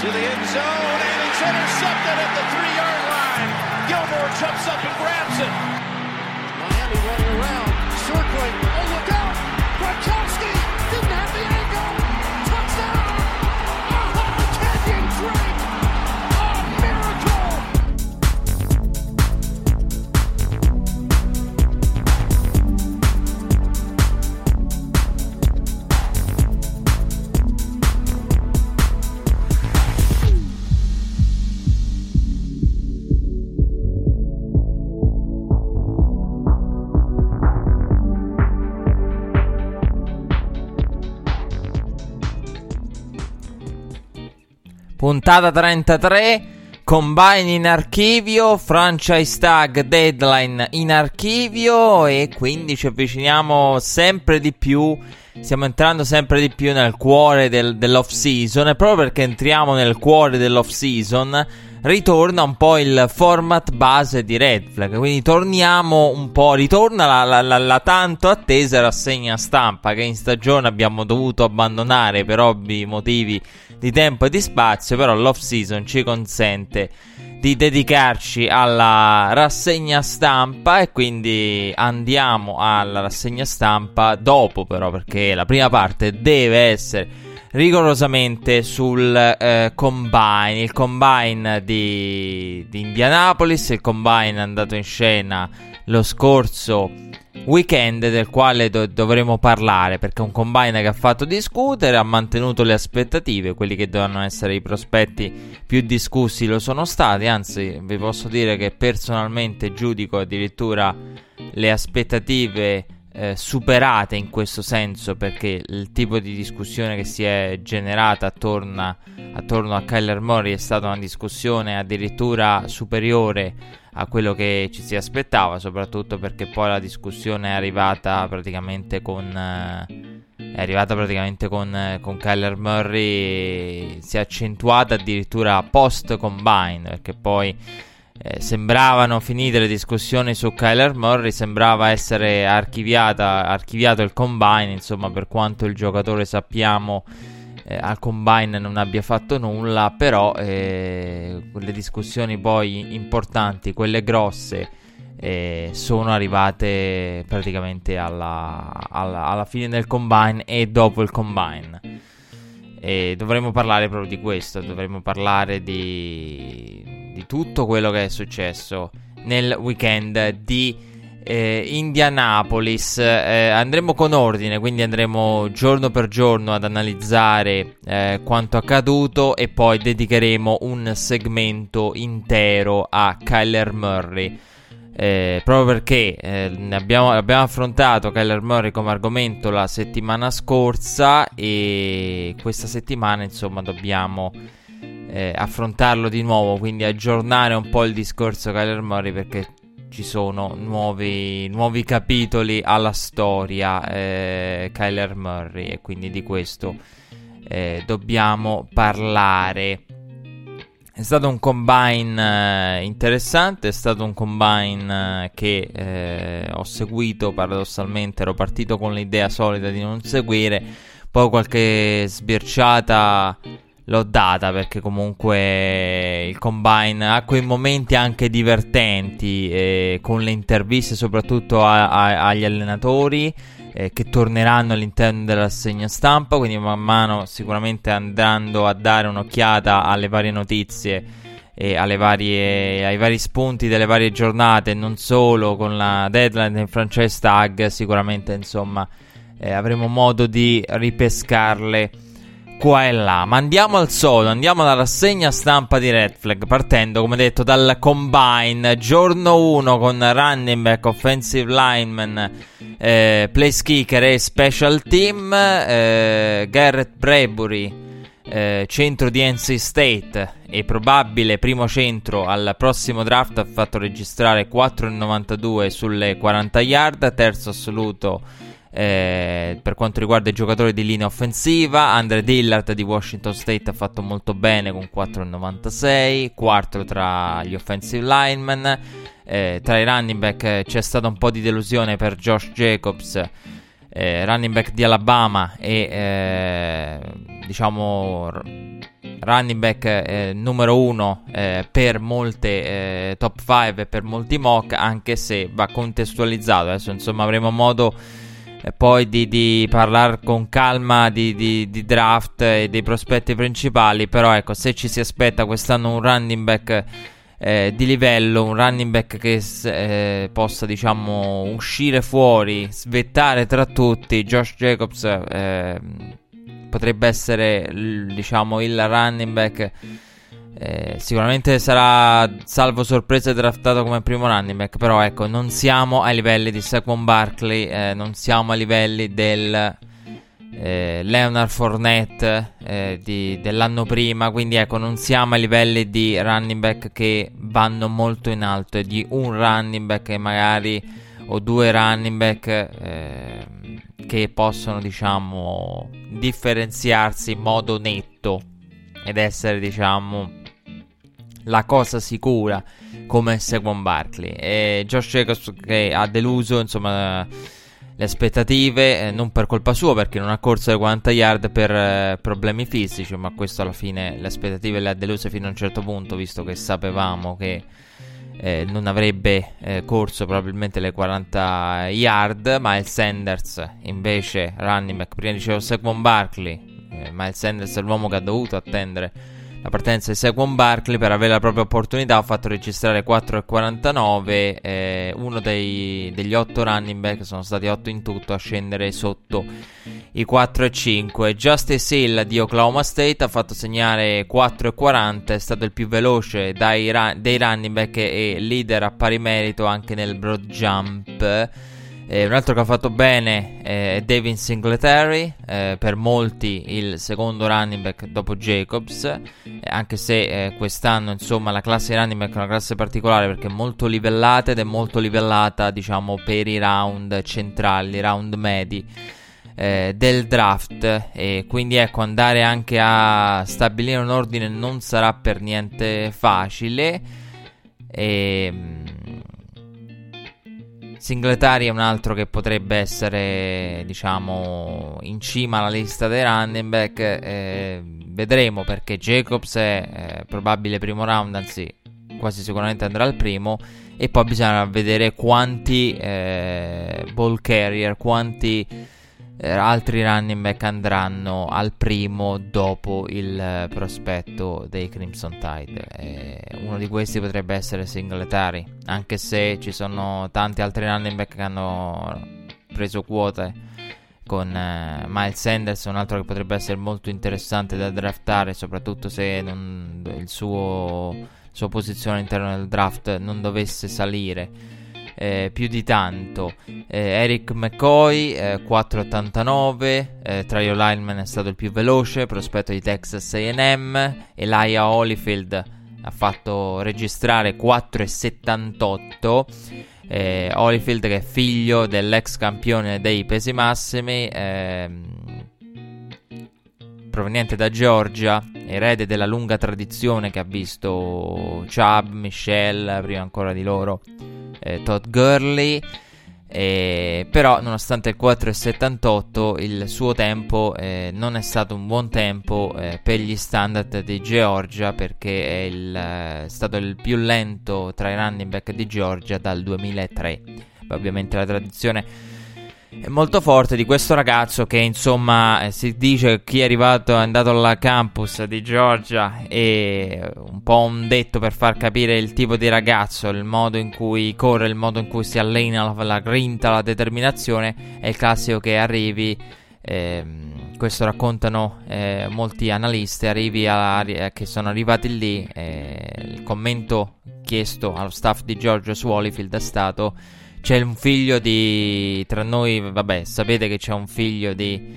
to the end zone, and it's intercepted at the three-yard line. Gilmore jumps up and grabs it. Puntata 33, combine in archivio, franchise tag deadline in archivio e quindi ci avviciniamo sempre di più, stiamo entrando sempre di più nel cuore del, dell'off season e proprio perché entriamo nel cuore dell'off season ritorna un po' il format base di Red Flag, quindi torniamo un po', ritorna la, la, la, la tanto attesa rassegna stampa che in stagione abbiamo dovuto abbandonare per ovvi motivi di tempo e di spazio, però l'off season ci consente di dedicarci alla rassegna stampa e quindi andiamo alla rassegna stampa dopo però perché la prima parte deve essere rigorosamente sul eh, combine, il combine di, di Indianapolis, il combine andato in scena lo scorso weekend del quale do- dovremo parlare perché è un combine che ha fatto discutere, ha mantenuto le aspettative, quelli che dovevano essere i prospetti più discussi lo sono stati, anzi vi posso dire che personalmente giudico addirittura le aspettative eh, superate in questo senso perché il tipo di discussione che si è generata attorno, attorno a Kyler Murray è stata una discussione addirittura superiore a quello che ci si aspettava, soprattutto perché poi la discussione è arrivata praticamente con eh, è arrivata praticamente con, eh, con Kyler Murray si è accentuata addirittura post combine perché poi eh, sembravano finite le discussioni su Kyler Murray, sembrava essere archiviato il combine, insomma per quanto il giocatore sappiamo eh, al combine non abbia fatto nulla, però eh, le discussioni poi importanti, quelle grosse, eh, sono arrivate praticamente alla, alla, alla, fine del combine e dopo il combine. E dovremmo parlare proprio di questo, dovremmo parlare di, di tutto quello che è successo nel weekend di eh, Indianapolis. Eh, andremo con ordine, quindi andremo giorno per giorno ad analizzare eh, quanto accaduto e poi dedicheremo un segmento intero a Kyler Murray. Eh, proprio perché eh, abbiamo, abbiamo, affrontato Kyler Murray come argomento la settimana scorsa e questa settimana insomma dobbiamo eh, affrontarlo di nuovo, quindi aggiornare un po' il discorso Kyler Murray perché ci sono nuovi, nuovi capitoli alla storia eh, Kyler Murray e quindi di questo eh, dobbiamo parlare. È stato un combine eh, interessante, è stato un combine eh, che eh, ho seguito paradossalmente, ero partito con l'idea solida di non seguire, poi qualche sbirciata l'ho data perché comunque il combine ha quei momenti anche divertenti eh, con le interviste soprattutto a, a, agli allenatori eh, che torneranno all'interno della rassegna stampa quindi man mano sicuramente andando a dare un'occhiata alle varie notizie e varie, ai vari spunti delle varie giornate non solo con la deadline del franchise tag sicuramente insomma eh, avremo modo di ripescarle qua e là. Ma andiamo al solo, andiamo alla rassegna stampa di Red Flag, partendo come detto dal combine, giorno 1 con running back, offensive lineman, eh, place kicker e special team, eh, Garrett Bradbury. Eh, centro di NC State e probabile primo centro al prossimo draft ha fatto registrare 4,92 sulle 40 yard, terzo assoluto eh, per quanto riguarda i giocatori di linea offensiva, Andre Dillard di Washington State ha fatto molto bene con 4,96, quarto tra gli offensive linemen. Eh, tra i running back c'è stata un po' di delusione per Josh Jacobs, eh, running back di Alabama e eh, diciamo running back eh, numero uno eh, per molte eh, top 5 e per molti mock, anche se va contestualizzato. Adesso insomma avremo modo eh, poi di, di parlare con calma di, di, di, draft e dei prospetti principali, però ecco, se ci si aspetta quest'anno un running back eh, di livello, un running back che eh, possa diciamo uscire fuori, svettare tra tutti, Josh Jacobs eh, potrebbe essere diciamo il running back eh, sicuramente sarà salvo sorprese draftato come primo running back però ecco non siamo ai livelli di Saquon Barkley eh, non siamo ai livelli del eh, Leonard Fournette eh, di, dell'anno prima quindi ecco non siamo ai livelli di running back che vanno molto in alto e di un running back che magari o due running back eh, che possono, diciamo, differenziarsi in modo netto ed essere, diciamo, la cosa sicura come Saquon Barkley. E Josh Jacobs che ha deluso, insomma, le aspettative, eh, non per colpa sua perché non ha corso le 40 yard per eh, problemi fisici, ma questo alla fine le aspettative le ha deluse fino a un certo punto, visto che sapevamo che eh, non avrebbe eh, corso probabilmente le 40 yard. Miles Sanders invece running back, prima dicevo Saquon Barkley, eh, Miles Sanders è l'uomo che ha dovuto attendere la partenza di Saquon Barkley per avere la propria opportunità ha fatto registrare 4,49 eh, uno dei, degli 8 running back sono stati 8 in tutto a scendere sotto i 4,5 Justice Hill di Oklahoma State ha fatto segnare 4,40 è stato il più veloce dai, dei running back e leader a pari merito anche nel broad jump eh, un altro che ha fatto bene eh, è Devin Singletary, eh, per molti il secondo running back dopo Jacobs, eh, anche se eh, quest'anno insomma la classe running back è una classe particolare perché è molto livellata ed è molto livellata diciamo per i round centrali, i round medi. Eh, del draft e quindi ecco andare anche a stabilire un ordine non sarà per niente facile e ehm, Singletary è un altro che potrebbe essere, diciamo, in cima alla lista dei running back. Eh, vedremo perché Jacobs è eh, probabile primo round, anzi, quasi sicuramente andrà al primo. E poi bisogna vedere quanti eh, ball carrier, quanti eh, altri running back andranno al primo dopo il eh, prospetto dei Crimson Tide. Eh, uno di questi potrebbe essere Singletary, anche se ci sono tanti altri running back che hanno preso quote con eh, Miles Sanders, un altro che potrebbe essere molto interessante da draftare, soprattutto se non, il suo, sua posizione all'interno del draft non dovesse salire eh, più di tanto. Eh, Eric McCoy, eh, 4,89. Eh, Trio Lineman è stato il più veloce, prospetto di Texas AM. Elijah Holyfield ha fatto registrare 4,78. Eh, Holyfield che è figlio dell'ex campione dei pesi massimi. Ehm, proveniente da Georgia, erede della lunga tradizione che ha visto Chubb, Michelle, prima ancora di loro, eh, Todd Gurley. Eh, però, nonostante il 4,78, il suo tempo eh, non è stato un buon tempo eh, per gli standard di Georgia perché è, il, è, eh, stato il più lento tra i running back di Georgia dal 2003. Ovviamente la tradizione è molto forte di questo ragazzo che insomma eh, si dice chi è arrivato è andato al campus di Georgia e un po' un detto per far capire il tipo di ragazzo, il modo in cui corre, il modo in cui si allena, la, la grinta, la determinazione è il classico che arrivi eh, questo raccontano eh, molti analisti arrivi a, a, che sono arrivati lì eh, il commento chiesto allo staff di Georgia su Holyfield è stato c'è un figlio di. Tra noi, vabbè, sapete che c'è un figlio di.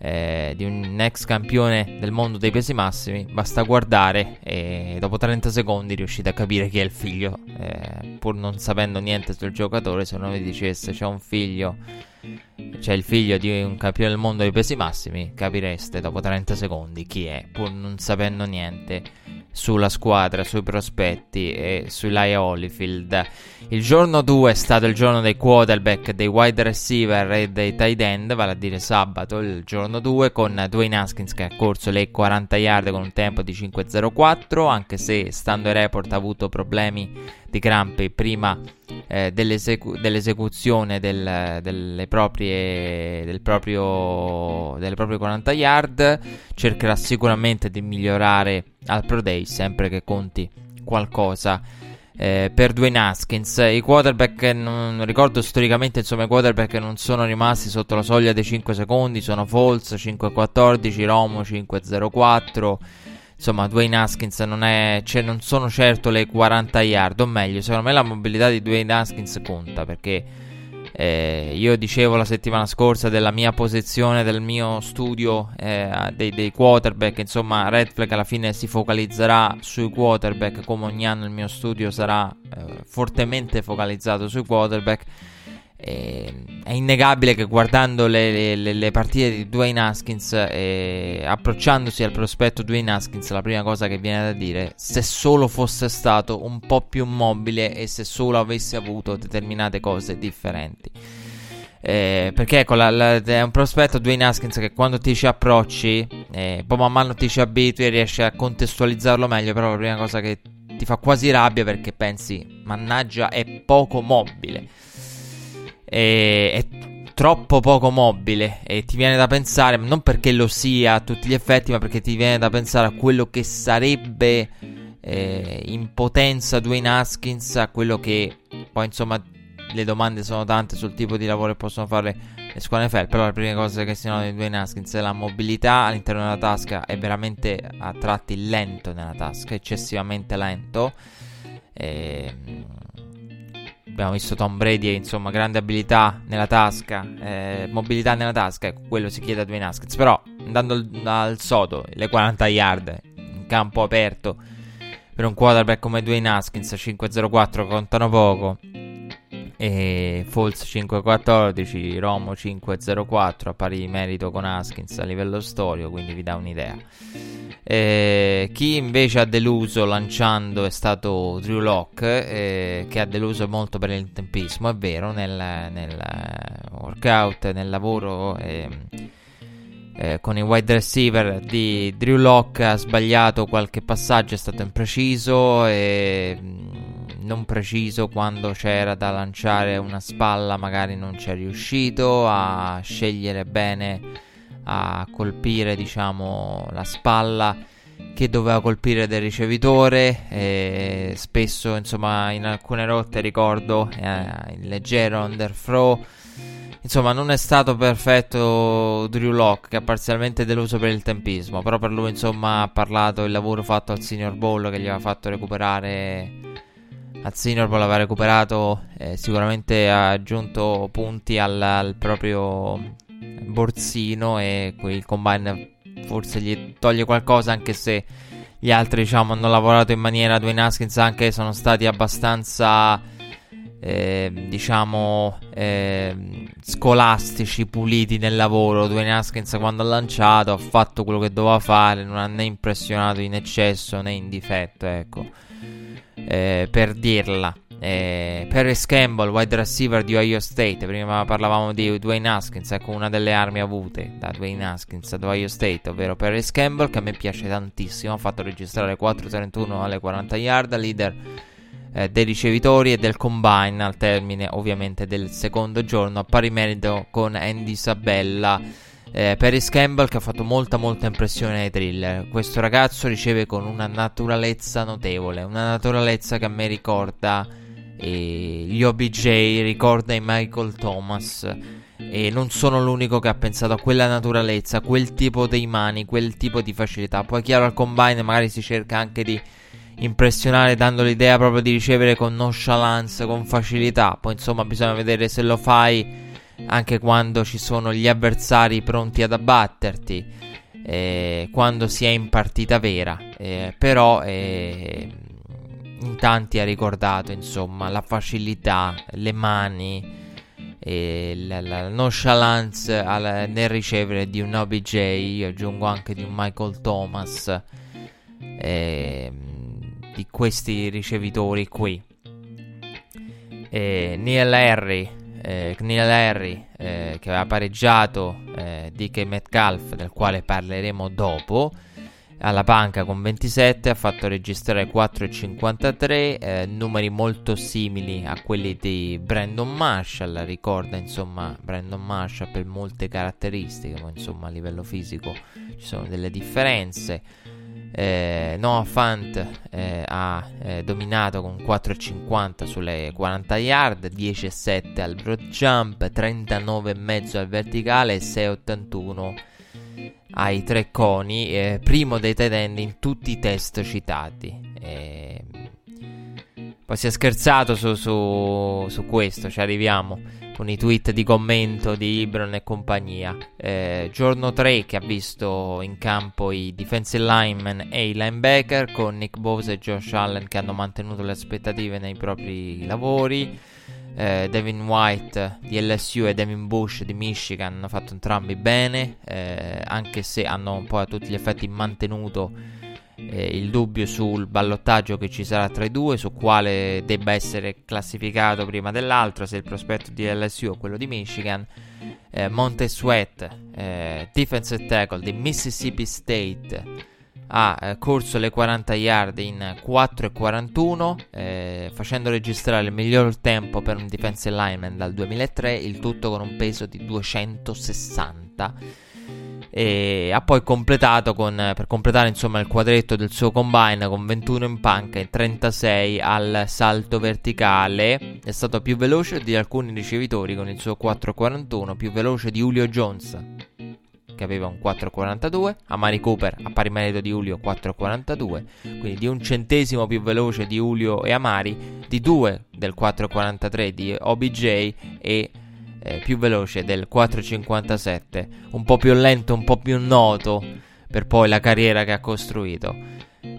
Eh, di un ex campione del mondo dei pesi massimi. Basta guardare e dopo 30 secondi riuscite a capire chi è il figlio. Eh, pur non sapendo niente sul giocatore, se uno vi dicesse c'è un figlio. C'è il figlio di un campione del mondo dei pesi massimi, capireste dopo 30 secondi chi è, pur non sapendo niente sulla squadra, sui prospetti e sull'I Holyfield. Il giorno 2 è stato il giorno dei quarterback, dei wide receiver e dei tight end, vale a dire sabato, il giorno 2 con Dwayne Haskins che ha corso le 40 yard con un tempo di 5.04, anche se stando ai report ha avuto problemi di crampe prima eh, dell'esecu- dell'esecuzione del, delle, proprie, del proprio, delle proprie 40 yard, cercherà sicuramente di migliorare al Pro Day, sempre che conti qualcosa. Eh, per Dwayne Haskins, i quarterback, non ricordo storicamente, insomma, i quarterback non sono rimasti sotto la soglia dei 5 secondi, sono Falls 5.14, Romo 5.04. Insomma, Dwayne Haskins non, è, cioè, non sono certo le 40 yard, o meglio, secondo me la mobilità di Dwayne Haskins conta perché eh, io dicevo la settimana scorsa della mia posizione, del mio studio eh, dei, dei, quarterback. Insomma, Red Flag alla fine si focalizzerà sui quarterback. Come ogni anno il mio studio sarà eh, fortemente focalizzato sui quarterback. E, è innegabile che guardando le, le, le partite di Dwayne Haskins e approcciandosi al prospetto Dwayne Haskins, la prima cosa che viene da dire, se solo fosse stato un po' più mobile e se solo avesse avuto determinate cose differenti. Eh, perché ecco, la, la, è un prospetto Dwayne Haskins che quando ti ci approcci, eh, poi man mano ti ci abitui e riesci a contestualizzarlo meglio. Però la prima cosa che ti fa quasi rabbia perché pensi, mannaggia, è poco mobile è, è troppo poco mobile e ti viene da pensare, non perché lo sia a tutti gli effetti, ma perché ti viene da pensare a quello che sarebbe eh, in potenza Dwayne Haskins, a quello che poi insomma le domande sono tante sul tipo di lavoro che possono fare le squadre NFL, però la prima cosa che si nota di Dwayne Haskins è la mobilità all'interno della tasca, è veramente a tratti lento nella tasca, eccessivamente lento. E, abbiamo visto Tom Brady, insomma, grande abilità nella tasca, eh, mobilità nella tasca, ecco, quello si chiede a Dwayne Haskins. Però, andando al, al sodo, le 40 yard in campo aperto per un quarterback come Dwayne Haskins, 5-0-4 contano poco. E Falls 5-14, Romo 5-0-4 a pari merito con Haskins a livello storico, quindi vi dà un'idea. Eh, chi invece ha deluso lanciando è stato Drew Locke, eh, che ha deluso molto per il tempismo, è vero, nel, nel workout, nel lavoro eh, eh, con i wide receiver di Drew Locke ha sbagliato qualche passaggio, è stato impreciso e mm, non preciso quando c'era da lanciare una spalla, magari non ci è riuscito a scegliere bene a colpire diciamo la spalla che doveva colpire del ricevitore. E spesso insomma in alcune rotte ricordo eh, il leggero underthrow. Insomma non è stato perfetto Drew Locke che ha parzialmente deluso per il tempismo. Però per lui insomma ha parlato il lavoro fatto al Senior Bowl che gli aveva fatto recuperare al Senior Bowl aveva recuperato eh, sicuramente ha aggiunto punti al, al proprio borsino e il combine forse gli toglie qualcosa anche se gli altri diciamo hanno lavorato in maniera Dwayne Haskins anche sono stati abbastanza eh, diciamo eh, scolastici puliti nel lavoro. Dwayne Haskins quando ha lanciato ha fatto quello che doveva fare non ha né impressionato in eccesso né in difetto ecco eh, per dirla eh, Paris Campbell, wide receiver di Ohio State. Prima parlavamo di Dwayne Haskins, ecco una delle armi avute da Dwayne Haskins ad Ohio State, ovvero Paris Campbell, che a me piace tantissimo. Ha fatto registrare 4.31 alle 40 yard, leader eh, dei ricevitori e del combine al termine ovviamente del secondo giorno, a pari merito con Andy Sabella. Eh, Paris Campbell che ha fatto molta molta impressione ai thriller. Questo ragazzo riceve con una naturalezza notevole, una naturalezza che a me ricorda e gli OBJ ricorda i Michael Thomas e non sono l'unico che ha pensato a quella naturalezza, quel tipo di mani, quel tipo di facilità. Poi chiaro al combine magari si cerca anche di impressionare dando l'idea proprio di ricevere con nonchalance, con facilità. Poi insomma bisogna vedere se lo fai anche quando ci sono gli avversari pronti ad abbatterti, eh, quando si è in partita vera. Eh, però eh, in tanti ha ricordato, insomma, la facilità, le mani e la, la nonchalance al, nel ricevere di un OBJ, io aggiungo anche di un Michael Thomas. eh, di questi ricevitori qui. Eh, Neil Harry, eh, Neil Harry eh, che aveva pareggiato eh, DK Metcalf, del quale parleremo dopo alla panca con 27 ha fatto registrare 4,53 eh, numeri molto simili a quelli di Brandon Marshall ricorda insomma Brandon Marshall per molte caratteristiche ma insomma a livello fisico ci sono delle differenze eh, Noah Fant eh, ha eh, dominato con 4,50 sulle 40 yard 10,7 al broad jump 39,5 al verticale e 6,81 ai tre coni, eh, primo dei tight end in tutti i test citati. Eh, poi si è scherzato su, su, su, questo, ci arriviamo con i tweet di commento di Ibron e compagnia. Eh, giorno 3 che ha visto in campo i defensive linemen e i linebacker con Nick Bose e Josh Allen che hanno mantenuto le aspettative nei propri lavori eh, Devin White di LSU e Devin Bush di Michigan hanno fatto entrambi bene, eh, anche se hanno poi a tutti gli effetti mantenuto eh, il dubbio sul ballottaggio che ci sarà tra i due, su quale debba essere classificato prima dell'altro, se il prospetto di LSU o quello di Michigan. Eh, Monte Sweat, eh, defensive tackle di Mississippi State ha eh, corso le 40 yard in 4,41 eh, facendo registrare il miglior tempo per un defensive lineman dal 2003 il tutto con un peso di 260 e ha poi completato con, per completare insomma il quadretto del suo combine con 21 in panca e 36 al salto verticale. È stato più veloce di alcuni ricevitori con il suo 4,41 più veloce di Julio Jones che aveva un 4,42, Amari Cooper a pari merito di Julio 4,42, quindi di un centesimo più veloce di Julio e Amari, di 2 del 4,43 di OBJ e eh, più veloce del 4,57, un po' più lento, un po' più noto per poi la carriera che ha costruito.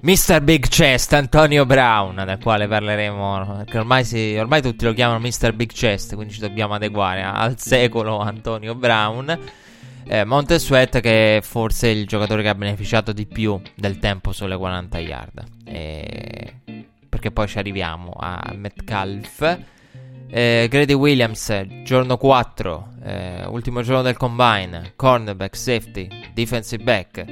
Mr. Big Chest Antonio Brown, dal quale parleremo, perché ormai, si, ormai tutti lo chiamano Mr. Big Chest, quindi ci dobbiamo adeguare al secolo Antonio Brown. Eh, Montesuet che è forse il giocatore che ha beneficiato di più del tempo sulle 40 yard. Eh, perché poi ci arriviamo a Metcalf. Eh, Grady Williams, giorno 4, eh, ultimo giorno del combine, cornerback, safety, defensive back.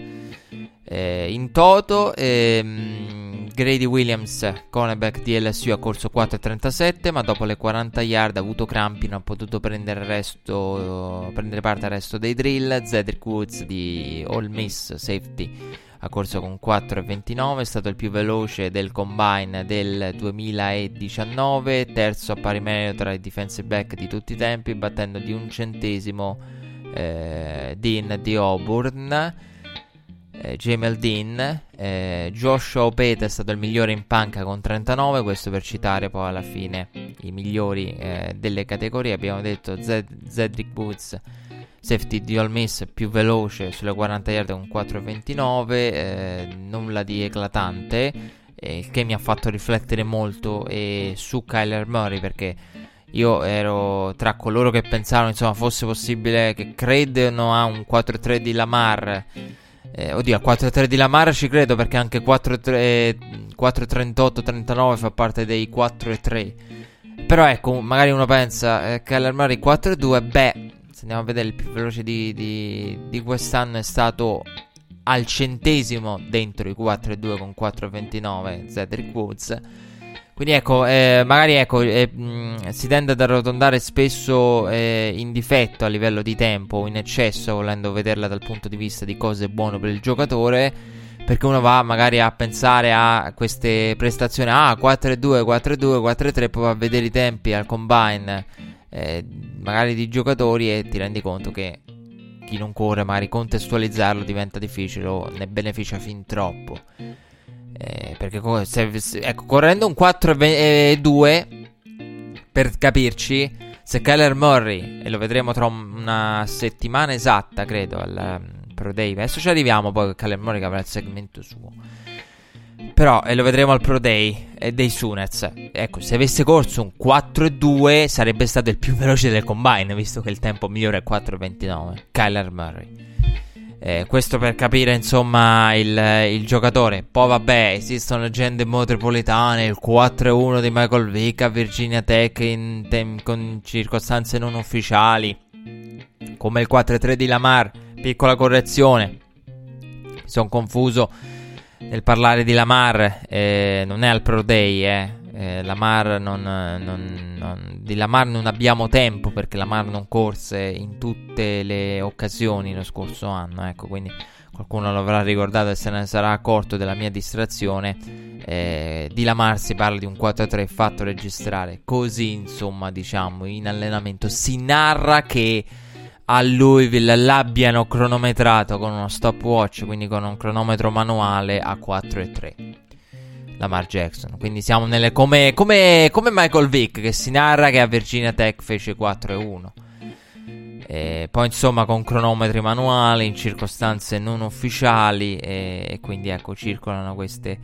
Eh, in toto, ehm, Grady Williams, cornerback di LSU, ha corso 4,37, ma dopo le 40 yard ha avuto crampi, non ha potuto prendere, resto, prendere parte al resto dei drill. Cedric Woods di All Miss, safety, ha corso con 4,29, è stato il più veloce del combine del 2019, terzo a pari merito tra i defensive back di tutti i tempi, battendo di un centesimo eh, Dean di Auburn. Eh, Jamel Dean, eh, Joshua Opeta è stato il migliore in panca con 39, questo per citare poi alla fine i migliori eh, delle categorie, abbiamo detto Zed- Zedrick Boots, safety di All Miss più veloce sulle 40 yard con 4.29, eh, nulla di eclatante, eh, che mi ha fatto riflettere molto su Kyler Murray perché io ero tra coloro che pensavano insomma fosse possibile che credono a un 4-3 di Lamar eh, oddio, al 4-3 di Lamar ci credo perché anche 4-38-39 fa parte dei 4-3. Però ecco, magari uno pensa eh, che all'armare 4-2, beh, se andiamo a vedere il più veloce di, di, di quest'anno è stato al centesimo dentro i 4-2 con 4-29 Cedric Woods. Quindi ecco, eh, magari ecco, eh, mh, si tende ad arrotondare spesso eh, in difetto a livello di tempo in eccesso, volendo vederla dal punto di vista di cosa è buono per il giocatore. Perché uno va magari a pensare a queste prestazioni, ah 4-2, 4-2, 4-3, poi va a vedere i tempi al combine, eh, magari di giocatori e ti rendi conto che chi non corre, magari contestualizzarlo diventa difficile o ne beneficia fin troppo. Eh, perché se, se, ecco, correndo un 4-2 per capirci, se Kyler Murray, e lo vedremo tra una settimana esatta, credo, al um, Pro Day. Adesso ci arriviamo poi con Kyler Murray che avrà il segmento suo. Però, e lo vedremo al Pro Day e dei Sunets. Ecco, se avesse corso un 4-2 sarebbe stato il più veloce del combine, visto che il tempo migliore è 4-29. Kyler Murray. Eh, questo per capire insomma il, il, giocatore. Poi vabbè, esistono leggende metropolitane, il 4-1 di Michael Vick a Virginia Tech in tem- con circostanze non ufficiali, come il 4-3 di Lamar. Piccola correzione, mi sono confuso nel parlare di Lamar, eh, non è al Pro Day, eh. Eh, Lamar non, non, non, di Lamar non abbiamo tempo perché Lamar non corse in tutte le occasioni lo scorso anno. Ecco, quindi qualcuno l'avrà ricordato e se ne sarà accorto della mia distrazione. Eh, di Lamar si parla di un 4-3 fatto registrare. Così, insomma, diciamo, in allenamento si narra che a Louisville l'abbiano cronometrato con uno stopwatch, quindi con un cronometro manuale a 4 e 3. Lamar Jackson. Quindi siamo nelle. Come, come, come, Michael Vick che si narra che a Virginia Tech fece 4 e 1. E poi insomma con cronometri manuali in circostanze non ufficiali e quindi ecco circolano queste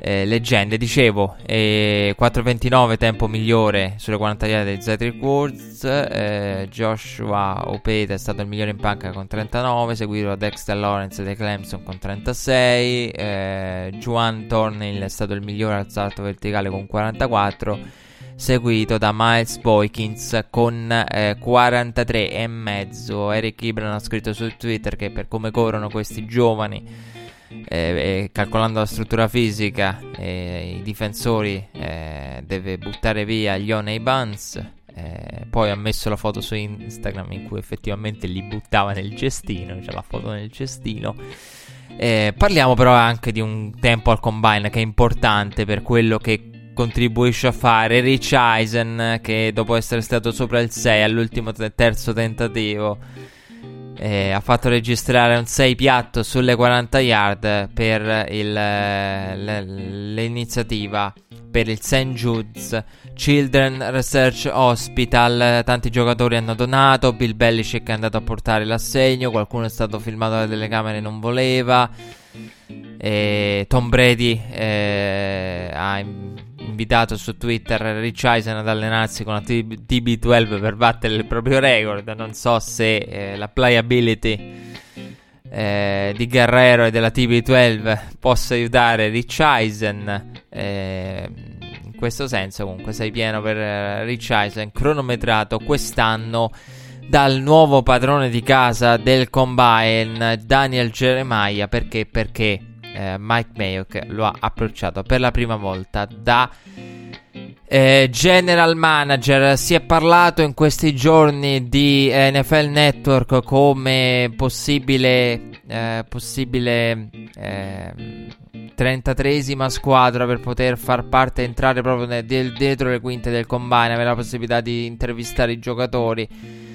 eh, leggende. Dicevo, eh, 4.29 tempo migliore sulle 40 yard di Cedric Woods. Eh, Joshua Opeta è stato il migliore in panca con 39, seguito da Dexter Lawrence dei Clemson con 36. Eh, Juan Thornhill è stato il migliore al salto verticale con 44 seguito da Miles Boykins con eh, 43 e mezzo. Eric Ibran ha scritto su Twitter che per come corrono questi giovani eh, calcolando la struttura fisica eh, i difensori eh, deve buttare via gli Oney Buns eh, poi ha messo la foto su Instagram in cui effettivamente li buttava nel cestino c'è la foto nel cestino. Eh, parliamo però anche di un tempo al combine che è importante per quello che contribuisce a fare Rich Eisen che dopo essere stato sopra il 6 all'ultimo te- terzo tentativo eh, ha fatto registrare un 6 piatto sulle 40 yard per il, l'iniziativa per il St. Jude's Children Research Hospital. Tanti giocatori hanno donato. Bill Belichick è andato a portare l'assegno. Qualcuno è stato filmato dalle telecamere e non voleva. E Tom Brady eh, ha invitato su Twitter Rich Eisen ad allenarsi con la TB12 per battere il proprio record. Non so se eh, la playability eh, di Guerrero e della TB12 possa aiutare Rich Eisen. Eh, in questo senso, comunque, sei pieno per eh, Rich Eisen, cronometrato quest'anno dal nuovo padrone di casa del Combine, Daniel Jeremiah. Perché? Perché eh, Mike Mayock lo ha approcciato per la prima volta da eh, general manager. Si è parlato in questi giorni di eh, NFL Network come possibile, eh, possibile 33esima ehm, squadra per poter far parte, entrare proprio nel, dietro le quinte del combine, avere la possibilità di intervistare i giocatori.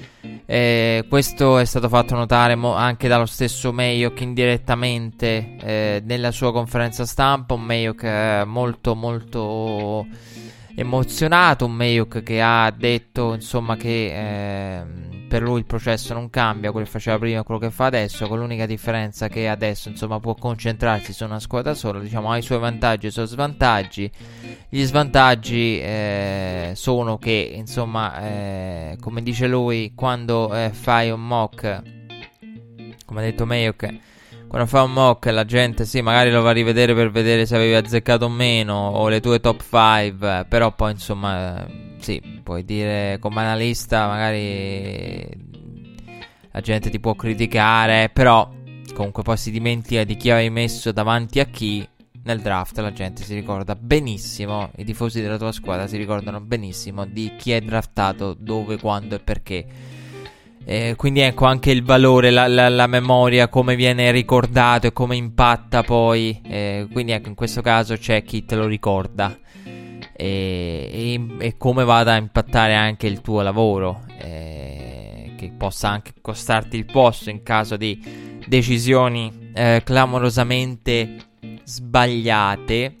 Eh, questo è stato fatto notare mo- anche dallo stesso Mayok indirettamente eh, nella sua conferenza stampa. Un Mayok eh, molto molto emozionato. Un Mayok che ha detto insomma che ehm, per lui il processo non cambia quello che faceva prima e quello che fa adesso. Con l'unica differenza che adesso insomma può concentrarsi su una squadra sola. Diciamo ha i suoi vantaggi e i suoi svantaggi. Gli svantaggi eh, sono che, insomma, eh, come dice lui, quando eh, fai un mock, come ha detto Mayok, quando fai un mock la gente sì, magari lo va a rivedere per vedere se avevi azzeccato o meno, o le tue top 5, però poi insomma, sì, puoi dire come analista magari la gente ti può criticare, però comunque poi si dimentica di chi avevi messo davanti a chi nel draft la gente si ricorda benissimo, i tifosi della tua squadra si ricordano benissimo di chi è draftato, dove, quando e perché. Eh, quindi ecco anche il valore, la, la, la, memoria, come viene ricordato e come impatta poi. Eh, quindi ecco, in questo caso c'è chi te lo ricorda e, e, e come vada a impattare anche il tuo lavoro. Eh, che possa anche costarti il posto in caso di decisioni eh, clamorosamente sbagliate.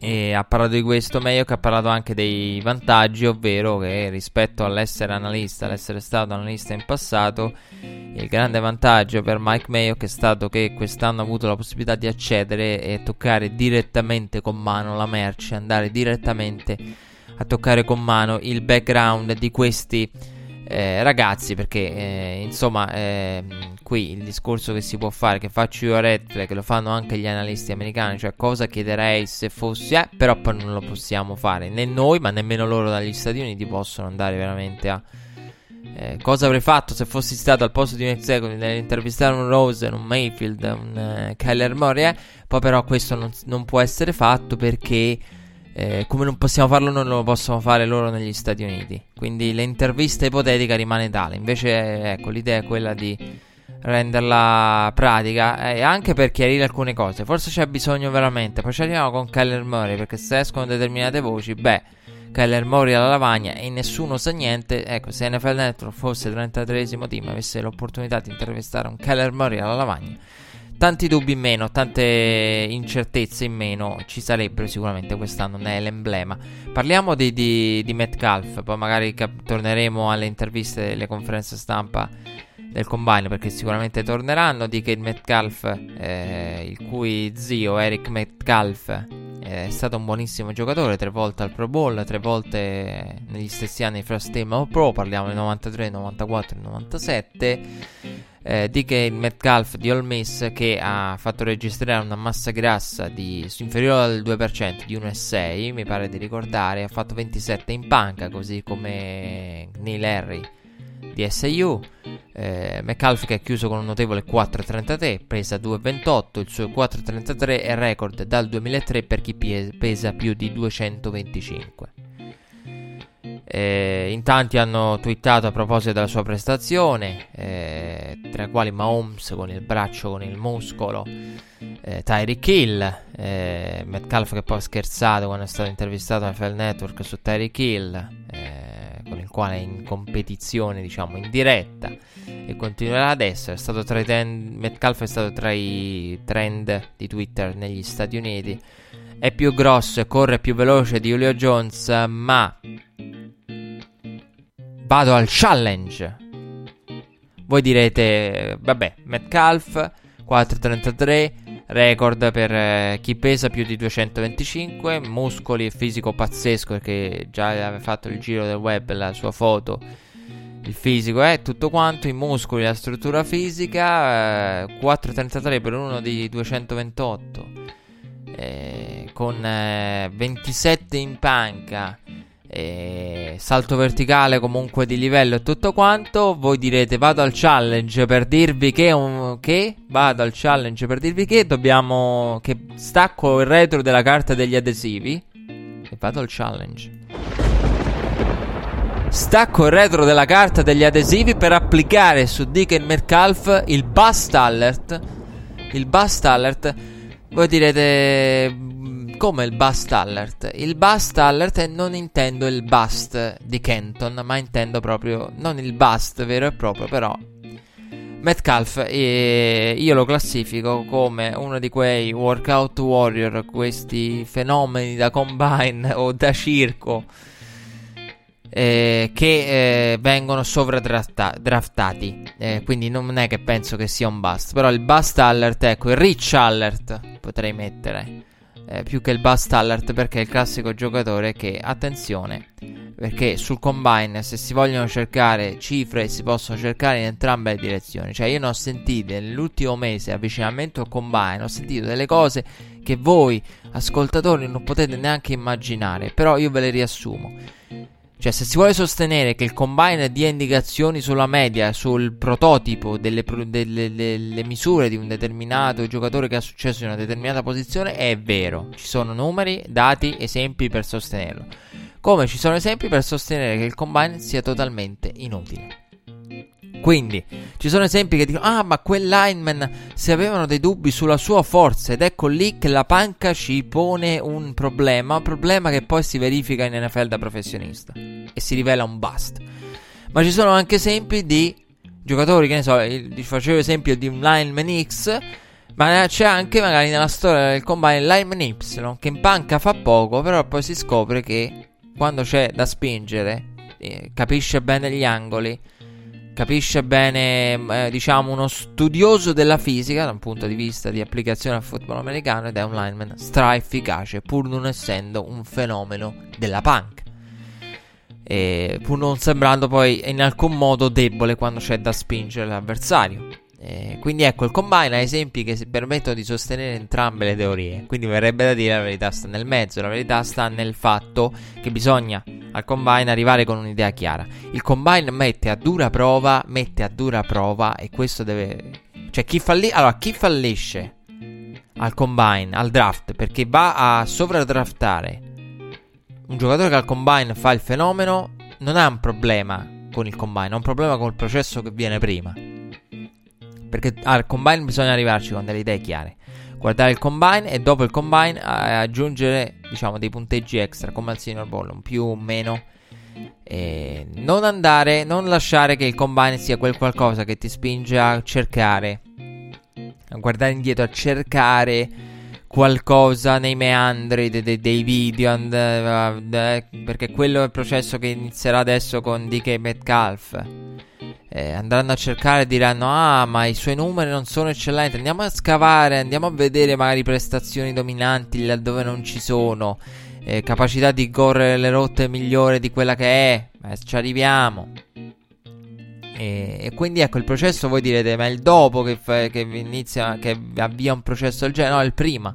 E ha parlato di questo meglio che ha parlato anche dei vantaggi, ovvero che rispetto all'essere analista, all'essere stato analista in passato, il grande vantaggio per Mike Mayo è stato che quest'anno ha avuto la possibilità di accedere e toccare direttamente con mano la merce, andare direttamente a toccare con mano il background di questi eh, ragazzi, perché eh, insomma, eh, qui il discorso che si può fare, che faccio io a Red che lo fanno anche gli analisti americani, cioè cosa chiederei se fossi, eh, però poi non lo possiamo fare né noi, ma nemmeno loro dagli Stati Uniti possono andare veramente a. Eh, cosa avrei fatto se fossi stato al posto di Mexico nell'intervistare un Rose, un Mayfield, un uh, Kyler Murray? Eh? Poi, però, questo non, non può essere fatto perché eh, come non possiamo farlo non lo possono fare loro negli Stati Uniti. Quindi l'intervista ipotetica rimane tale. Invece, ecco, l'idea è quella di renderla pratica e anche per chiarire alcune cose. Forse c'è bisogno veramente. Poi ci arriviamo con Kyler Murray perché se escono determinate voci, beh, Kyler Murray alla lavagna e nessuno sa niente. Ecco, se NFL Network fosse il 33 team avesse l'opportunità di intervistare un Kyler Murray alla lavagna tanti dubbi in meno, tante incertezze in meno ci sarebbero sicuramente quest'anno, ne è l'emblema. Parliamo di, di, di Metcalf, poi magari cap- torneremo alle interviste, alle conferenze stampa del combine perché sicuramente torneranno. Di che Metcalf, eh, il cui zio Eric Metcalf eh, è stato un buonissimo giocatore, tre volte al Pro Bowl, tre volte negli stessi anni First Team All Pro, parliamo del 93, 94 e 97 eh, DK Metcalf di All Miss che ha fatto registrare una massa grassa di, inferiore al 2% di 1,6 mi pare di ricordare. Ha fatto 27 in panca così come Neil Harry di SU eh, Metcalf che ha chiuso con un notevole 4,33 pesa 2,28 il suo 4,33 è record dal 2003 per chi pesa più di 225 eh, in tanti hanno twittato a proposito della sua prestazione, eh, tra i quali Mahomes con il braccio, con il muscolo, eh, Tyreek Hill, eh, Metcalf che poi ha scherzato quando è stato intervistato da NFL Network su Tyreek Hill, eh, con il quale è in competizione, diciamo, in diretta e continuerà. È stato tra i ten- Metcalf è stato tra i trend di Twitter negli Stati Uniti. È più grosso e corre più veloce di Julio Jones, ma Vado al challenge. Voi direte, vabbè, Metcalf 4.33, record per eh, chi pesa più di 225, muscoli e fisico pazzesco perché già aveva fatto il giro del web la sua foto. Il fisico è tutto quanto, i muscoli, la struttura fisica, eh, 4.33 per uno di 228, eh, con eh, 27 in panca e salto verticale comunque di livello e tutto quanto. Voi direte vado al challenge per dirvi che, un, che vado al challenge per dirvi che dobbiamo che stacco il retro della carta degli adesivi e vado al challenge. Stacco il retro della carta degli adesivi per applicare su Dick Metcalf il bust alert. Il bust alert. Voi direte come il bust alert. Il bust alert non intendo il bust di Kenton, ma intendo proprio non il bust vero e proprio, però Metcalf eh, io lo classifico come uno di quei workout warrior, questi fenomeni da combine o da circo eh, che eh, vengono sovradraftati. Eh, quindi non è che penso che sia un bust. Però il bust alert, ecco, il rich alert potrei mettere eh, più che il bust alert perché è il classico giocatore che, attenzione, perché sul combine se si vogliono cercare cifre si possono cercare in entrambe le direzioni. Cioè io ne ho sentite nell'ultimo mese avvicinamento al combine, ho sentito delle cose che voi ascoltatori non potete neanche immaginare, però io ve le riassumo. Cioè, se si vuole sostenere che il combine dia indicazioni sulla media, sul prototipo delle, delle, delle, misure di un determinato giocatore che ha successo in una determinata posizione, è vero. Ci sono numeri, dati, esempi per sostenerlo. Come ci sono esempi per sostenere che il combine sia totalmente inutile. Quindi ci sono esempi che dicono: Ah, ma quel lineman se avevano dei dubbi sulla sua forza, ed ecco lì che la panca ci pone un problema. Un problema che poi si verifica in NFL da professionista e si rivela un bust. Ma ci sono anche esempi di giocatori, che ne so, facevo esempio di un lineman X. Ma c'è anche magari nella storia del combine lineman Y che in panca fa poco, però poi si scopre che quando c'è da spingere, eh, capisce bene gli angoli capisce bene, eh, diciamo, uno studioso della fisica da un punto di vista di applicazione al football americano ed è un lineman stra efficace, pur non essendo un fenomeno della punk. eh, pur non sembrando poi in alcun modo debole quando c'è da spingere l'avversario. Eh, quindi ecco, il combine ha esempi che permettono di sostenere entrambe le teorie. Quindi verrebbe da dire la verità sta nel mezzo, la verità sta nel fatto che bisogna al combine arrivare con un'idea chiara. Il combine mette a dura prova, mette a dura prova e questo deve... Cioè chi, falli... allora, chi fallisce al combine, al draft, perché va a sovradraftare un giocatore che al combine fa il fenomeno, non ha un problema con il combine, ha un problema con il processo che viene prima. Perché al combine bisogna arrivarci con delle idee chiare. Guardare il combine e dopo il combine aggiungere, diciamo, dei punteggi extra, come al senior ball, un più o meno. E non andare, non lasciare che il combine sia quel qualcosa che ti spinge a cercare, a guardare indietro, a cercare qualcosa nei meandri de- de- dei video. And, uh, perché quello è il processo che inizierà adesso con DK Metcalf. Eh, andranno a cercare e diranno ah ma i suoi numeri non sono eccellenti andiamo a scavare andiamo a vedere magari prestazioni dominanti laddove non ci sono. Eh, capacità di correre le rotte migliore di quella che è. Ma ci arriviamo e, e, quindi ecco il processo voi direte ma è il dopo che, fa, che inizia che avvia un processo del genere no è il prima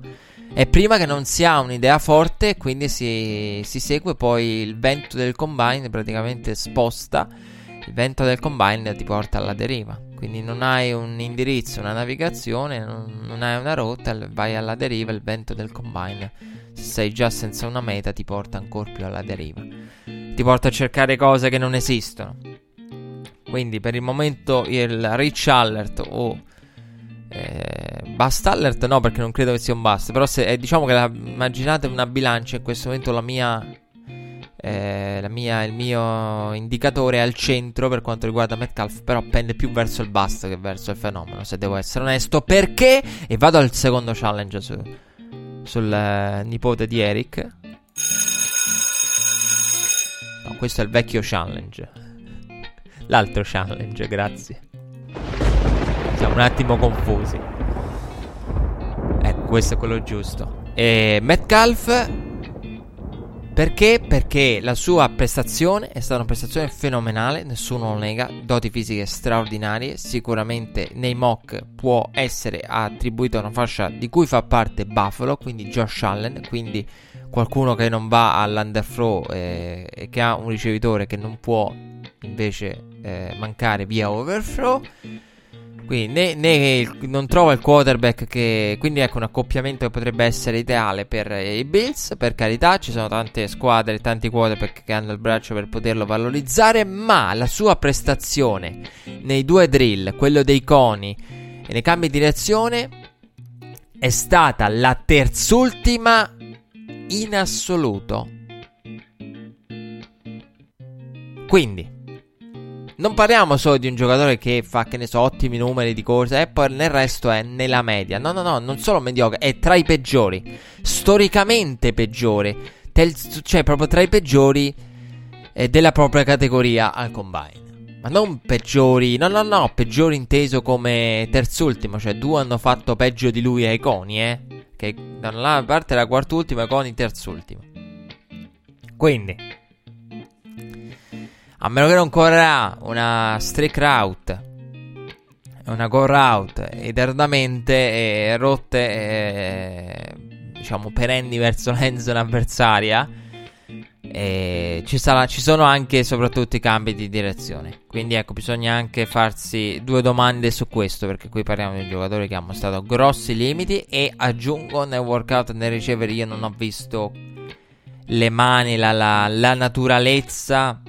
è prima che non si ha un'idea forte e quindi si, si segue poi il vento del combine praticamente sposta il vento del combine ti porta alla deriva. Quindi non hai un indirizzo, una navigazione, non, non hai una rotta, vai alla deriva. Il vento del combine, se sei già senza una meta, ti porta ancora più alla deriva. Ti porta a cercare cose che non esistono. Quindi per il momento il Rich Alert o eh, Bust Alert no perché non credo che sia un bust Però se, eh, diciamo che la, immaginate una bilancia in questo momento la mia eh, mia, il mio indicatore è al centro per quanto riguarda Metcalf, però pende più verso il bust che verso il fenomeno, se devo essere onesto. Perché? E vado al secondo challenge su, sul eh, nipote di Eric. No, questo è il vecchio challenge. L'altro challenge, grazie. Siamo un attimo confusi. Ecco, questo è quello giusto. E Metcalf perché? Perché la sua prestazione è stata una prestazione fenomenale, nessuno lo nega, doti fisiche straordinarie, sicuramente nei mock può essere attribuita una fascia di cui fa parte Buffalo, quindi Josh Allen, quindi qualcuno che non va all'underthrow eh, e che ha un ricevitore che non può invece eh, mancare via overthrow. Quindi né, né non trova il quarterback che... Quindi ecco un accoppiamento che potrebbe essere ideale per i Bills. Per carità, ci sono tante squadre, tanti quarterback che hanno il braccio per poterlo valorizzare. Ma la sua prestazione nei due drill, quello dei coni e nei cambi di direzione, è stata la terzultima in assoluto. Quindi, non parliamo solo di un giocatore che fa, che ne so, ottimi numeri di corsa e poi nel resto è nella media. No, no, no, non solo mediocre, è tra i peggiori. Storicamente peggiore. Tel- cioè, proprio tra i peggiori eh, della propria categoria al combine. Ma non peggiori, no, no, no, peggiori inteso come terzultimo. Cioè, due hanno fatto peggio di lui ai coni, eh. Che da una parte era quartultimo e coni terzultimo. Quindi a meno che non correrà una streak route, una go route eternamente e rotte, e, diciamo, perenni verso l'endzone avversaria. E ci, sarà, ci sono anche e soprattutto i cambi di direzione. Quindi ecco, bisogna anche farsi due domande su questo. Perché qui parliamo di un giocatore che ha mostrato grossi limiti. E aggiungo nel workout nel ricevere, io non ho visto le mani, la, la, la naturalezza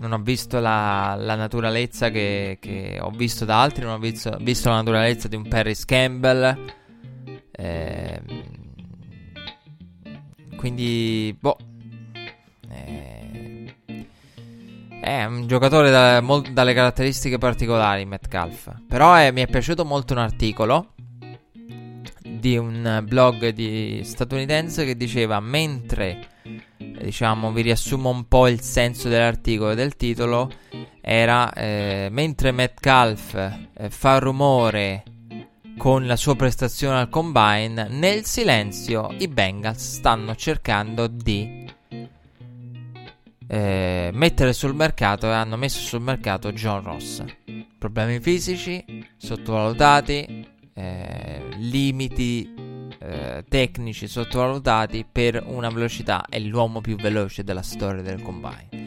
non ho visto la, la naturalezza che, che, ho visto da altri, non ho visto, visto la naturalezza di un Paris Campbell. Eh, quindi, boh. Eh, è un giocatore da, molt, dalle caratteristiche particolari, Metcalf. Però eh, mi è piaciuto molto un articolo di un blog di statunitense che diceva mentre diciamo, vi riassumo un po' il senso dell'articolo e del titolo, era eh, mentre Metcalf eh, fa rumore con la sua prestazione al combine, nel silenzio i Bengals stanno cercando di eh, mettere sul mercato e hanno messo sul mercato John Ross. Problemi fisici, sottovalutati, eh, limiti eh, tecnici sottovalutati per una velocità. È l'uomo più veloce della storia del combine.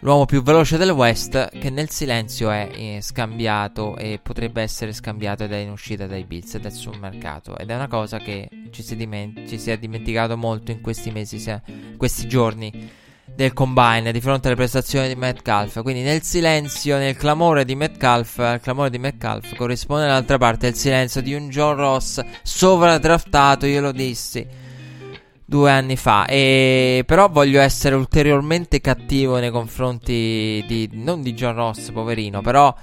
L'uomo più veloce del West che nel silenzio è eh, scambiato e potrebbe essere scambiato ed è in uscita dai Bills ed è sul mercato. Ed è una cosa che ci si, diment- ci si è dimenticato molto in questi mesi, questi giorni del combine di fronte alle prestazioni di Metcalf. Quindi nel silenzio, nel clamore di Metcalf, al clamore di Metcalf corrisponde dall'altra parte il silenzio di un John Ross sovradraftato, io lo dissi due anni fa. E però voglio essere ulteriormente cattivo nei confronti di non di John Ross, poverino, però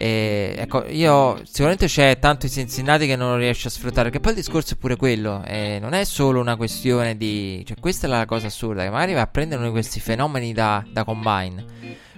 e, ecco, io sicuramente c'è tanto i Cincinnati che non riesce a sfruttare. Che poi il discorso è pure quello. Eh, non è solo una questione di. Cioè, questa è la cosa assurda. Che magari va a prendere uno di questi fenomeni da, da combine.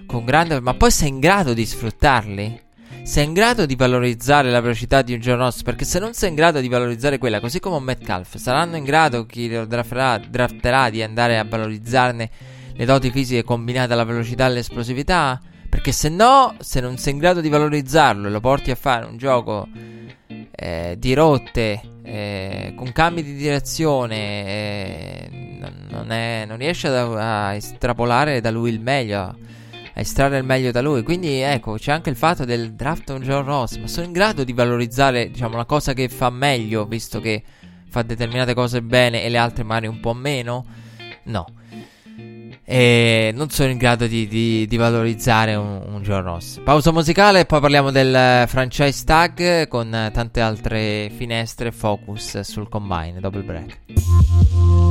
Con grande. Ma poi sei in grado di sfruttarli? Sei in grado di valorizzare la velocità di un John Ross? Perché se non sei in grado di valorizzare quella, così come un Metcalf, saranno in grado chi lo drafterà, drafterà di andare a valorizzarne le doti fisiche combinate alla velocità e all'esplosività? Perché se no, se non sei in grado di valorizzarlo e lo porti a fare un gioco eh, di rotte, eh, con cambi di direzione, eh, non, è, non, riesci a, a, estrapolare da lui il meglio, a estrarre il meglio da lui. Quindi ecco, c'è anche il fatto del draft on John Ross, ma sono in grado di valorizzare, diciamo, la cosa che fa meglio, visto che fa determinate cose bene e le altre magari un po' meno? No e non sono in grado di, di, di valorizzare un, un John Ross. Pausa musicale e poi parliamo del franchise tag con tante altre finestre focus sul combine, double break.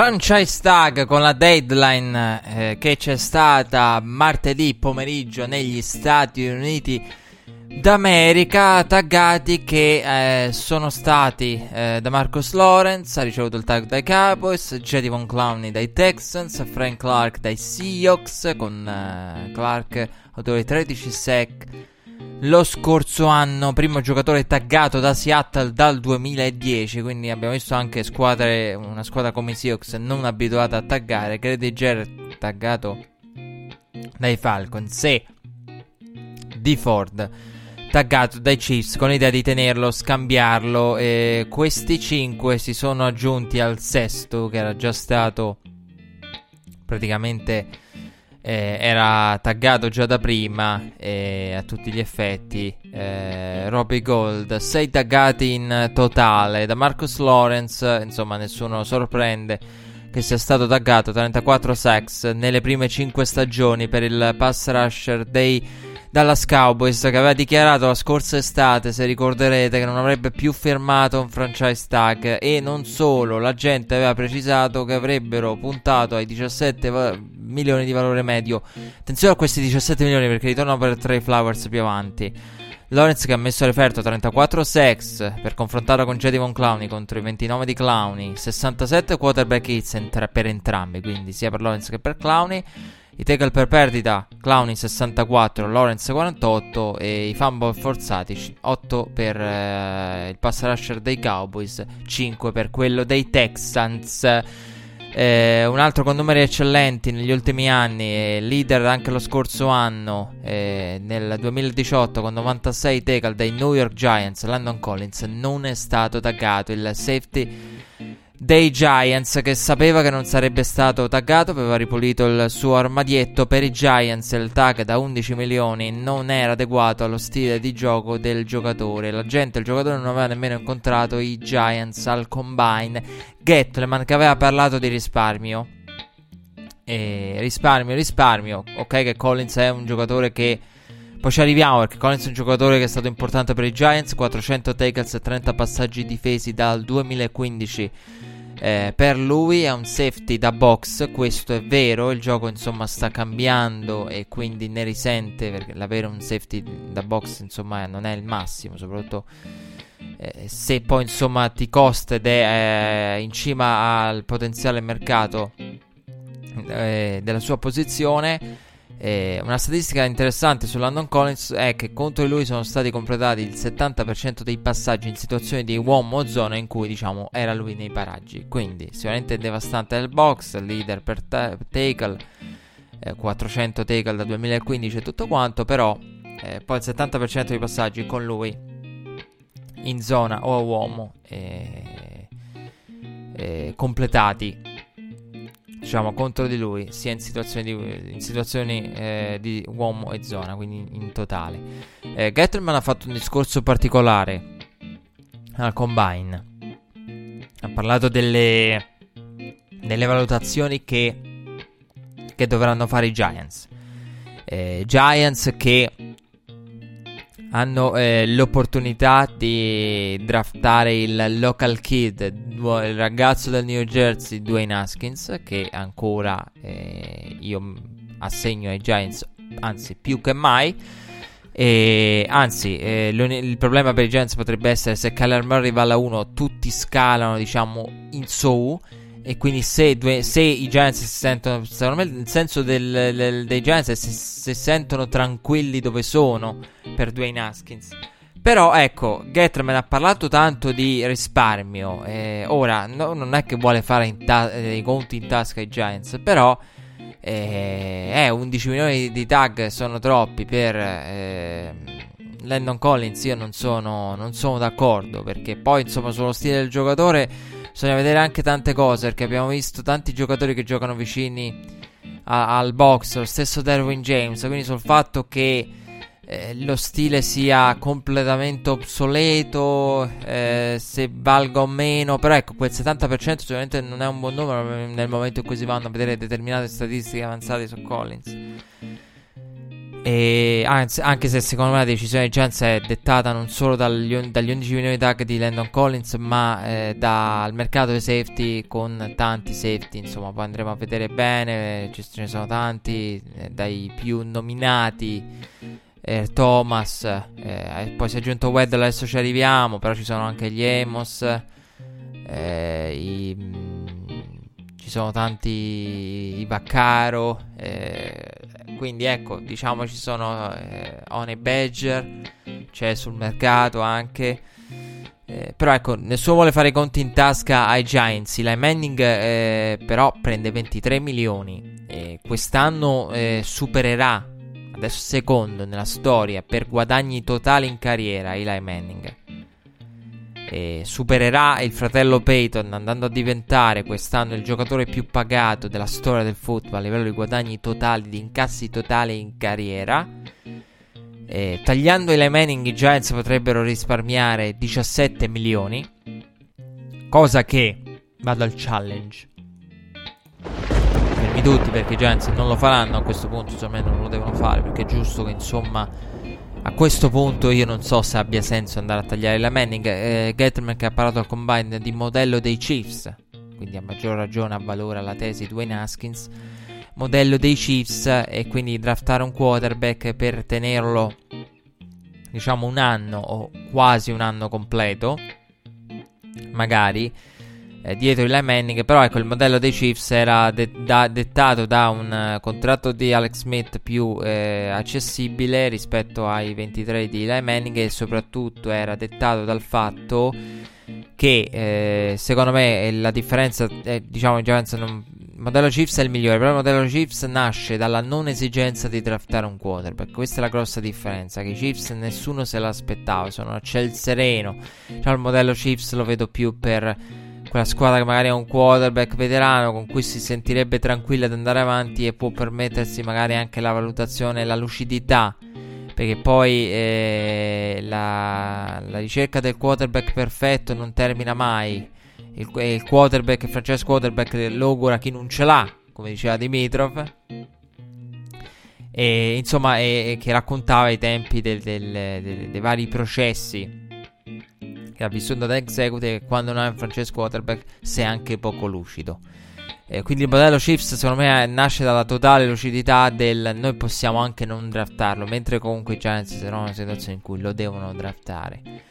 Franchise tag con la deadline eh, che c'è stata martedì pomeriggio negli Stati Uniti d'America taggati che eh, sono stati eh, da Marcus Lawrence, ha ricevuto il tag dai Cowboys, Jedi Von Clowney dai Texans, Frank Clark dai Seahawks con eh, Clark autore 13 sec lo scorso anno, primo giocatore taggato da Seattle dal 2010, quindi abbiamo visto anche squadre, una squadra come i Seahawks non abituata a taggare, Grady Jarrett taggato dai Falcons e di Ford taggato dai Chiefs con l'idea di tenerlo, scambiarlo e questi 5 si sono aggiunti al sesto che era già stato praticamente eh, era taggato già da prima eh, a tutti gli effetti eh, Robbie Gold 6 taggati in totale da Marcus Lawrence insomma nessuno sorprende che sia stato taggato. 34 sacks nelle prime 5 stagioni per il pass rusher dei Dallas Cowboys che aveva dichiarato la scorsa estate, se ricorderete, che non avrebbe più firmato un franchise tag e non solo, la gente aveva precisato che avrebbero puntato ai 17 va- milioni di valore medio. Attenzione a questi 17 milioni perché ritornano per Trey Flowers più avanti. Lawrence che ha messo a referto 34 sex per confrontarlo con Jedi Von Clowney contro i 29 di Clowney, 67 quarterback hits per entrambi, quindi sia per Lawrence che per Clowney. I tackle per perdita, Clowney 64, Lawrence 48 e i fumble forzati 8 per eh, il pass rusher dei Cowboys, 5 per quello dei Texans. Eh, un altro con numeri eccellenti negli ultimi anni, eh, leader anche lo scorso anno, eh, nel 2018 con 96 tackle dai New York Giants, Landon Collins non è stato taggato, il safety dei Giants che sapeva che non sarebbe stato taggato, aveva ripulito il suo armadietto. Per i Giants il tag da 11 milioni non era adeguato allo stile di gioco del giocatore. La gente, il giocatore non aveva nemmeno incontrato i Giants al combine. Gatleman che aveva parlato di risparmio. E risparmio, risparmio. Ok che Collins è un giocatore che... Poi ci arriviamo perché Collins è un giocatore che è stato importante per i Giants, 400 tackles e 30 passaggi difesi dal 2015 eh, per lui è un safety da box, questo è vero, il gioco insomma sta cambiando e quindi ne risente perché l'avere un safety da box insomma non è il massimo, soprattutto eh, se poi insomma ti costa ed è eh, in cima al potenziale mercato eh, della sua posizione eh, una statistica interessante su Landon Collins è che contro di lui sono stati completati il 70% dei passaggi in situazioni di uomo o zona in cui diciamo era lui nei paraggi. Quindi sicuramente devastante nel box, leader per ta- tackle, eh, 400 tackle da 2015 e tutto quanto, però eh, poi il 70% dei passaggi con lui in zona o a uomo eh, eh, completati diciamo, contro di lui, sia in situazioni di, in situazioni, eh, di uomo e zona, quindi in totale. Eh, Getterman ha fatto un discorso particolare al combine. Ha parlato delle, delle valutazioni che, che dovranno fare i Giants. Eh, Giants che hanno eh, l'opportunità di draftare il local kid, il ragazzo del New Jersey, Dwayne Haskins, che ancora eh, io assegno ai Giants, anzi più che mai. E, anzi, eh, il problema per i Giants potrebbe essere se Kyler Murray va alla 1, tutti scalano, diciamo, in so e quindi se, due, se, i Giants si sentono, secondo me il senso del, del, dei Giants è se si sentono tranquilli dove sono per Dwayne Haskins. Però ecco, Getterman ha parlato tanto di risparmio. Eh, ora, no, non è che vuole fare ta- eh, i conti in tasca ai Giants, però eh, eh, 11 milioni di tag sono troppi per eh, Landon Collins. Io non sono, non sono d'accordo perché poi, insomma, sullo stile del giocatore bisogna vedere anche tante cose perché abbiamo visto tanti giocatori che giocano vicini a, al box, lo stesso Derwin James, quindi sul fatto che eh, lo stile sia completamente obsoleto, eh, se valga o meno, però ecco quel 70% sicuramente non è un buon numero nel momento in cui si vanno a vedere determinate statistiche avanzate su Collins. E anzi, anche se secondo me la decisione di Giants è dettata non solo dagli, dagli 11 milioni di tag di Landon Collins, ma eh, dal mercato dei safety con tanti safety. Insomma, poi andremo a vedere bene. Ce ne sono tanti, eh, dai più nominati eh, Thomas, eh, poi si è aggiunto Weddle, adesso ci arriviamo, però ci sono anche gli Emos, eh, i, mh, mm, ci sono tanti i Baccaro, eh, quindi ecco, diciamo ci sono eh, One Badger, c'è sul mercato anche. Eh, però ecco, nessuno vuole fare i conti in tasca ai Giants. Eli Manning eh, però prende 23 milioni. E quest'anno eh, supererà, adesso secondo nella storia, per guadagni totali in carriera Eli Manning. E supererà il fratello Peyton andando a diventare quest'anno il giocatore più pagato della storia del football a livello di guadagni totali, di incassi totali in carriera. Eh, tagliando i Manning i Giants potrebbero risparmiare 17 milioni. Cosa che vado al challenge. Fermi tutti perché i Giants non lo faranno a questo punto, insomma non lo devono fare perché è giusto che insomma a questo punto io non so se abbia senso andare a tagliare la Manning. Eh, Getman che ha parlato al combine di modello dei Chiefs, quindi a maggior ragione ha valore la tesi di Dwayne Haskins modello dei Chiefs e quindi draftare un quarterback per tenerlo diciamo un anno o quasi un anno completo magari eh, dietro il Manning però ecco il modello dei Chiefs era de- da- dettato da un uh, contratto di Alex Smith più eh, accessibile rispetto ai 23 di Eli Manning e soprattutto era dettato dal fatto che eh, secondo me la differenza eh, diciamo non il modello Chiefs è il migliore, però il modello Chiefs nasce dalla non esigenza di draftare un quarterback. Questa è la grossa differenza, che i Chiefs nessuno se l'aspettava, sono a ciel sereno. Cioè il modello Chiefs lo vedo più per quella squadra che magari ha un quarterback veterano con cui si sentirebbe tranquilla ad andare avanti e può permettersi magari anche la valutazione e la lucidità. Perché poi eh, la, la ricerca del quarterback perfetto non termina mai il, il quarterback, il franchise quarterback l'augura chi non ce l'ha, come diceva Dimitrov. E insomma, e, e che raccontava i tempi dei vari processi ha vissuto da executive quando non è un franchise quarterback sei anche poco lucido. Eh, quindi il modello Chiefs secondo me nasce dalla totale lucidità del noi possiamo anche non draftarlo, mentre comunque i Giants sono in una situazione in cui lo devono draftare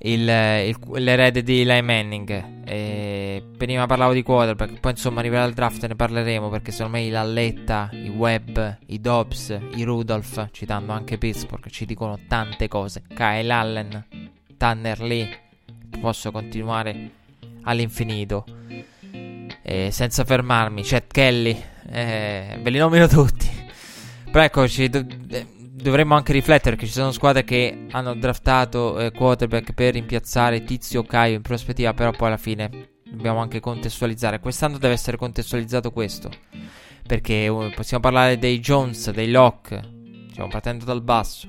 il, il, l'erede di Eli Manning. E prima parlavo di quarterback, poi insomma arriverà al draft ne parleremo perché secondo me i Lalletta, i Webb, i Dobbs, i Rudolph, citando anche Pittsburgh, ci dicono tante cose. Kyle Allen, Tanner Lee, posso continuare all'infinito. E senza fermarmi, Chet Kelly, eh, ve li nomino tutti. Però eccoci, dovremmo anche riflettere che ci sono squadre che hanno draftato eh, quarterback per rimpiazzare Tizio Caio in prospettiva, però poi alla fine dobbiamo anche contestualizzare. Quest'anno deve essere contestualizzato questo, perché uh, possiamo parlare dei Jones, dei Locke, stiamo partendo dal basso.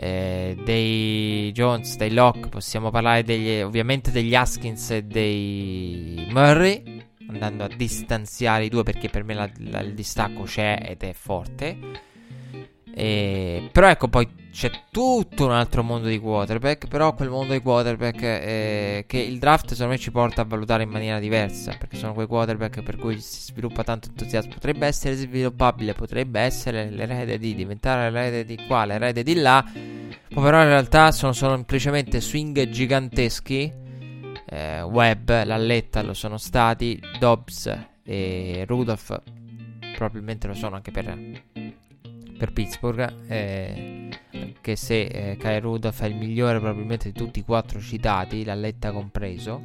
Eh, dei Jones, dei Locke, possiamo parlare degli, ovviamente degli Haskins e dei Murray, andando a distanziare i due perché per me la, la, il distacco c'è ed è forte. E, però ecco, poi c'è tutto un altro mondo di quarterback. Però quel mondo di quarterback eh, che il draft secondo me ci porta a valutare in maniera diversa. Perché sono quei quarterback per cui si sviluppa tanto entusiasmo. Potrebbe essere sviluppabile, potrebbe essere l'erede di diventare l'erede di qua, l'erede di là. Poi però in realtà sono, sono semplicemente swing giganteschi. Eh, Webb, Lalletta lo sono stati, Dobbs e Rudolph probabilmente lo sono anche per per Pittsburgh. Eh, che se eh, Kyle Rudolph è il migliore probabilmente di tutti i quattro citati, l'alletta compreso.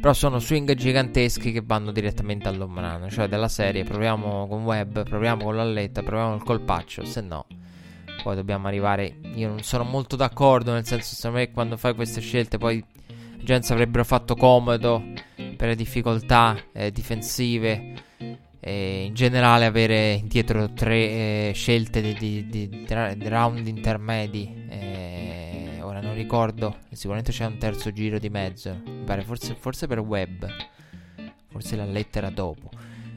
Però sono swing giganteschi che vanno direttamente all'ombrano. Cioè della serie proviamo con Webb, proviamo con l'alletta, proviamo il colpaccio. Se no, poi dobbiamo arrivare. Io non sono molto d'accordo. Nel senso, secondo me, quando fai queste scelte, poi Giants avrebbero fatto comodo per le difficoltà eh, difensive e in generale avere dietro tre eh, scelte di, di, di, di, round intermedi. Eh, ora non ricordo, sicuramente c'è un terzo giro di mezzo. Pare forse, forse per web, forse la lettera dopo.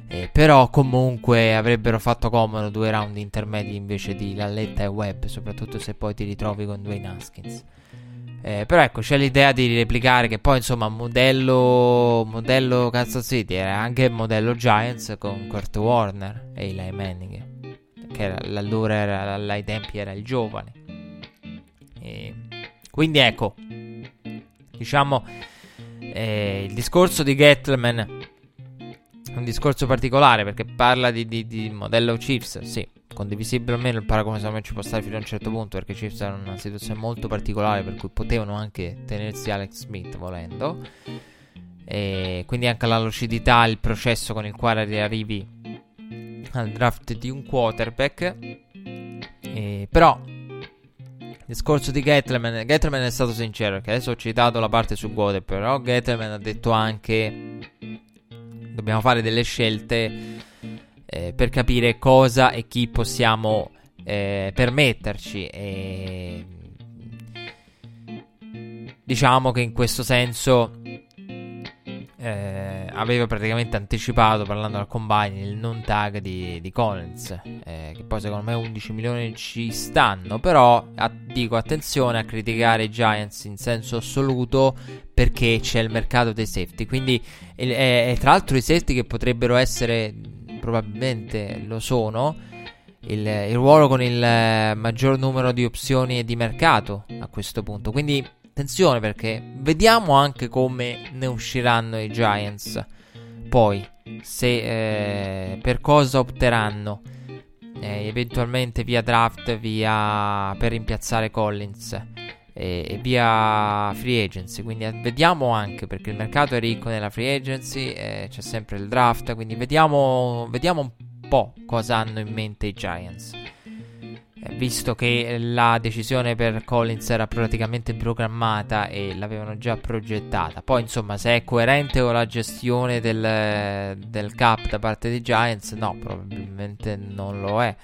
Eh, però comunque avrebbero fatto comodo due round intermedi invece di Lalletta e Web, soprattutto se poi ti ritrovi con Dwayne Haskins. Eh, però ecco, c'è l'idea di replicare che poi insomma modello, modello Kansas City era anche modello Giants con Kurt Warner e Eli Manning. che allora era, ai tempi era il giovane. E quindi ecco, diciamo, eh, il discorso di Gettleman un discorso particolare perché parla di, di, di modello Chiefs, sì, condivisibile o meno il paragone secondo me ci può stare fino a un certo punto perché Chiefs era una situazione molto particolare per cui potevano anche tenersi Alex Smith volendo e quindi anche la lucidità, il processo con il quale arrivi al draft di un quarterback. E, però il discorso di Gettleman, Gettleman è stato sincero perché adesso ho citato la parte su Gode, però Gettleman ha detto anche dobbiamo fare delle scelte eh, per capire cosa e chi possiamo eh, permetterci e diciamo che in questo senso eh, aveva praticamente anticipato, parlando al combine, il non tag di, di Collins, eh, che poi secondo me 11 milioni ci stanno, però a, dico attenzione a criticare i Giants in senso assoluto perché c'è il mercato dei safety, quindi e, tra l'altro i safety che potrebbero essere, probabilmente lo sono, il, il ruolo con il maggior numero di opzioni e di mercato a questo punto, quindi attenzione perché vediamo anche come ne usciranno i Giants. Poi, se eh, per cosa opteranno. Eh, eventualmente via draft, via per rimpiazzare Collins e, e, via free agency. Quindi eh, vediamo anche perché il mercato è ricco nella free agency, eh, c'è sempre il draft. Quindi vediamo, vediamo un po' cosa hanno in mente i Giants visto che la decisione per Collins era praticamente programmata e l'avevano già progettata. Poi, insomma, se è coerente con la gestione del, del cap da parte dei Giants, no, probabilmente non lo è.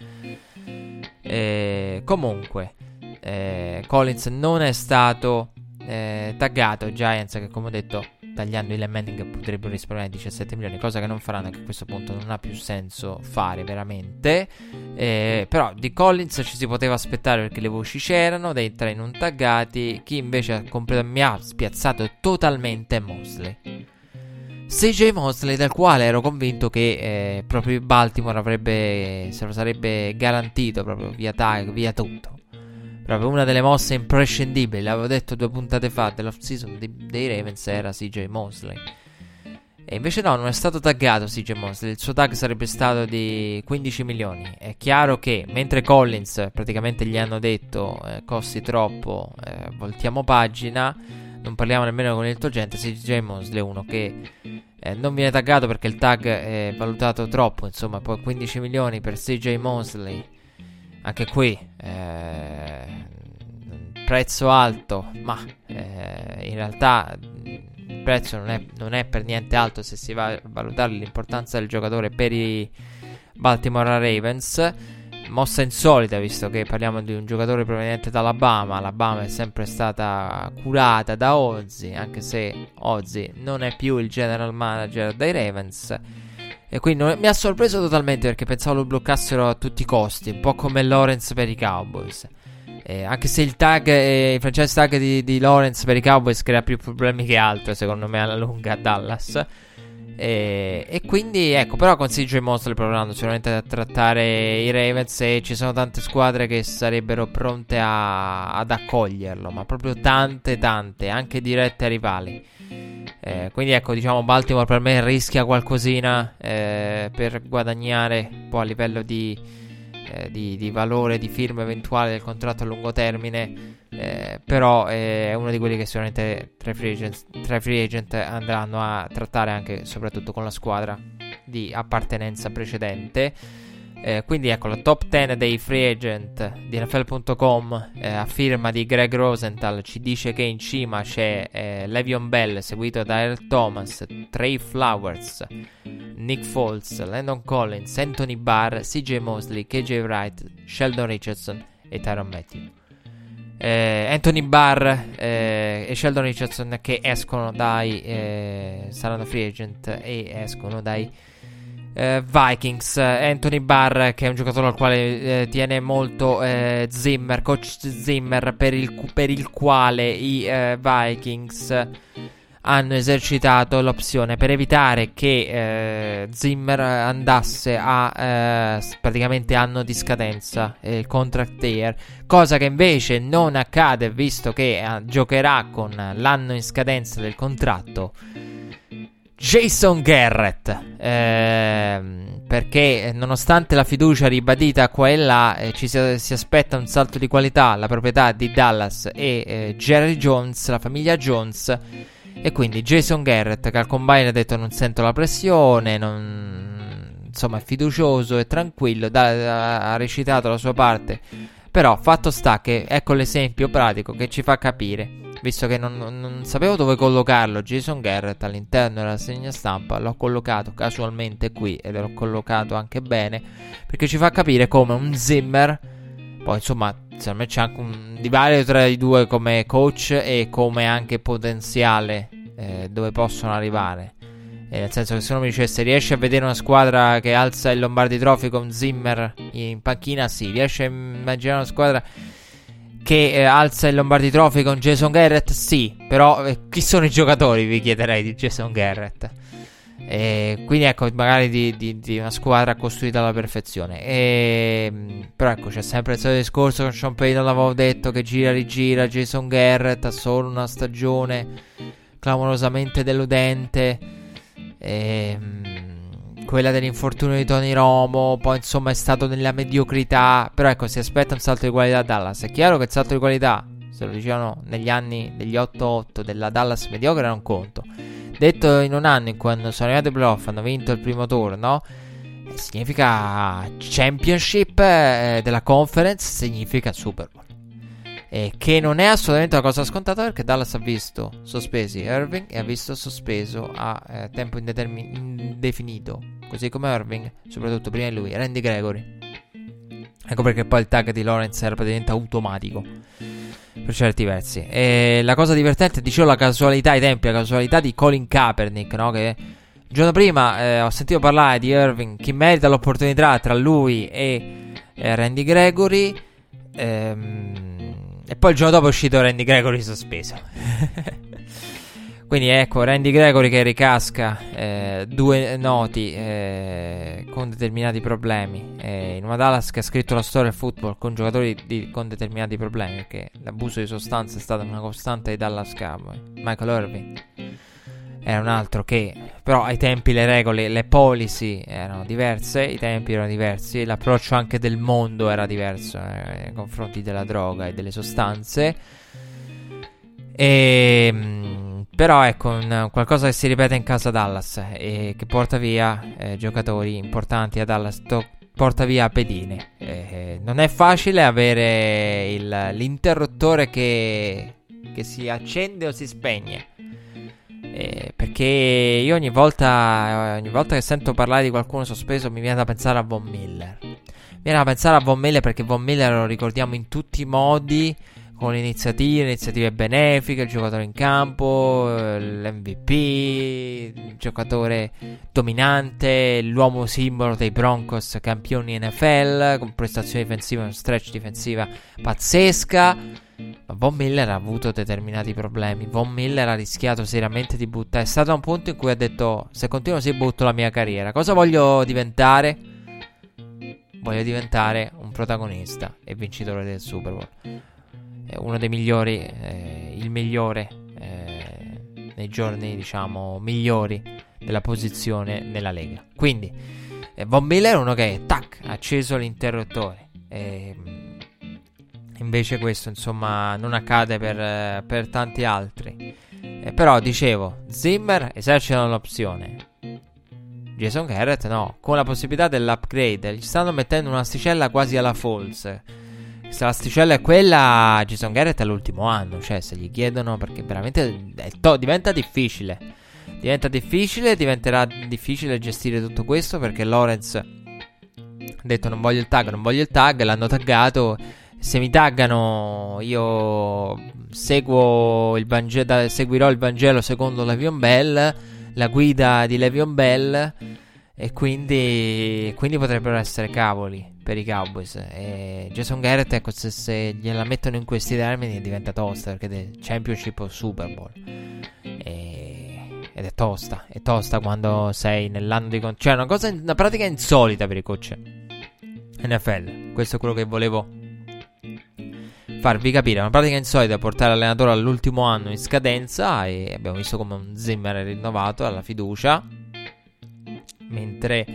E, comunque, eh, Collins non è stato eh, taggato. Giants, che come ho detto, tagliando il Manning potrebbero risparmiare 17 milioni, cosa che non faranno, che a questo punto non ha più senso fare veramente. Eh, però di Collins ci si poteva aspettare perché le voci c'erano, dei tre non taggati. Chi invece complet- mi ha spiazzato totalmente è Mosley. CJ Mosley, dal quale ero convinto che eh, proprio Baltimore avrebbe, se lo sarebbe garantito proprio via tag, via tutto. Proprio una delle mosse imprescindibili, l'avevo detto due puntate fa dell'off season dei Ravens era CJ Mosley. E invece no, non è stato taggato CJ Mosley, il suo tag sarebbe stato di 15 milioni. È chiaro che mentre Collins praticamente gli hanno detto eh, costi troppo, eh, voltiamo pagina, non parliamo nemmeno con il tuo gente, CJ Mosley è uno che eh, non viene taggato perché il tag è valutato troppo, insomma, poi 15 milioni per CJ Mosley anche qui eh, prezzo alto, ma eh, in realtà il prezzo non è, non è, per niente alto se si va a valutare l'importanza del giocatore per i Baltimore Ravens. Mossa insolita, visto che parliamo di un giocatore proveniente dall'Alabama. Alabama è sempre stata curata da Ozzy, anche se Ozzy non è più il general manager dei Ravens. E quindi mi ha sorpreso totalmente perché pensavo lo bloccassero a tutti i costi, un po' come Lawrence per i Cowboys. Eh, anche se il tag, eh, il franchise tag di, di, Lawrence per i Cowboys crea più problemi che altro, secondo me, alla lunga a Dallas. Eh, e quindi, ecco, però con CJ Mosley provando sicuramente a trattare i Ravens e ci sono tante squadre che sarebbero pronte a, ad accoglierlo, ma proprio tante, tante, anche dirette ai rivali. Eh, quindi ecco, diciamo, Baltimore per me rischia qualcosina eh, per guadagnare un po' a livello di, eh, di, di, valore di firma eventuale del contratto a lungo termine. Eh, però è uno di quelli che sicuramente tra i, free agent, tra i free agent andranno a trattare anche soprattutto con la squadra di appartenenza precedente. Eh, quindi ecco la top 10 dei free agent di NFL.com eh, a firma di Greg Rosenthal ci dice che in cima c'è eh, Le'Veon Bell seguito da Earl Thomas, Trey Flowers, Nick Foles, Landon Collins, Anthony Barr, CJ Mosley, KJ Wright, Sheldon Richardson e Tyron Matthew. Eh, Anthony Barr eh, e Sheldon Richardson che escono dai eh, saranno free agent e escono dai eh, Vikings, Anthony Barr, che è un giocatore al quale eh, tiene molto eh, Zimmer, coach Zimmer, per il, per il quale i eh, Vikings hanno esercitato l'opzione per evitare che eh, Zimmer andasse a eh, praticamente anno di scadenza il contract year, cosa che invece non accade visto che giocherà con l'anno in scadenza del contratto. Jason Garrett, ehm, perché nonostante la fiducia ribadita qua e là, eh, ci si, si, aspetta un salto di qualità, la proprietà di Dallas e eh, Jerry Jones, la famiglia Jones e quindi Jason Garrett che al combine ha detto non sento la pressione, non... insomma è fiducioso e tranquillo, da, ha recitato la sua parte. Però fatto sta che ecco l'esempio pratico che ci fa capire, visto che non, non sapevo dove collocarlo, Jason Garrett all'interno della segna stampa, l'ho collocato casualmente qui ed l'ho collocato anche bene, perché ci fa capire come un Zimmer, poi insomma secondo me c'è anche un divario tra i due come coach e come anche potenziale eh, dove possono arrivare. Eh, nel senso che se uno mi dicesse riesci a vedere una squadra che alza il Lombardi Trophy con Zimmer in panchina, sì. Riesci a immaginare una squadra che eh, alza il Lombardi Trophy con Jason Garrett, sì. Però eh, chi sono i giocatori, vi chiederei di Jason Garrett. E quindi ecco, magari di, di, di, una squadra costruita alla perfezione. E, però ecco, c'è sempre il solito discorso con Sean Payton, l'avevo detto, che gira, rigira, Jason Garrett ha solo una stagione clamorosamente deludente. E, quella dell'infortunio di Tony Romo, poi insomma è stato nella mediocrità. Però ecco, si aspetta un salto di qualità a Dallas. È chiaro che il salto di qualità, se lo dicevano negli anni degli 8-8 della Dallas mediocre, era un conto detto in un anno in cui sono arrivati ai playoff, hanno vinto il primo turno, significa championship eh, della conference, significa Super Bowl. E che non è assolutamente una cosa scontata perché Dallas ha visto sospesi Irving e ha visto sospeso a eh, tempo indetermin- indefinito, così come Irving, soprattutto prima di lui, Randy Gregory. Ecco perché poi il tag di Lawrence era praticamente automatico per certi versi. E la cosa divertente, dicevo, la casualità ai tempi, la casualità di Colin Kaepernick, no? Che il giorno prima eh, ho sentito parlare di Irving, chi merita l'opportunità tra lui e eh, Randy Gregory. Ehm, e poi il giorno dopo è uscito Randy Gregory sospeso. Quindi ecco, Randy Gregory che ricasca eh, due noti eh, con determinati problemi. Eh, in una Dallas che ha scritto la storia del football con giocatori di, con determinati problemi, perché l'abuso di sostanze è stata una costante di Dallas Cowboy. Michael Irving era un altro che, però ai tempi le regole, le policy erano diverse, i tempi erano diversi, l'approccio anche del mondo era diverso eh, nei confronti della droga e delle sostanze. E ehm, però ecco, un, qualcosa che si ripete in casa Dallas e che porta via eh, giocatori importanti a Dallas, to- porta via pedine. Eh, non è facile avere il, l'interruttore che, che, si accende o si spegne. Eh, perché io ogni volta, ogni volta che sento parlare di qualcuno sospeso mi viene da pensare a Von Miller. Mi viene da pensare a Von Miller perché Von Miller lo ricordiamo in tutti i modi con iniziative, iniziative benefiche, il giocatore in campo, l'MVP, il giocatore dominante, l'uomo simbolo dei Broncos campioni NFL, con prestazioni difensive, una stretch difensiva pazzesca. Ma Von Miller ha avuto determinati problemi. Von Miller ha rischiato seriamente di buttare. È stato un punto in cui ha detto: Se continuo così, butto la mia carriera. Cosa voglio diventare? Voglio diventare un protagonista e vincitore del Super Bowl uno dei migliori, eh, il migliore eh, nei giorni diciamo migliori della posizione nella Lega. Quindi eh, Von Miller è uno che tac, ha acceso l'interruttore. E, invece questo insomma non accade per, per tanti altri. Eh, però dicevo, Zimmer esercitano l'opzione. Jason Garrett no, con la possibilità dell'upgrade. Gli stanno mettendo un'asticella quasi alla false se l'asticella è quella, Jason Garrett è l'ultimo anno. Cioè, se gli chiedono, perché veramente to- diventa difficile. Diventa difficile, diventerà difficile gestire tutto questo perché Lorenz ha detto non voglio il tag, non voglio il tag, l'hanno taggato. Se mi taggano, io seguo il Vangelo, seguirò il Vangelo secondo Levion Bell, la guida di Levion Bell. E quindi, quindi potrebbero essere cavoli per i Cowboys. E Jason Garrett, ecco, se, se, gliela mettono in questi termini diventa tosta perché è Championship o Super Bowl. E ed è tosta. È tosta quando sei nell'anno di. Con- cioè, una cosa, una pratica insolita per i coach NFL. Questo è quello che volevo farvi capire. Una pratica insolita portare l'allenatore all'ultimo anno in scadenza. E abbiamo visto come un Zimmer è rinnovato alla fiducia. Mentre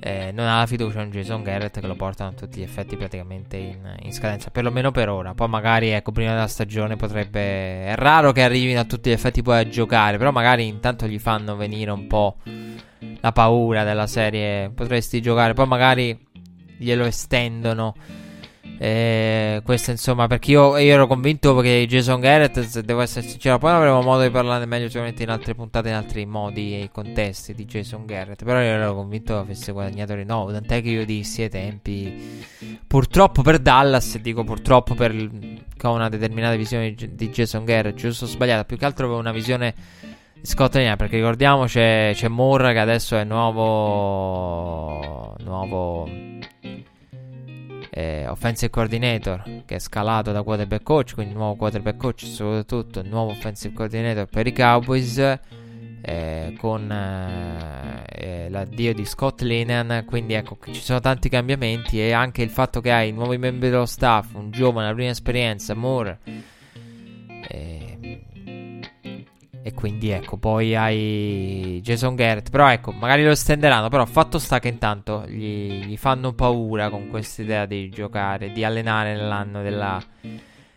eh, non ha la fiducia in Jason Garrett che lo portano a tutti gli effetti praticamente in, in, scadenza, perlomeno per ora. Poi magari, ecco, prima della stagione potrebbe... È raro che arrivino a tutti gli effetti poi a giocare, però magari intanto gli fanno venire un po' la paura della serie. Potresti giocare, poi magari glielo estendono eh, questo insomma perché io, io, ero convinto che Jason Garrett se devo essere sincero poi avremo modo di parlarne meglio sicuramente in altre puntate in altri modi e contesti di Jason Garrett però io ero convinto che avesse guadagnato rinnovo tant'è che io dissi ai tempi purtroppo per Dallas e dico purtroppo per con una determinata visione di Jason Garrett giusto o sbagliata più che altro avevo una visione Scott Linear perché ricordiamo c'è, c'è Moore che adesso è nuovo nuovo eh, offensive coordinator che è scalato da quarterback coach, quindi nuovo quarterback coach, soprattutto nuovo offensive coordinator per i Cowboys. Eh, con eh, eh, l'addio di Scott Linehan quindi ecco ci sono tanti cambiamenti e anche il fatto che hai nuovi membri dello staff un giovane la prima esperienza Moore e quindi ecco, poi hai Jason Garrett. Però ecco, magari lo estenderanno. Però fatto sta che intanto gli, gli fanno paura con questa idea di giocare, di allenare nell'anno della,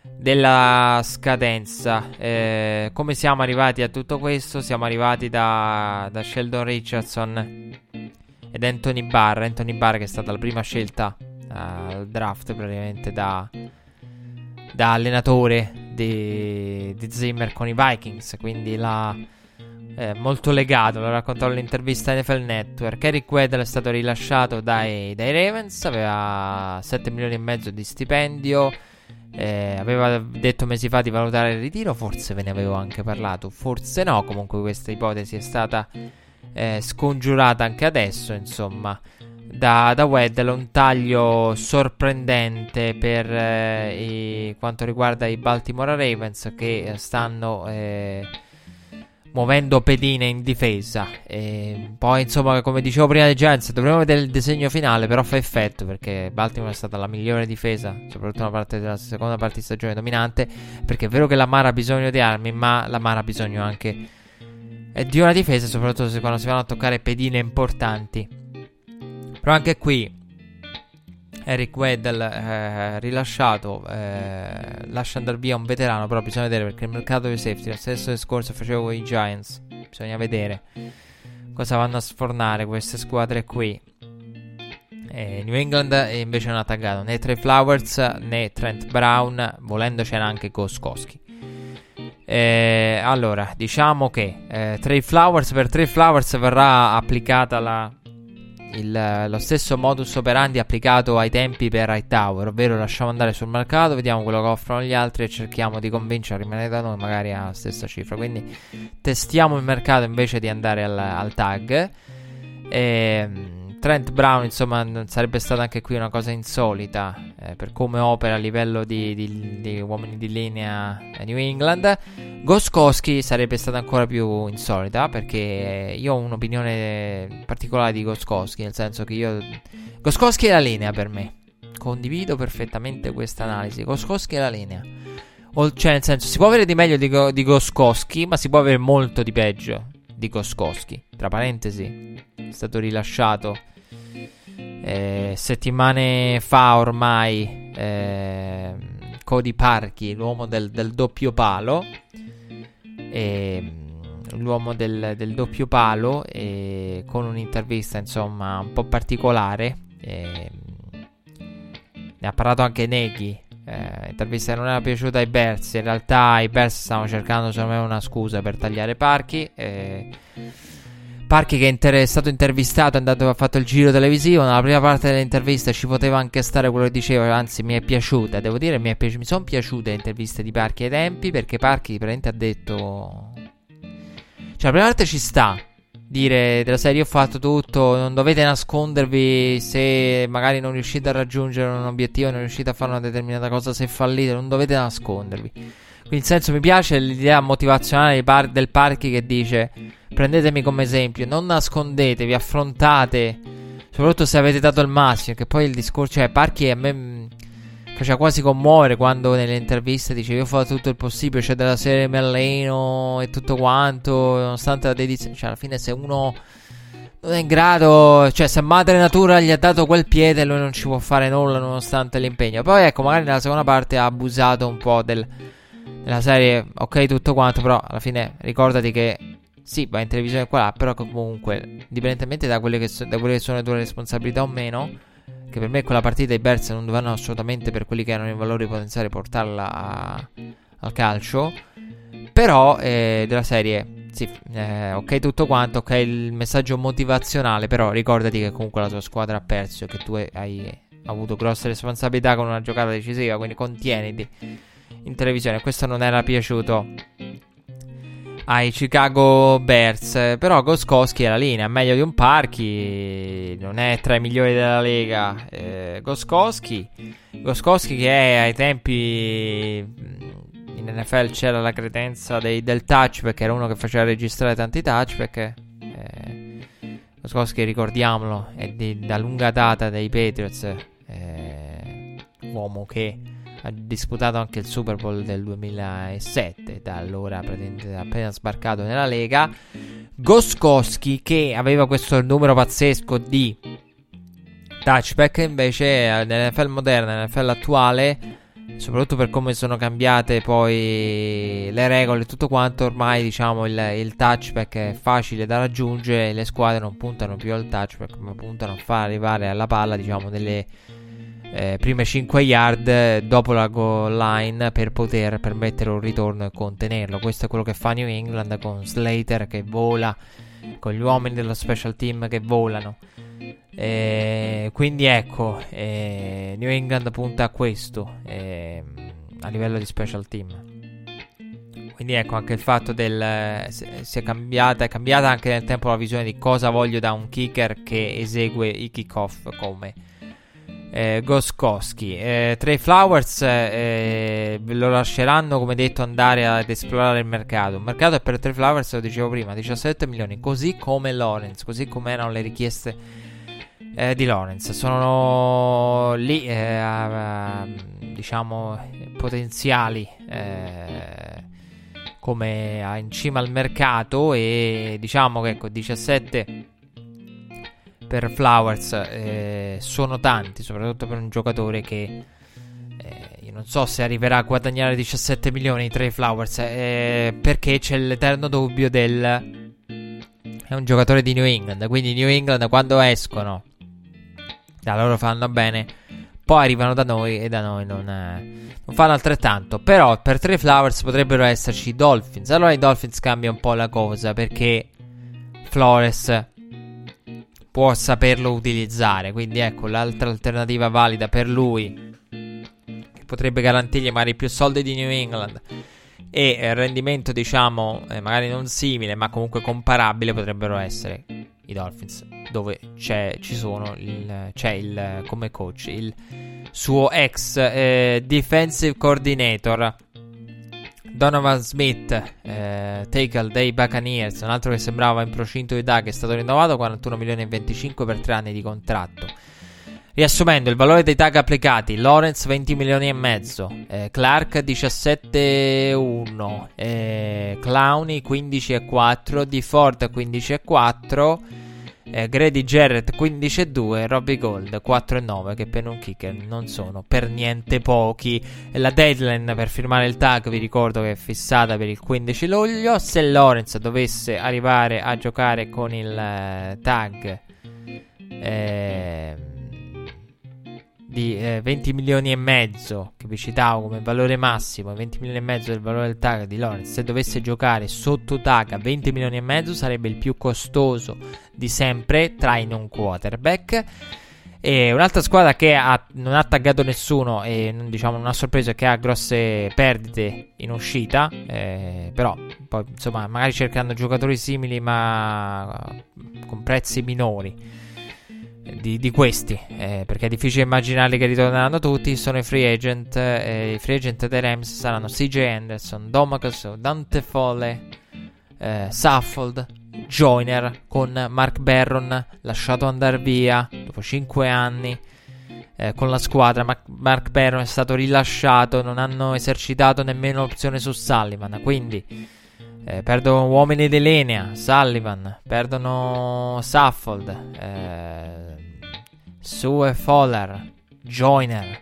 della scadenza. Eh, come siamo arrivati a tutto questo? Siamo arrivati da, da Sheldon Richardson ed Anthony Barr. Anthony Barr che è stata la prima scelta al draft praticamente da, da allenatore di, di Zimmer con i Vikings, quindi la, eh, molto legato, lo raccontò all'intervista NFL Network. Eric Weddle è stato rilasciato dai, dai, Ravens, aveva 7 milioni e mezzo di stipendio, eh, aveva detto mesi fa di valutare il ritiro, forse ve ne avevo anche parlato, forse no, comunque questa ipotesi è stata eh, scongiurata anche adesso, insomma da, da Weddell un taglio sorprendente per eh, i, quanto riguarda i Baltimore Ravens che stanno eh, muovendo pedine in difesa. E poi, insomma, come dicevo prima dei Giants, dovremo vedere il disegno finale, però fa effetto perché Baltimore è stata la migliore difesa, soprattutto nella seconda parte di stagione dominante, perché è vero che la Mara ha bisogno di armi, ma la Mara ha bisogno anche eh, di una difesa, soprattutto quando si vanno a toccare pedine importanti. Però anche qui Eric Weddell eh, rilasciato eh, lascia andare via un veterano però bisogna vedere perché il mercato dei safety lo stesso discorso facevo con i Giants bisogna vedere cosa vanno a sfornare queste squadre qui. Eh, New England invece non ha taggato né Trey Flowers né Trent Brown volendo c'era anche Goskowski. Eh, allora diciamo che eh, Trey Flowers per Trey Flowers verrà applicata la il, lo stesso modus operandi applicato ai tempi per Hightower, ovvero lasciamo andare sul mercato, vediamo quello che offrono gli altri e cerchiamo di convincere a rimanere da noi magari alla stessa cifra. Quindi testiamo il mercato invece di andare al, al tag. E, ehm, Trent Brown, insomma, sarebbe stata anche qui una cosa insolita eh, per come opera a livello di, di, di, uomini di linea New England. Goskowski sarebbe stata ancora più insolita perché io ho un'opinione particolare di Goskowski, nel senso che io... Goskowski è la linea per me. Condivido perfettamente questa analisi. Goskowski è la linea. O, cioè, nel senso, si può avere di meglio di, Go, di Goskowski, ma si può avere molto di peggio di Goskowski. Tra parentesi, è stato rilasciato eh, settimane fa ormai eh, Cody Parchi, l'uomo del, del doppio palo, eh, l'uomo del, del, doppio palo, con un'intervista insomma un po' particolare. ne ha parlato anche Neghi. Eh, intervista che non era piaciuta ai Bears. In realtà i Bears stavano cercando secondo me una scusa per tagliare Parchi. Eh, Parchi che è stato intervistato, è andato, ha fatto il giro televisivo. Nella prima parte dell'intervista ci poteva anche stare quello che diceva, anzi mi è piaciuta. Devo dire, mi, piaci- mi sono piaciute le interviste di Parchi ai tempi perché Parchi praticamente ha detto... Cioè la prima parte ci sta, dire della serie: ho fatto tutto, non dovete nascondervi se magari non riuscite a raggiungere un obiettivo, non riuscite a fare una determinata cosa, se fallite, non dovete nascondervi. In senso, mi piace l'idea motivazionale del Parchi che dice: Prendetemi come esempio, non nascondetevi, affrontate, soprattutto se avete dato il massimo. Che poi il discorso, cioè, Parchi a me faceva quasi commuovere quando nelle interviste diceva io ho fatto tutto il possibile, cioè della serie mi e tutto quanto, nonostante la dedizione, cioè alla fine se uno non è in grado, cioè se Madre Natura gli ha dato quel piede lui non ci può fare nulla nonostante l'impegno. Poi ecco, magari nella seconda parte ha abusato un po' del, della serie, ok tutto quanto, però alla fine ricordati che sì, va in televisione qua però comunque, indipendentemente da quelle che, so, da quelle che sono le tue responsabilità o meno, che per me quella partita i Bears non dovevano assolutamente per quelli che erano i valori potenziali portarla a, al calcio. Però eh, della serie, sì, eh, ok tutto quanto, ok il messaggio motivazionale, però ricordati che comunque la tua squadra ha perso e che tu hai avuto grosse responsabilità con una giocata decisiva, quindi contieniti in televisione. Questo non era piaciuto ai Chicago Bears. Però Goskowski è la linea, meglio di un Parchi, non è tra i migliori della Lega. Eh, Goskowski, Goskowski che è ai tempi mm, in NFL c'era la credenza dei, del touchback, era uno che faceva registrare tanti touchback. Eh, Goskowski, ricordiamolo, è di, da lunga data dei Patriots, eh, uomo che ha disputato anche il Super Bowl del 2007, da allora praticamente appena sbarcato nella Lega. Goskowski che aveva questo numero pazzesco di touchback, invece nell'NFL moderna, nell'NFL attuale, soprattutto per come sono cambiate poi le regole e tutto quanto, ormai diciamo il, il touchback è facile da raggiungere, le squadre non puntano più al touchback, ma puntano a far arrivare alla palla, diciamo, delle eh, prime 5 yard dopo la goal line per poter permettere un ritorno e contenerlo. Questo è quello che fa New England con Slater che vola, con gli uomini dello special team che volano. Eh, quindi ecco, eh, New England punta a questo eh, a livello di special team. Quindi ecco anche il fatto del si è cambiata, è cambiata anche nel tempo la visione di cosa voglio da un kicker che esegue i kickoff come eh, Goskowski. Eh, Trey Flowers eh, lo lasceranno, come detto, andare ad esplorare il mercato. Il mercato è per Trey Flowers, lo dicevo prima, 17 milioni, così come Lawrence, così come erano le richieste eh, di Lawrence. Sono lì, eh, diciamo, potenziali eh, come in cima al mercato e diciamo che ecco 17 per Flowers eh, sono tanti, soprattutto per un giocatore che eh, io non so se arriverà a guadagnare 17 milioni tra i Flowers, eh, perché c'è l'eterno dubbio del è un giocatore di New England, quindi New England quando escono da loro fanno bene, poi arrivano da noi e da noi non, eh, non fanno altrettanto. Però per Trey Flowers potrebbero esserci i Dolphins. Allora i Dolphins cambia un po' la cosa perché Flores può saperlo utilizzare. Quindi ecco l'altra alternativa valida per lui, che potrebbe garantirgli magari più soldi di New England e eh, rendimento diciamo eh, magari non simile ma comunque comparabile potrebbero essere i Dolphins dove c'è, ci sono il, c'è il come coach il suo ex eh, defensive coordinator Donovan Smith, eh, tackle dei Buccaneers, un altro che sembrava in procinto di DAG, è stato rinnovato 41 milioni e 25 per 3 anni di contratto. Riassumendo, il valore dei tag applicati: Lawrence 20 milioni e mezzo, eh, Clark 17,1, eh, Clowney 15,4, Di Ford 15,4 eh, Grady Jarrett 15-2, Robbie Gold 4-9 che per un kicker non sono per niente pochi. La deadline per firmare il tag vi ricordo che è fissata per il 15 luglio. Se Lawrence dovesse arrivare a giocare con il eh, tag eh, di eh, 20 milioni e mezzo che vi citavo come valore massimo 20 milioni e mezzo del valore del tag di Lawrence. Se dovesse giocare sotto tag a 20 milioni e mezzo sarebbe il più costoso di sempre tra i non quarterback. E un'altra squadra che ha, non ha taggato nessuno e diciamo, non ha sorpreso che ha grosse perdite in uscita. Eh, però poi insomma magari cercando giocatori simili ma con prezzi minori di, di questi. Eh, perché è difficile immaginarli che ritorneranno tutti. Sono i free agent. Eh, I free agent dei Rams saranno CJ Anderson, Domacos, Dante Fole, eh, Suffold, Joiner con Mark Barron lasciato andare via dopo 5 anni eh, con la squadra. Mark, Mark Barron è stato rilasciato, non hanno esercitato nemmeno l'opzione su Sullivan. Quindi eh, perdono uomini dell'Enea, Sullivan, perdono Suffold, eh, Sue Fowler, Joiner.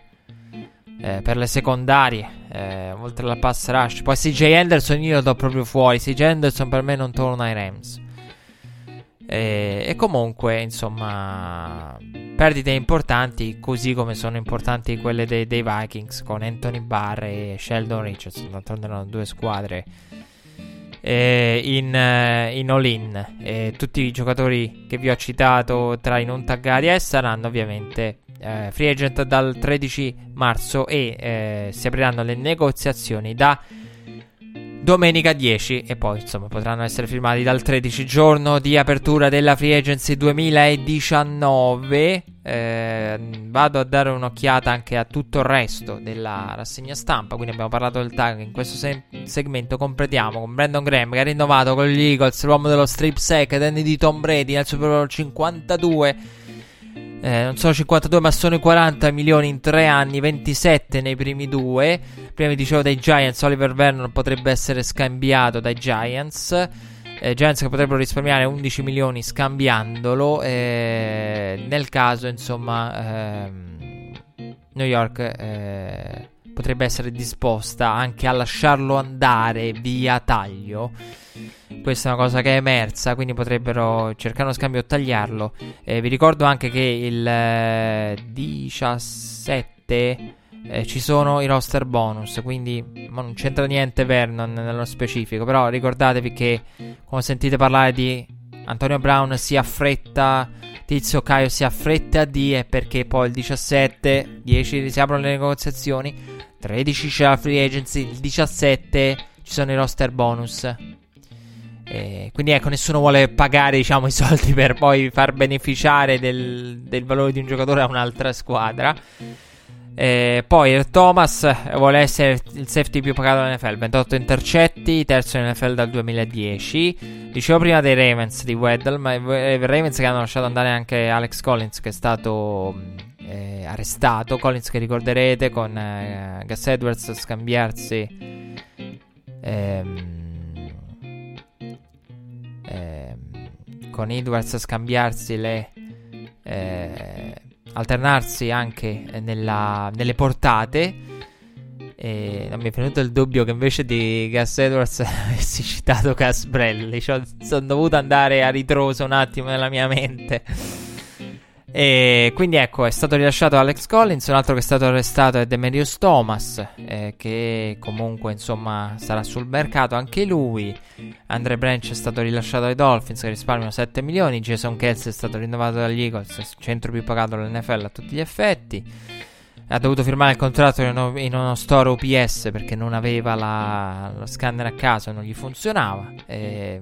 Eh, per le secondarie, eh, oltre alla pass rush. Poi CJ Anderson io lo do proprio fuori. CJ Anderson per me non torna ai Rams. E, e, comunque, insomma, perdite importanti, così come sono importanti quelle dei, dei Vikings con Anthony Barr e Sheldon Richardson. D'altronde erano due squadre eh, in, eh, in all-in. Eh, tutti i giocatori che vi ho citato tra i non taggati eh, saranno ovviamente eh, free agent dal 13 marzo e eh, si apriranno le negoziazioni da domenica 10 e poi insomma potranno essere firmati dal 13 giorno di apertura della Free Agency 2019 eh, vado a dare un'occhiata anche a tutto il resto della rassegna stampa. Quindi abbiamo parlato del tag in questo se- segmento. Completiamo con Brandon Graham che ha rinnovato con gli Eagles l'uomo dello strip sack Danny di Tom Brady nel Super Bowl 52 eh, non sono 52 ma sono i 40 milioni in 3 anni, 27 nei primi due. Prima vi dicevo dei Giants, Oliver Vernon potrebbe essere scambiato dai Giants. Eh, Giants che potrebbero risparmiare 11 milioni scambiandolo. Eh, nel caso, insomma, ehm, New York eh, potrebbe essere disposta anche a lasciarlo andare via taglio. Questa è una cosa che è emersa, quindi potrebbero cercare uno scambio o tagliarlo. Eh, vi ricordo anche che il eh, 17 eh, ci sono i roster bonus, quindi non c'entra niente Vernon nello specifico, però ricordatevi che quando sentite parlare di Antonio Brown si affretta, Tizio Caio si affretta a dire perché poi il 17, 10 si aprono le negoziazioni, 13 c'è la free agency, il 17 ci sono i roster bonus. Eh, quindi ecco, nessuno vuole pagare diciamo, i soldi per poi far beneficiare del, del valore di un giocatore a un'altra squadra. Eh, poi Thomas vuole essere il safety più pagato dell'NFL, 28 intercetti, terzo in NFL dal 2010. Dicevo prima dei Ravens di Weddle, ma i Ravens che hanno lasciato andare anche Alex Collins che è stato eh, arrestato. Collins che ricorderete con eh, Gus Edwards scambiarsi. Ehm, con Edwards scambiarsi le eh, alternarsi anche nella, nelle portate. E mi è venuto il dubbio che invece di Gas Edwards avessi citato Casbrelli cioè, sono dovuto andare a ritroso un attimo nella mia mente e quindi ecco, è stato rilasciato Alex Collins, un altro che è stato arrestato è Demerius Thomas, eh, che comunque insomma sarà sul mercato anche lui. Andre Branch è stato rilasciato ai Dolphins che risparmiano 7 milioni, Jason Kelsey è stato rinnovato dagli Eagles, centro più pagato dell'NFL a tutti gli effetti. Ha dovuto firmare il contratto in uno, in uno store UPS perché non aveva la, lo scanner a casa, non gli funzionava. E,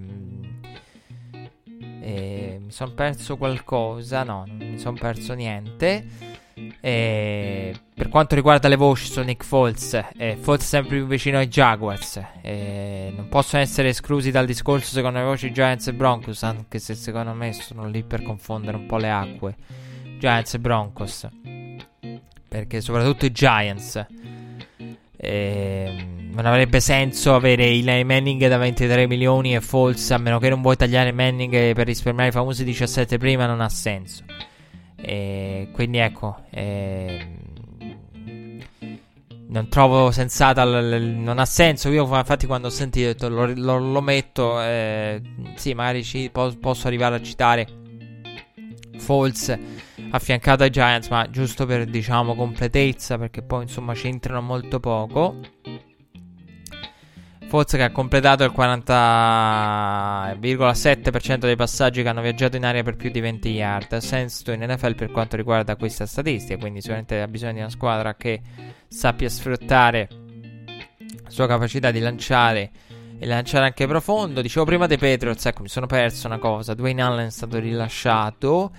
e mi sono perso qualcosa, no, non mi sono perso niente. E per quanto riguarda le voci su Nick Foles, eh, Foles è sempre più vicino ai Jaguars. Eh, non possono essere esclusi dal discorso secondo le voci Giants e Broncos, anche se secondo me sono lì per confondere un po' le acque. Giants e Broncos. Perché soprattutto i Giants. Eh, non avrebbe senso avere Eli Manning da 23 milioni e False, a meno che non vuoi tagliare Manning per risparmiare i famosi 17 prima, non ha senso. E quindi ecco, eh, non trovo sensata, non ha senso. Io infatti quando ho sentito lo, lo, lo metto, eh, sì, magari ci, po- posso arrivare a citare False affiancato ai Giants, ma giusto per diciamo completezza, perché poi insomma c'entrano molto poco. Forse che ha completato il 40,7% dei passaggi che hanno viaggiato in aria per più di 20 yard. Sensto in NFL per quanto riguarda questa statistica. Quindi sicuramente ha bisogno di una squadra che sappia sfruttare la sua capacità di lanciare e lanciare anche profondo. Dicevo prima dei Patriots, ecco, mi sono perso una cosa. Dwayne Allen è stato rilasciato.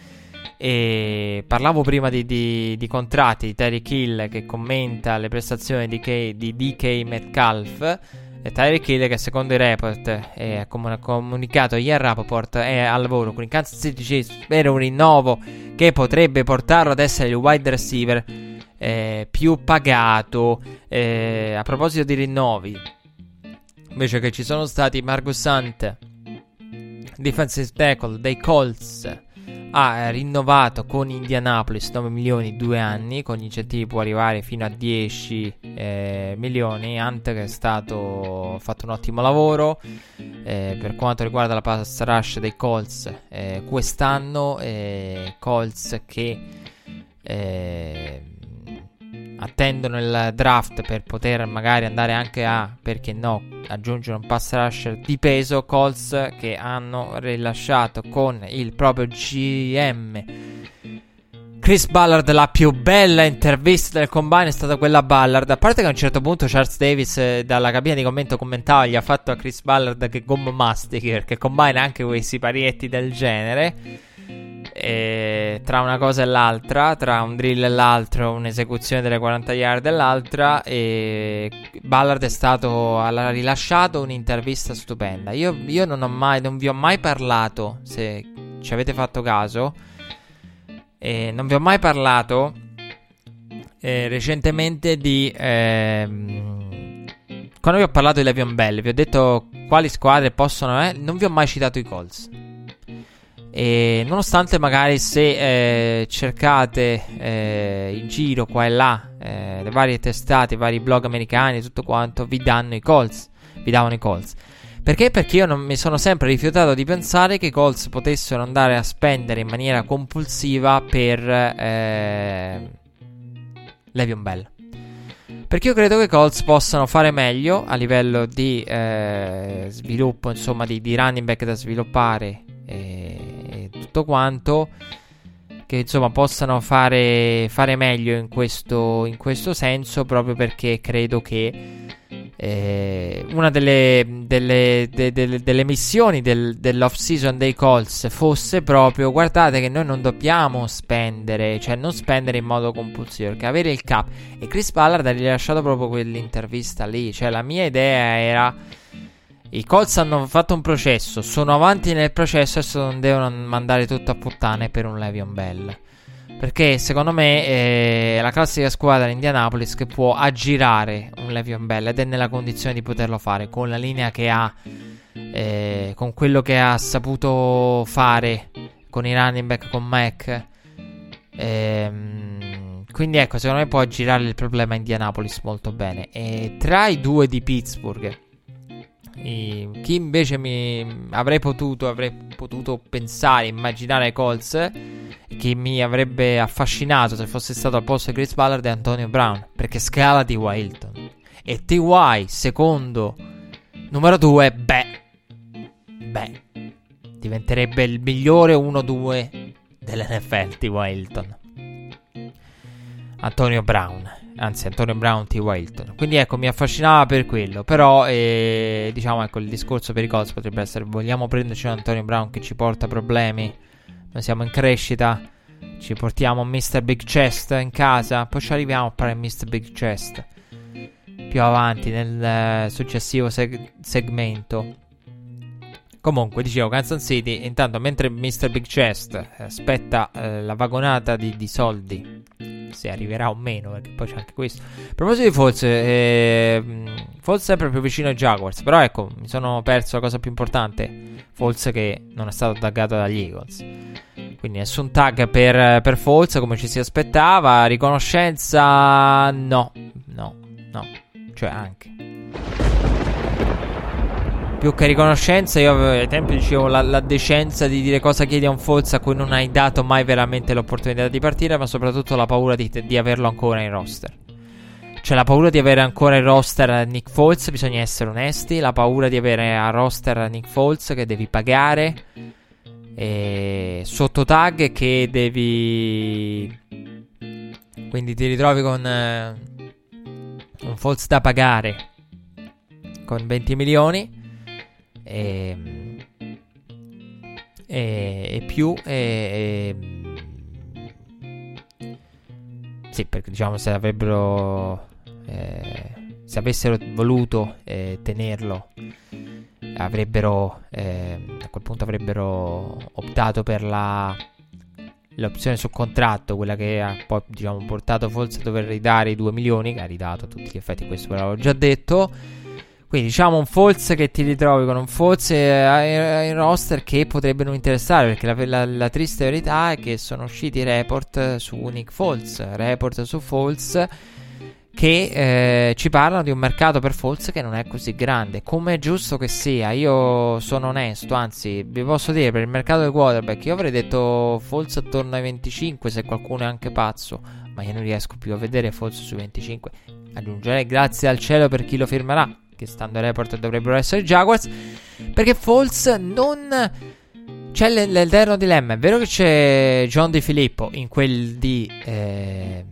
E parlavo prima di, di, di contratti di Terry Kill che commenta le prestazioni di, K, di DK Metcalf. E Tyreek Hill che secondo i report ha com- comunicato ieri Rapoport è al lavoro con i Kansas City Chiefs per un rinnovo che potrebbe portarlo ad essere il wide receiver eh, più pagato. Eh, a proposito di rinnovi, invece che ci sono stati Marcus Hunt, defensive tackle dei Colts ha rinnovato con Indianapolis 9 milioni due anni, con gli incentivi può arrivare fino a 10 eh, milioni. Hunt che è stato fatto un ottimo lavoro eh, per quanto riguarda la pass rush dei Colts eh, quest'anno, eh, Colts che eh, attendono il draft per poter magari andare anche a, perché no, aggiungere un pass rusher di peso. Colts che hanno rilasciato con il proprio GM. Chris Ballard, la più bella intervista del combine è stata quella Ballard. A parte che a un certo punto Charles Davis eh, dalla cabina di commento commentava, gli ha fatto a Chris Ballard che gomma mastichi perché combine anche quei siparietti del genere. E tra una cosa e l'altra, tra un drill e l'altro, un'esecuzione delle 40 yard e l'altra, e Ballard è stato ha rilasciato un'intervista stupenda. Io, io non, ho mai, non vi ho mai parlato, se ci avete fatto caso, eh, non vi ho mai parlato eh, recentemente di. Ehm, quando vi ho parlato di Levion Bell, vi ho detto quali squadre possono. Eh, non vi ho mai citato i Colts. E nonostante magari se eh, cercate eh, in giro qua e là eh, le varie testate, i vari blog americani, tutto quanto, vi danno i Colts. Vi davano i Colts. Perché? Perché io non mi sono sempre rifiutato di pensare che i Colts potessero andare a spendere in maniera compulsiva per eh, Levion Bell. Perché io credo che i Colts possano fare meglio a livello di eh, sviluppo, insomma, di, di running back da sviluppare. Eh, tutto quanto che insomma possano fare, fare meglio in questo, in questo, senso proprio perché credo che eh, una delle, delle, de, de, delle missioni del, dell'off season dei Colts fosse proprio guardate che noi non dobbiamo spendere cioè non spendere in modo compulsivo perché avere il cap e Chris Ballard ha rilasciato proprio quell'intervista lì cioè la mia idea era i Colts hanno fatto un processo, sono avanti nel processo e non devono mandare tutto a puttane per un Levion Bell. Perché secondo me è la classica squadra di Indianapolis che può aggirare un Levion Bell ed è nella condizione di poterlo fare con la linea che ha, eh, con quello che ha saputo fare con i running back, con Mac. Ehm, quindi ecco, secondo me può aggirare il problema Indianapolis molto bene. E tra i due di Pittsburgh e chi invece mi avrei potuto, avrei potuto pensare, immaginare Colts, che mi avrebbe affascinato se fosse stato al posto di Chris Ballard è Antonio Brown, perché scala T.Y. Hilton. E T.Y. secondo numero 2, beh, beh, diventerebbe il migliore 1-2 dell'NFL T.Y. Hilton. Antonio Brown anzi Antonio Brown T. Wilton. Quindi ecco, mi affascinava per quello. Però, eh, diciamo, ecco, il discorso per i Colts potrebbe essere: vogliamo prenderci un Antonio Brown che ci porta problemi? Noi siamo in crescita. Ci portiamo Mr. Big Chest in casa. Poi ci arriviamo a parlare Mr. Big Chest più avanti nel uh, successivo seg- segmento. Comunque, dicevo, Kansas City, intanto mentre Mr. Big Chest eh, aspetta eh, la vagonata di, di, soldi, se arriverà o meno, perché poi c'è anche questo. A proposito di Falls, eh, Falls sempre più vicino ai Jaguars, però ecco, mi sono perso la cosa più importante, Falls che non è stato taggato dagli Eagles. Quindi nessun tag per, per Falls come ci si aspettava, riconoscenza no, no, no, cioè anche più che riconoscenza, io ai tempi dicevo la, la, decenza di dire cosa chiedi a un Falls a cui non hai dato mai veramente l'opportunità di partire, ma soprattutto la paura di, di averlo ancora in roster. c'è la paura di avere ancora il roster Nick Foles, bisogna essere onesti. La paura di avere a roster Nick Foles che devi pagare. E sotto tag che devi. Quindi ti ritrovi con eh, un Foles da pagare con 20 milioni. E, e, e più. E, sì, perché diciamo se avrebbero eh, se avessero voluto eh, tenerlo, avrebbero eh, a quel punto avrebbero optato per la, l'opzione sul contratto, quella che ha poi diciamo, portato forse a dover ridare i 2 milioni, che ha ridato a tutti gli effetti, questo ve l'avevo già detto. Quindi diciamo un false che ti ritrovi con un false in roster che potrebbe non interessare perché la, la, la, triste verità è che sono usciti report su Nick False, report su False che eh, ci parlano di un mercato per Falls che non è così grande. Come è giusto che sia, io sono onesto, anzi, vi posso dire per il mercato del quarterback, io avrei detto Falls attorno ai 25 se qualcuno è anche pazzo, ma io non riesco più a vedere Falls sui 25. Aggiungerei grazie al cielo per chi lo firmerà, che stando ai report dovrebbero essere Jaguars, perché Falls non... C'è l'eterno dilemma, è vero che c'è John Di Filippo in quel di... Eh,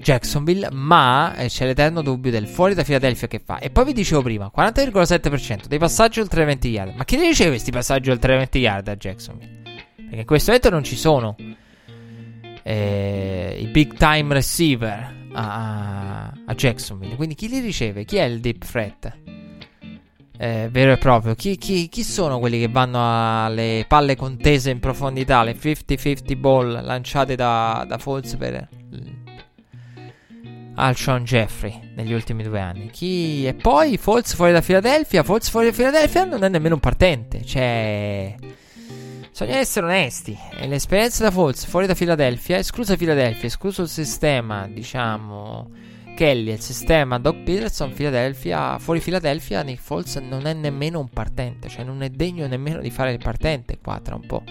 Jacksonville, ma eh, c'è l'eterno dubbio del fuori da Philadelphia che fa. E poi vi dicevo prima, 40,7% dei passaggi oltre 20 yard. Ma chi ne riceve questi passaggi oltre 20 yard a Jacksonville? Perché in questo momento non ci sono eh, i big time receiver a, a, Jacksonville. Quindi chi li riceve? Chi è il deep threat? Eh, vero e proprio. Chi, chi, chi, sono quelli che vanno alle palle contese in profondità, le 50-50 ball lanciate da, da Falls per Alshon Jeffrey negli ultimi due anni. Chi... E poi Falls fuori da Filadelfia. Falls fuori da Filadelfia non è nemmeno un partente. Cioè. Bisogna essere onesti. L'esperienza da Falls fuori da Filadelfia, esclusa Filadelfia, escluso il sistema, diciamo. Kelly, il sistema Doc Peterson, Filadelfia, fuori Filadelfia, Nick Foles non è nemmeno un partente, cioè non è degno nemmeno di fare il partente qua tra un po'.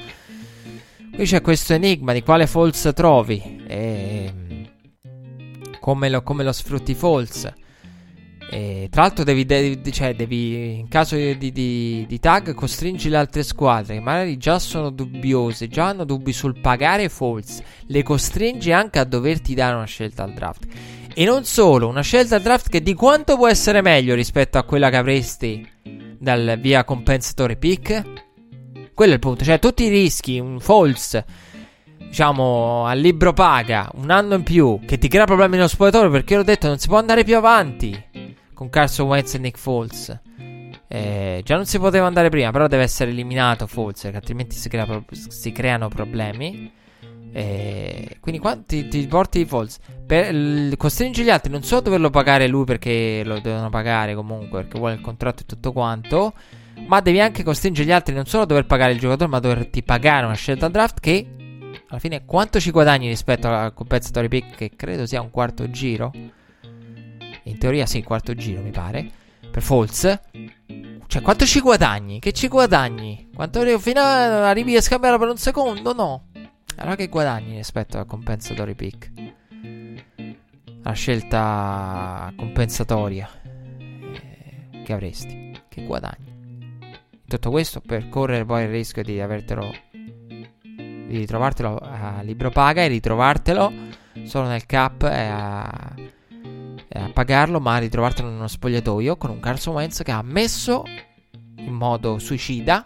Qui c'è questo enigma di quale Foles trovi. E come lo, come lo sfrutti false. E, tra l'altro devi, devi, cioè, devi, in caso di, di, di, tag costringi le altre squadre che magari già sono dubbiose, già hanno dubbi sul pagare false, le costringi anche a doverti dare una scelta al draft. E non solo, una scelta al draft che di quanto può essere meglio rispetto a quella che avresti dal via compensatory pick? Quello è il punto, cioè tutti i rischi, un false diciamo, al libro paga un anno in più che ti crea problemi nello spogliatoio perché l'ho detto non si può andare più avanti con Carson Wentz e Nick Foles. Eh, già non si poteva andare prima, però deve essere eliminato Foles, perché altrimenti si, crea pro- si creano problemi. Eh, quindi quando ti, ti porti Foles, per, l- costringi gli altri non a doverlo pagare lui perché lo devono pagare comunque, perché vuole il contratto e tutto quanto, ma devi anche costringere gli altri non solo a dover pagare il giocatore, ma a doverti pagare una scelta draft che alla fine quanto ci guadagni rispetto al compensatory pick che credo sia un quarto giro? In teoria sì, quarto giro mi pare. Per false. Cioè quanto ci guadagni? Che ci guadagni? Quanto fino a arrivi a scambiarlo per un secondo? No. Allora che guadagni rispetto al compensatory pick? La scelta compensatoria eh, che avresti? Che guadagni? Tutto questo per correre poi il rischio di avertelo di ritrovartelo a libro paga e ritrovartelo solo nel cap e a, e a pagarlo, ma ritrovartelo in uno spogliatoio con un Carson Wentz che ha messo in modo suicida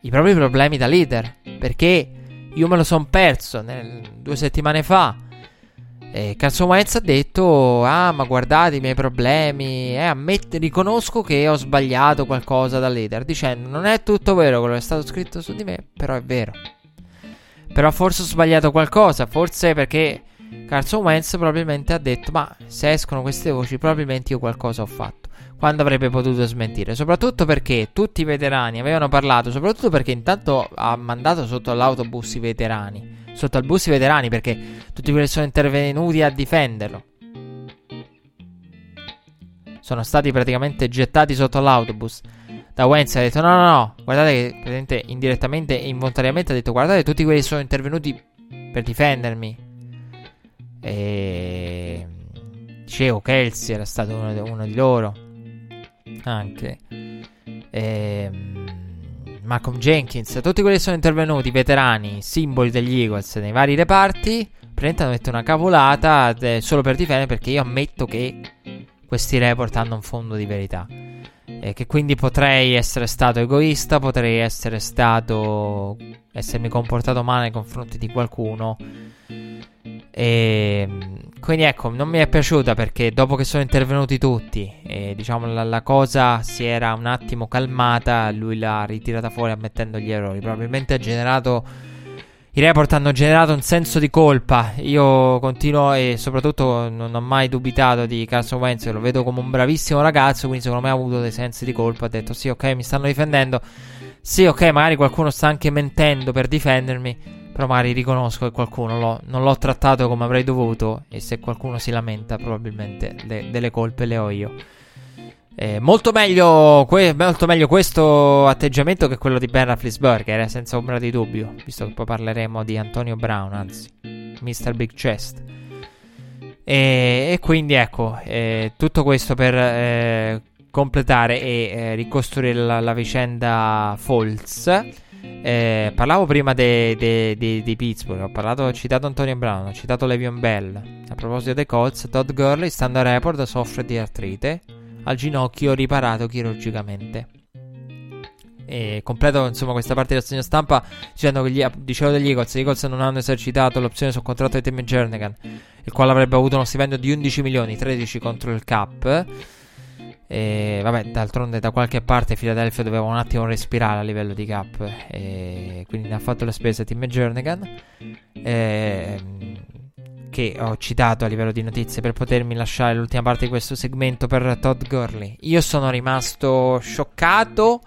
i propri problemi da leader. Perché io me lo sono perso nel, due settimane fa. E Carson Wentz ha detto: Ah, ma guardate i miei problemi. E ammette, riconosco che ho sbagliato qualcosa da leader. Dicendo: Non è tutto vero quello che è stato scritto su di me, però è vero. Però forse ho sbagliato qualcosa, forse perché Carson Wentz probabilmente ha detto ma se escono queste voci probabilmente io qualcosa ho fatto. Quando avrebbe potuto smentire, soprattutto perché tutti i veterani avevano parlato, soprattutto perché intanto ha mandato sotto l'autobus i veterani, sotto al bus i veterani perché tutti quelli che sono intervenuti a difenderlo sono stati praticamente gettati sotto l'autobus da Wentz ha detto no no no, guardate che praticamente indirettamente e involontariamente ha detto guardate tutti quelli che sono intervenuti per difendermi. E... dicevo, Kelsey era stato uno, uno di loro. Anche. Ehm, Malcolm Jenkins, tutti quelli che sono intervenuti, veterani, simboli degli Eagles nei vari reparti, praticamente hanno una cavolata eh, solo per difendere perché io ammetto che questi report hanno un fondo di verità. E che quindi potrei essere stato egoista, potrei essere stato. essermi comportato male nei confronti di qualcuno. E quindi ecco, non mi è piaciuta perché dopo che sono intervenuti tutti, e diciamo la, la, cosa si era un attimo calmata, lui l'ha ritirata fuori ammettendo gli errori. Probabilmente ha generato i report hanno generato un senso di colpa. Io continuo e soprattutto non ho mai dubitato di Carson Wentz. Lo vedo come un bravissimo ragazzo. Quindi, secondo me, ha avuto dei sensi di colpa. Ha detto: Sì, ok, mi stanno difendendo. Sì, ok, magari qualcuno sta anche mentendo per difendermi. Però magari riconosco che qualcuno lo, non l'ho trattato come avrei dovuto. E se qualcuno si lamenta, probabilmente le, delle colpe le ho io. Eh, molto, meglio que- molto, meglio questo atteggiamento che quello di Ben Roethlisberger, eh, senza ombra di dubbio, visto che poi parleremo di Antonio Brown, anzi, Mr. Big Chest. E, e quindi ecco, eh, tutto questo per eh, completare e eh, ricostruire la, la, vicenda Falls. Eh, parlavo prima di Pittsburgh, ho, parlato, ho citato Antonio Brown, ho citato Levion Bell. A proposito dei Colts, Todd Gurley, stando a report, soffre di artrite al ginocchio riparato chirurgicamente. E completo insomma questa parte del segno stampa dicendo che gli, dicevo degli Eagles, gli Eagles non hanno esercitato l'opzione sul contratto di Tim Jernigan, il quale avrebbe avuto uno stipendio di 11 milioni, 13 contro il cap. E vabbè, d'altronde da qualche parte Philadelphia doveva un attimo respirare a livello di cap. E quindi ne ha fatto le spese Tim Jernigan. E che ho citato a livello di notizie per potermi lasciare l'ultima parte di questo segmento per Todd Gurley. Io sono rimasto scioccato,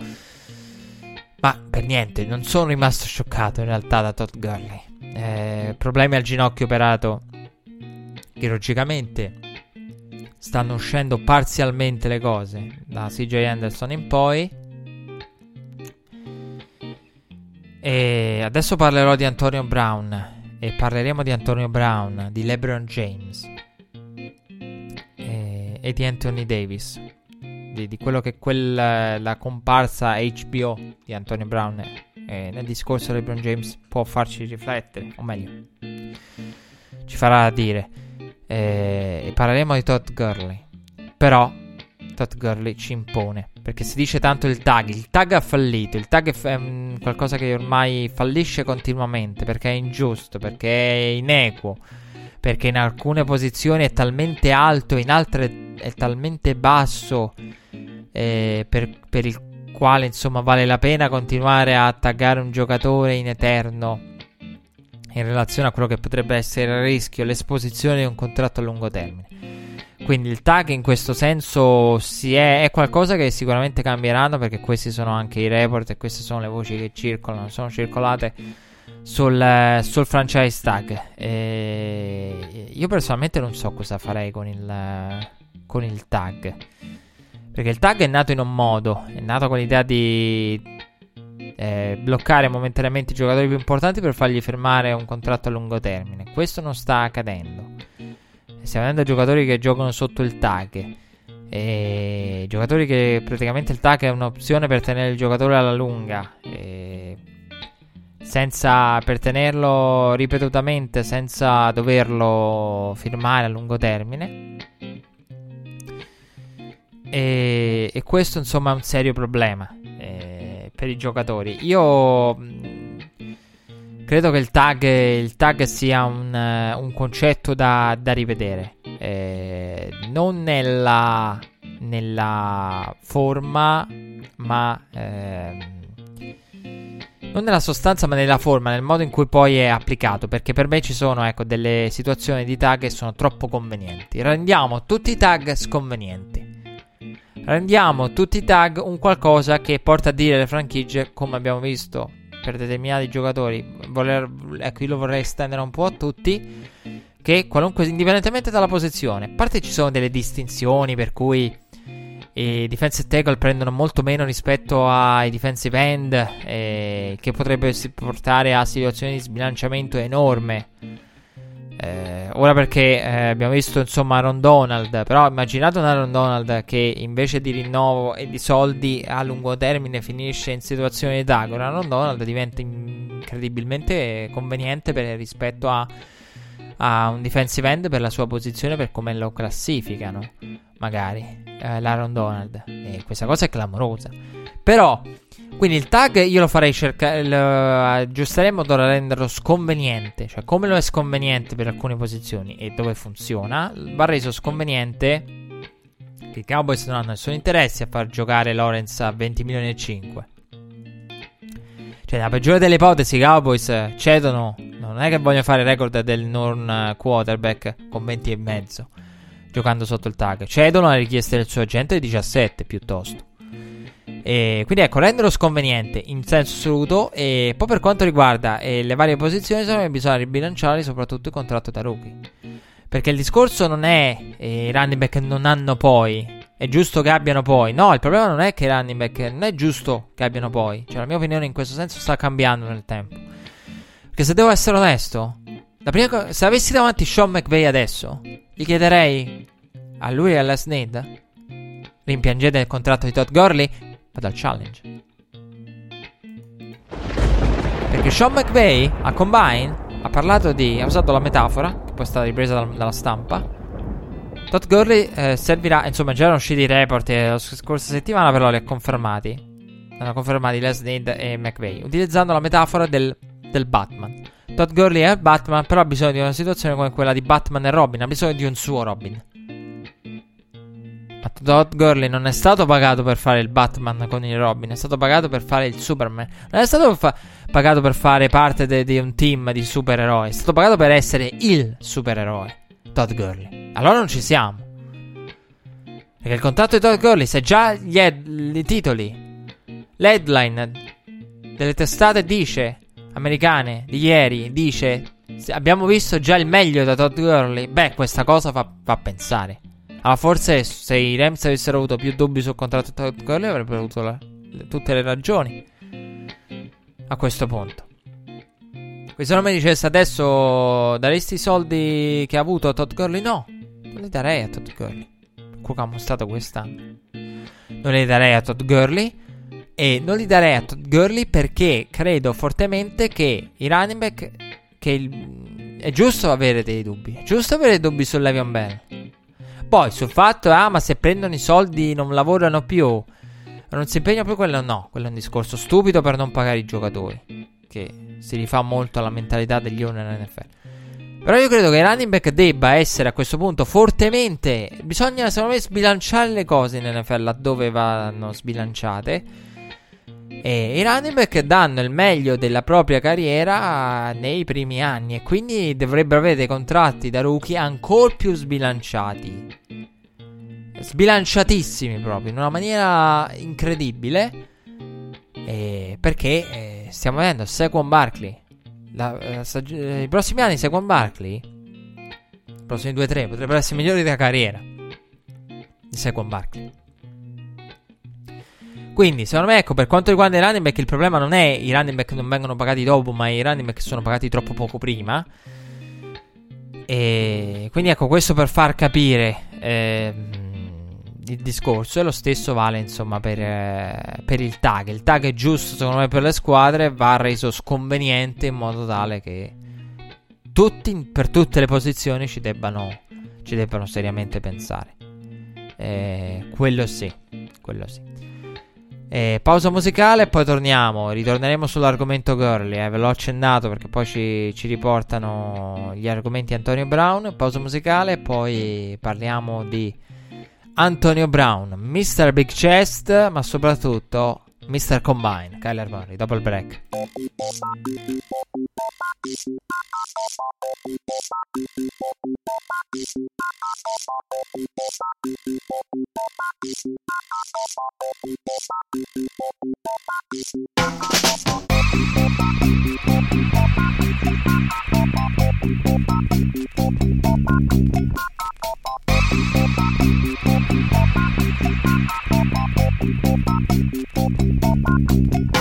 ma per niente, non sono rimasto scioccato in realtà da Todd Gurley. Eh, problemi al ginocchio operato chirurgicamente. Stanno uscendo parzialmente le cose da CJ Anderson in poi. E adesso parlerò di Antonio Brown e parleremo di Antonio Brown, di LeBron James e, e di Anthony Davis, di, di, quello che quella, la comparsa HBO di Antonio Brown è, nel discorso LeBron James può farci riflettere, o meglio, ci farà dire. E, e parleremo di Todd Gurley, però Todd Gurley ci impone. Perché si dice tanto il tag. Il tag ha fallito. Il tag è, um, qualcosa che ormai fallisce continuamente. Perché è ingiusto. Perché è inequo. Perché in alcune posizioni è talmente alto, in altre è talmente basso. Eh, per, per il quale insomma vale la pena continuare a taggare un giocatore in eterno in relazione a quello che potrebbe essere il rischio, l'esposizione di un contratto a lungo termine. Quindi il tag in questo senso è, è, qualcosa che sicuramente cambieranno perché questi sono anche i report e queste sono le voci che circolano, sono circolate sul, sul franchise tag. E io personalmente non so cosa farei con il, con il tag. Perché il tag è nato in un modo, è nato con l'idea di eh, bloccare momentaneamente i giocatori più importanti per fargli firmare un contratto a lungo termine. Questo non sta accadendo. Stiamo avendo giocatori che giocano sotto il tag. E giocatori che praticamente il tag è un'opzione per tenere il giocatore alla lunga. E senza per tenerlo ripetutamente, senza doverlo firmare a lungo termine. E, e questo insomma è un serio problema eh, per i giocatori. Io Credo che il tag, il tag sia un, un, concetto da, da rivedere. Eh, non nella, nella, forma, ma. Eh, non nella sostanza, ma nella forma, nel modo in cui poi è applicato. Perché per me ci sono ecco, delle situazioni di tag che sono troppo convenienti. Rendiamo tutti i tag sconvenienti. Rendiamo tutti i tag un qualcosa che porta a dire le franchigie, come abbiamo visto per determinati giocatori, voler, ecco io lo vorrei estendere un po' a tutti, che qualunque, indipendentemente dalla posizione, a parte ci sono delle distinzioni per cui i defensive tackle prendono molto meno rispetto ai defensive end, eh, che potrebbe portare a situazioni di sbilanciamento enorme. Eh, ora perché eh, abbiamo visto insomma Aaron Donald, però immaginate un Aaron Donald che invece di rinnovo e di soldi a lungo termine finisce in situazione di tag, Aaron Donald diventa incredibilmente conveniente per, rispetto a, a, un defensive end per la sua posizione, per come lo classificano, magari, eh, l'Aaron Donald. E questa cosa è clamorosa. Però quindi il tag io lo farei cercare, lo aggiusterei in modo da renderlo sconveniente, cioè come lo è sconveniente per alcune posizioni e dove funziona, va reso sconveniente che i Cowboys non hanno nessun interesse a far giocare Lawrence a 20 milioni e 5. Cioè, nella peggiore delle ipotesi, i Cowboys cedono. Non è che vogliono fare il record del non quarterback con 20 e mezzo, giocando sotto il tag. Cedono alle richieste del suo agente di 17 piuttosto. E quindi ecco, renderlo sconveniente in senso assoluto. E poi per quanto riguarda eh, le varie posizioni, secondo me bisogna ribilanciare soprattutto il contratto da rookie. Perché il discorso non è eh, i running back non hanno poi. È giusto che abbiano poi. No, il problema non è che i running back non è giusto che abbiano poi. Cioè, la mia opinione in questo senso sta cambiando nel tempo. Perché se devo essere onesto, co- se avessi davanti Sean McVay adesso, gli chiederei a lui e alla Snead. Rimpiangete il contratto di Todd Gurley? Vado al challenge. Perché Sean McVay a Combine ha parlato di. ha usato la metafora, che poi è stata ripresa dal, dalla stampa. Todd Gurley eh, servirà. Insomma, già erano usciti i report e la scorsa settimana, però li ha confermati. Hanno confermati Les Need e McVay. Utilizzando la metafora del, del Batman. Todd Gurley è Batman, però ha bisogno di una situazione come quella di Batman e Robin. Ha bisogno di un suo Robin. Todd Gurley non è stato pagato per fare il Batman con il Robin, è stato pagato per fare il Superman. Non è stato fa- pagato per fare parte di un team di supereroi, è stato pagato per essere il supereroe. Todd Gurley. Allora non ci siamo. Perché il contratto di Todd Gurley, se già gli, ed- i titoli, l'headline delle testate dice, americane, di ieri, dice, abbiamo visto già il meglio da Todd Gurley, beh, questa cosa fa, fa pensare. Allora, forse se i Rams avessero avuto più dubbi sul contratto di Todd Gurley avrebbero avuto la, le, tutte le ragioni a questo punto. Qui se non mi dicesse adesso daresti i soldi che ha avuto Todd Gurley? No, non li darei a Todd Gurley. Quello che ha mostrato quest'anno. Non li darei a Todd Gurley. E non li darei a Todd Gurley perché credo fortemente che i running back. Che il, è giusto avere dei dubbi. È giusto avere dubbi su Le'Veon Bell. Poi sul fatto, ah, ma se prendono i soldi non lavorano più, non si impegna più, quello no. Quello è un discorso stupido per non pagare i giocatori. Che si rifà molto alla mentalità degli owner NFL. Però io credo che il running back debba essere a questo punto fortemente. Bisogna, secondo me, sbilanciare le cose in NFL laddove vanno sbilanciate. E i running back danno il meglio della propria carriera nei primi anni. E quindi dovrebbero avere dei contratti da rookie ancora più sbilanciati sbilanciatissimi proprio in una maniera incredibile. Eh, perché eh, stiamo vedendo Saquon Barkley. La, la, stag- I prossimi anni Saquon Barkley, i prossimi 2-3, potrebbero essere migliori della carriera di Saquon Barkley. Quindi, secondo me, ecco, per quanto riguarda i running back, il problema non è i running back non vengono pagati dopo, ma i running back sono pagati troppo poco prima. E quindi, ecco, questo per far capire. Eh, il discorso e lo stesso vale insomma per, eh, per, il tag. Il tag è giusto secondo me per le squadre, va reso sconveniente in modo tale che tutti, per tutte le posizioni ci debbano, ci debbano seriamente pensare. Eh, quello sì, quello sì. Eh, pausa musicale e poi torniamo. Ritorneremo sull'argomento girly. Eh, ve l'ho accennato perché poi ci, ci, riportano gli argomenti Antonio Brown. Pausa musicale e poi parliamo di Antonio Brown, Mr. Big Chest, ma soprattutto Mr. Combine, Kyler Murray, dopo il break. Thank Thank you.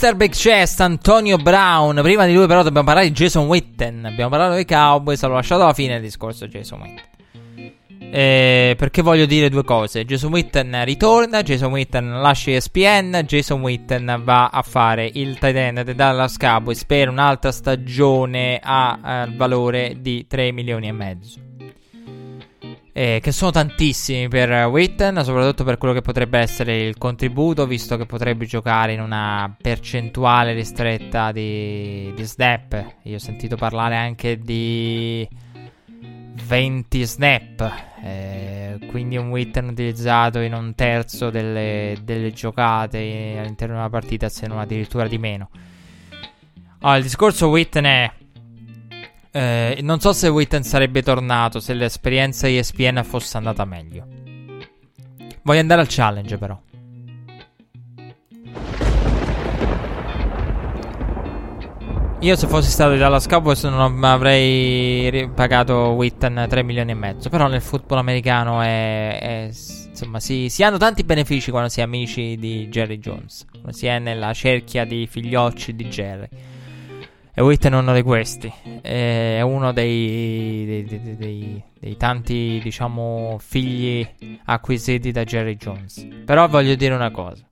Mr. Big Chest, Antonio Brown. Prima di lui, però, dobbiamo parlare di Jason Witten. Abbiamo parlato dei Cowboys. L'ho lasciato alla fine il discorso di Jason Witten. Eh, perché voglio dire due cose. Jason Witten ritorna. Jason Witten lascia ESPN. Jason Witten va a fare il tight end dei Dallas Cowboys per un'altra stagione a eh, valore di 3 milioni e mezzo eh, che sono tantissimi per Witten, soprattutto per quello che potrebbe essere il contributo, visto che potrebbe giocare in una percentuale ristretta di, di snap. Io ho sentito parlare anche di 20 snap, eh, quindi un Witten utilizzato in un terzo delle, delle giocate all'interno di una partita, se non addirittura di meno. Allora, il discorso Witten è eh, non so se Witten sarebbe tornato se l'esperienza ESPN fosse andata meglio. Voglio andare al challenge però. Io se fossi stato di Dallas Cowboys non avrei pagato Witten 3 milioni e mezzo. Però nel football americano è, è insomma si, si, hanno tanti benefici quando si è amici di Jerry Jones. Quando si è nella cerchia di figliocci di Jerry. Witten è uno di questi. È uno dei, dei, dei, dei, tanti, diciamo, figli acquisiti da Jerry Jones. Però voglio dire una cosa.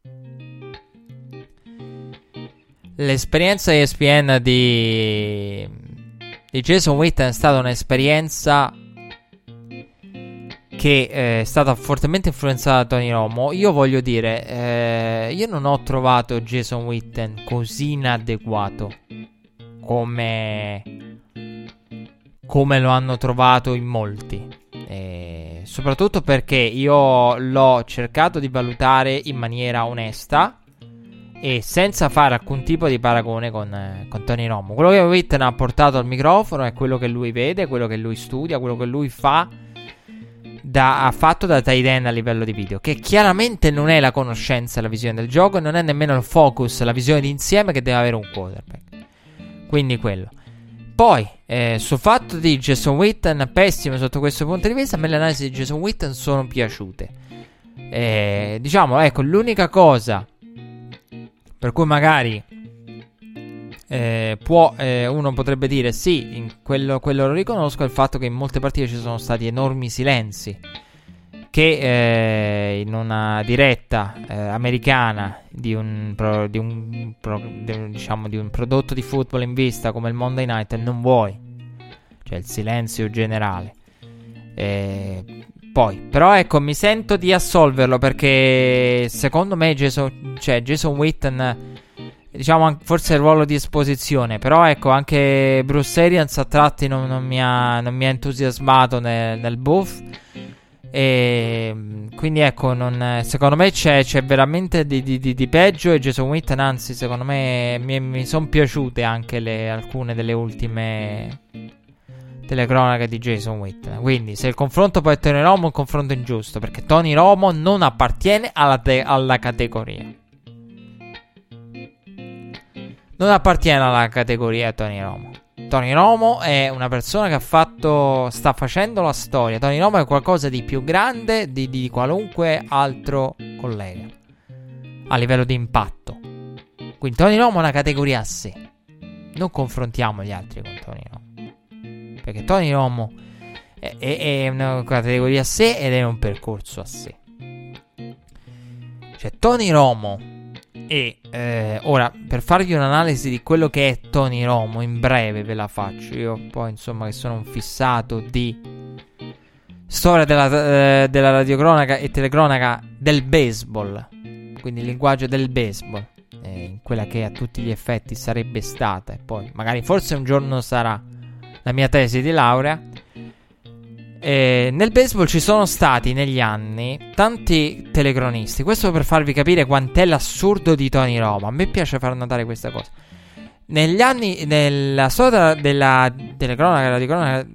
L'esperienza ESPN di, di Jason Witten è stata un'esperienza che eh, è stata fortemente influenzata da Tony Romo. Io voglio dire, eh, io non ho trovato Jason Witten così inadeguato come, come lo hanno trovato in molti. E soprattutto perché io l'ho cercato di valutare in maniera onesta e senza fare alcun tipo di paragone con, con Tony Romo. Quello che Witten ha portato al microfono è quello che lui vede, quello che lui studia, quello che lui fa da, fatto da Taiden a livello di video, che chiaramente non è la conoscenza la visione del gioco, e non è nemmeno il focus, la visione d'insieme che deve avere un quarterback. Quindi quello. Poi, eh, sul fatto di Jason Witten, pessimo sotto questo punto di vista, a me le analisi di Jason Witten sono piaciute. Eh, diciamo, ecco, l'unica cosa per cui magari eh, può, eh, uno potrebbe dire sì, quello, quello, lo riconosco, il fatto che in molte partite ci sono stati enormi silenzi che eh, in una diretta eh, americana di un, pro, di, un pro, di, diciamo, di un prodotto di football in vista come il Monday Night non vuoi, cioè il silenzio generale. Eh, poi, però ecco, mi sento di assolverlo perché secondo me Jason, cioè Jason Witten, diciamo forse il ruolo di esposizione, però ecco anche Bruce Arians a tratti non, non, mi, ha, non mi, ha, entusiasmato nel, nel buff. E quindi ecco, non, secondo me c'è, c'è veramente di, di, di, di, peggio. E Jason Witten, anzi, secondo me mi, mi sono piaciute anche le, alcune delle ultime telecronache di Jason Witten. Quindi, se il confronto poi è Tony Romo, è un confronto ingiusto. Perché Tony Romo non appartiene alla, te- alla categoria. Non appartiene alla categoria Tony Romo. Tony Romo è una persona che ha fatto. sta facendo la storia. Tony Romo è qualcosa di più grande di, di qualunque altro collega. A livello di impatto. Quindi Tony Romo è una categoria a sé. Non confrontiamo gli altri con Tony Romo. Perché Tony Romo è, è, è una categoria a sé ed è un percorso a sé. Cioè, Tony Romo e eh, ora per farvi un'analisi di quello che è Tony Romo, in breve ve la faccio. Io poi, insomma, che sono un fissato di storia della, eh, della radiocronaca e telecronaca del baseball. Quindi il linguaggio del baseball. Eh, quella che a tutti gli effetti sarebbe stata. E poi, magari, forse un giorno sarà la mia tesi di laurea. E nel baseball ci sono stati negli anni tanti telecronisti. Questo per farvi capire quant'è l'assurdo di Tony Roma. A me piace far notare questa cosa. Negli anni, nella storia della telecronaca, la telecronaca,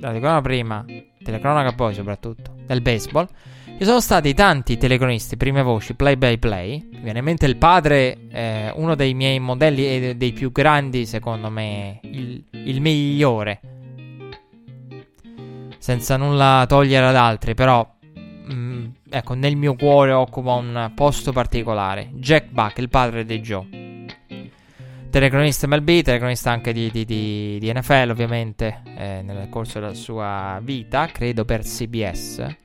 la telecronaca prima, telecronaca poi soprattutto, del baseball, ci sono stati tanti telecronisti, prime voci, play by play. Mi viene in mente il padre, eh, uno dei miei modelli e dei più grandi, secondo me, il, il migliore. Senza nulla togliere ad altri, però mh, mm, ecco, nel mio cuore occupa un posto particolare. Jack Buck, il padre di Joe. Telecronista MLB, telecronista anche di, di, di, di NFL, ovviamente, eh, nel corso della sua vita, credo per CBS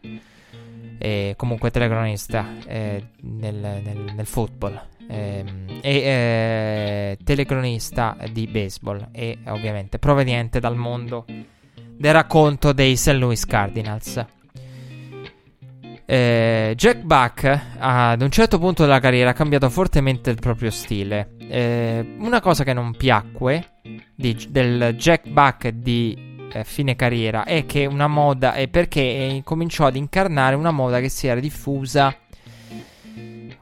eh, comunque telecronista eh, nel, nel, nel, football ehm, e eh, telecronista di baseball e ovviamente proveniente dal mondo del racconto dei St. Louis Cardinals. Eh, Jack Buck ad un certo punto della carriera ha cambiato fortemente il proprio stile. Eh, una cosa che non piacque di, del Jack Buck di eh, fine carriera è che una moda è perché cominciò ad incarnare una moda che si era diffusa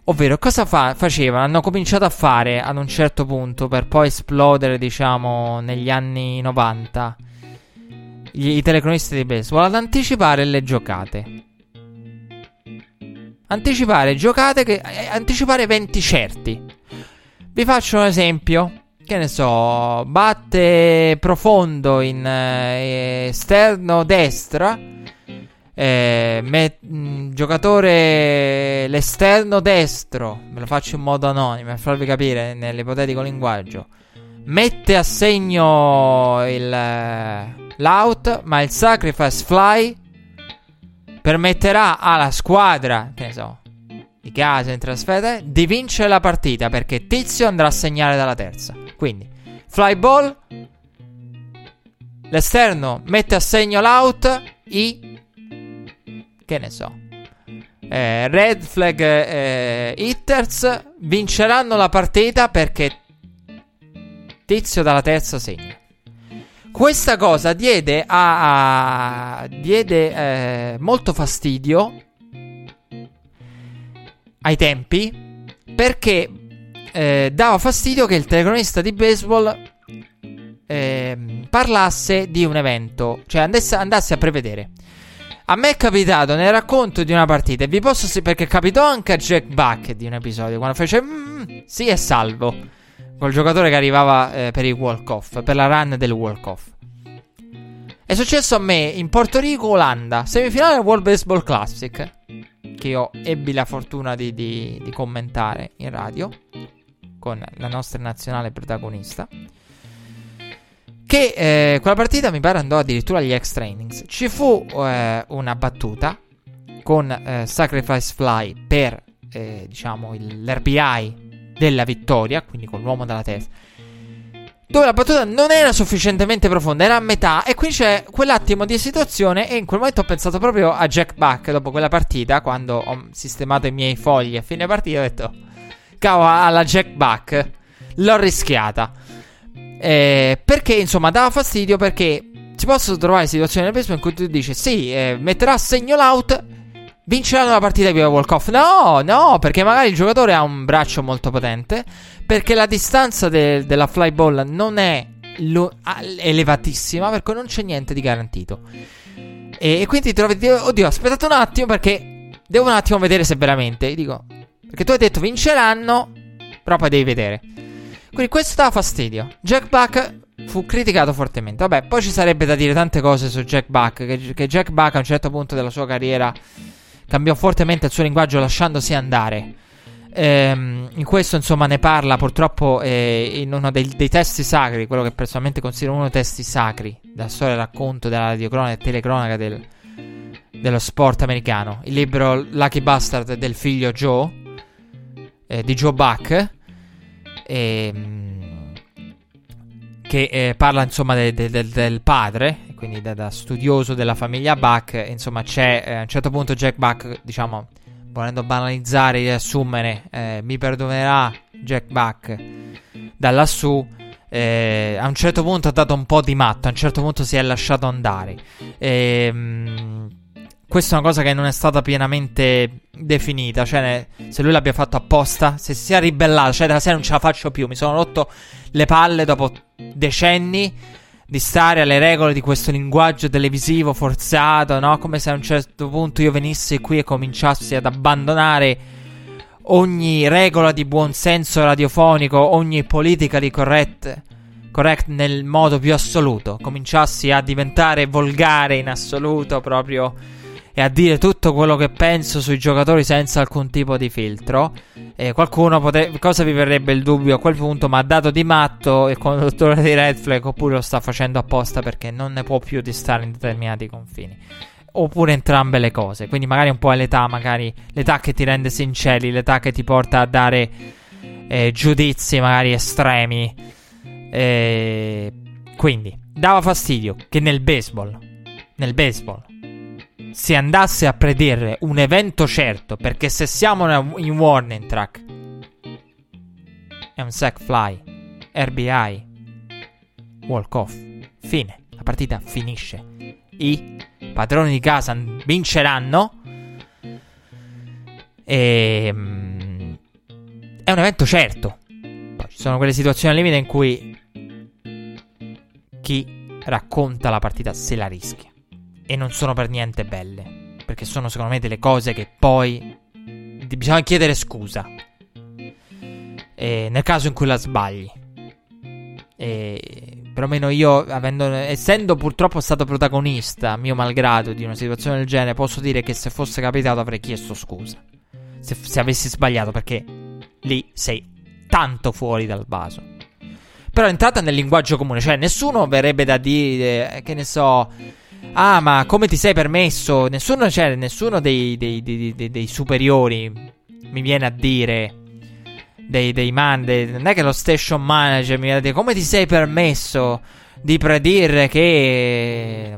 Ovvero, cosa fa- facevano? Hanno cominciato a fare ad un certo punto, per poi esplodere, diciamo, negli anni 90, gli, i telecronisti di baseball, ad anticipare le giocate. Anticipare giocate, che, eh, anticipare eventi certi. Vi faccio un esempio che ne so, batte profondo in eh, esterno destra. Eh, met, mh, mm, giocatore l'esterno destro, me lo faccio in modo anonimo per farvi capire nell'ipotetico linguaggio. Mette a segno il, eh, l'out, ma il sacrifice fly permetterà alla squadra, che ne so, di casa in trasferta di vincere la partita perché Tizio andrà a segnare dalla terza. Quindi, fly ball. L'esterno mette a segno l'out. I. Che ne so. Eh, red flag eh, hitters vinceranno la partita perché Tizio dalla terza segna. Questa cosa diede, a, a diede eh, molto fastidio ai tempi perché eh, dava fastidio che il telecronista di baseball eh, parlasse di un evento, cioè andasse, andasse a prevedere. A me è capitato nel racconto di una partita, e vi posso sì, perché capitò anche a Jack Buck di un episodio, quando fece mm, sì è salvo, col giocatore che arrivava eh, per il walk-off, per la run del walk-off. È successo a me in Porto Rico, Olanda, semifinale del World Baseball Classic, che io ebbi la fortuna di, di, di commentare in radio, con la nostra nazionale protagonista che eh, quella partita mi pare andò addirittura agli extra innings. Ci fu eh, una battuta con eh, Sacrifice Fly per eh, diciamo il, l'RBI della vittoria, quindi con l'uomo dalla testa. Dove la battuta non era sufficientemente profonda, era a metà. E qui c'è quell'attimo di situazione. E in quel momento ho pensato proprio a Jack Buck dopo quella partita. Quando ho sistemato i miei fogli a fine partita, ho detto: Cavolo, alla Jack Buck l'ho rischiata. Eh, perché insomma dava fastidio perché si possono trovare situazioni nel baseball in cui tu dici sì, eh, metterà segno l'out, vinceranno la partita di walk-off. No, no, perché magari il giocatore ha un braccio molto potente, perché la distanza de- della fly ball non è lo- elevatissima, perché non c'è niente di garantito. E, e quindi trovi, oddio, aspettate un attimo perché devo un attimo vedere se veramente, dico, perché tu hai detto vinceranno, però poi devi vedere. Quindi questo dà fastidio. Jack Buck fu criticato fortemente. Vabbè, poi ci sarebbe da dire tante cose su Jack Buck. Che, che Jack Buck a un certo punto della sua carriera cambiò fortemente il suo linguaggio lasciandosi andare. Ehm, in questo, insomma, ne parla purtroppo eh, in uno dei, dei, testi sacri, quello che personalmente considero uno dei testi sacri della storia del racconto della radiocronaca e telecronaca del, dello sport americano. Il libro Lucky Bastard del figlio Joe, eh, di Joe Buck ehm, che eh, parla insomma de, de, de, del padre, quindi da, da, studioso della famiglia Buck. Insomma, c'è eh, a un certo punto Jack Buck, diciamo, volendo banalizzare e riassumere, eh, mi perdonerà Jack Buck da lassù. Eh, a un certo punto ha dato un po' di matto, a un certo punto si è lasciato andare. Ehm questa è una cosa che non è stata pienamente definita. Cioè, se lui l'abbia fatto apposta, se si sia ribellato, cioè della sera non ce la faccio più. Mi sono rotto le palle dopo decenni di stare alle regole di questo linguaggio televisivo forzato, no? Come se a un certo punto io venissi qui e cominciassi ad abbandonare ogni regola di buonsenso radiofonico, ogni politica di correct, correct nel modo più assoluto. Cominciassi a diventare volgare in assoluto proprio e a dire tutto quello che penso sui giocatori senza alcun tipo di filtro. E qualcuno potrebbe. Cosa vi verrebbe il dubbio a quel punto? Ma ha dato di matto il conduttore di Red Flag oppure lo sta facendo apposta perché non ne può più di stare in determinati confini. Oppure entrambe le cose. Quindi magari un po' è l'età, magari l'età che ti rende sinceri, l'età che ti porta a dare eh, giudizi magari estremi. Eh, quindi dava fastidio che nel baseball, nel baseball, si andasse a predire un evento certo, perché se siamo in warning track è un sack fly, RBI, walk off, fine, la partita finisce. I padroni di casa vinceranno e mm, è un evento certo. Poi ci sono quelle situazioni al limite in cui chi racconta la partita se la rischia e non sono per niente belle. Perché sono secondo me delle cose che poi bisogna chiedere scusa. E nel caso in cui la sbagli. E perlomeno io, avendo, essendo purtroppo stato protagonista, mio malgrado, di una situazione del genere, posso dire che se fosse capitato avrei chiesto scusa. Se, se avessi sbagliato, perché lì sei tanto fuori dal vaso. Però entrata nel linguaggio comune, cioè nessuno verrebbe da dire, che ne so Ah, ma come ti sei permesso? Nessuno, cioè, nessuno dei, dei, dei, dei superiori mi viene a dire. Dei, dei man, non è che lo station manager mi viene a dire come ti sei permesso di predire che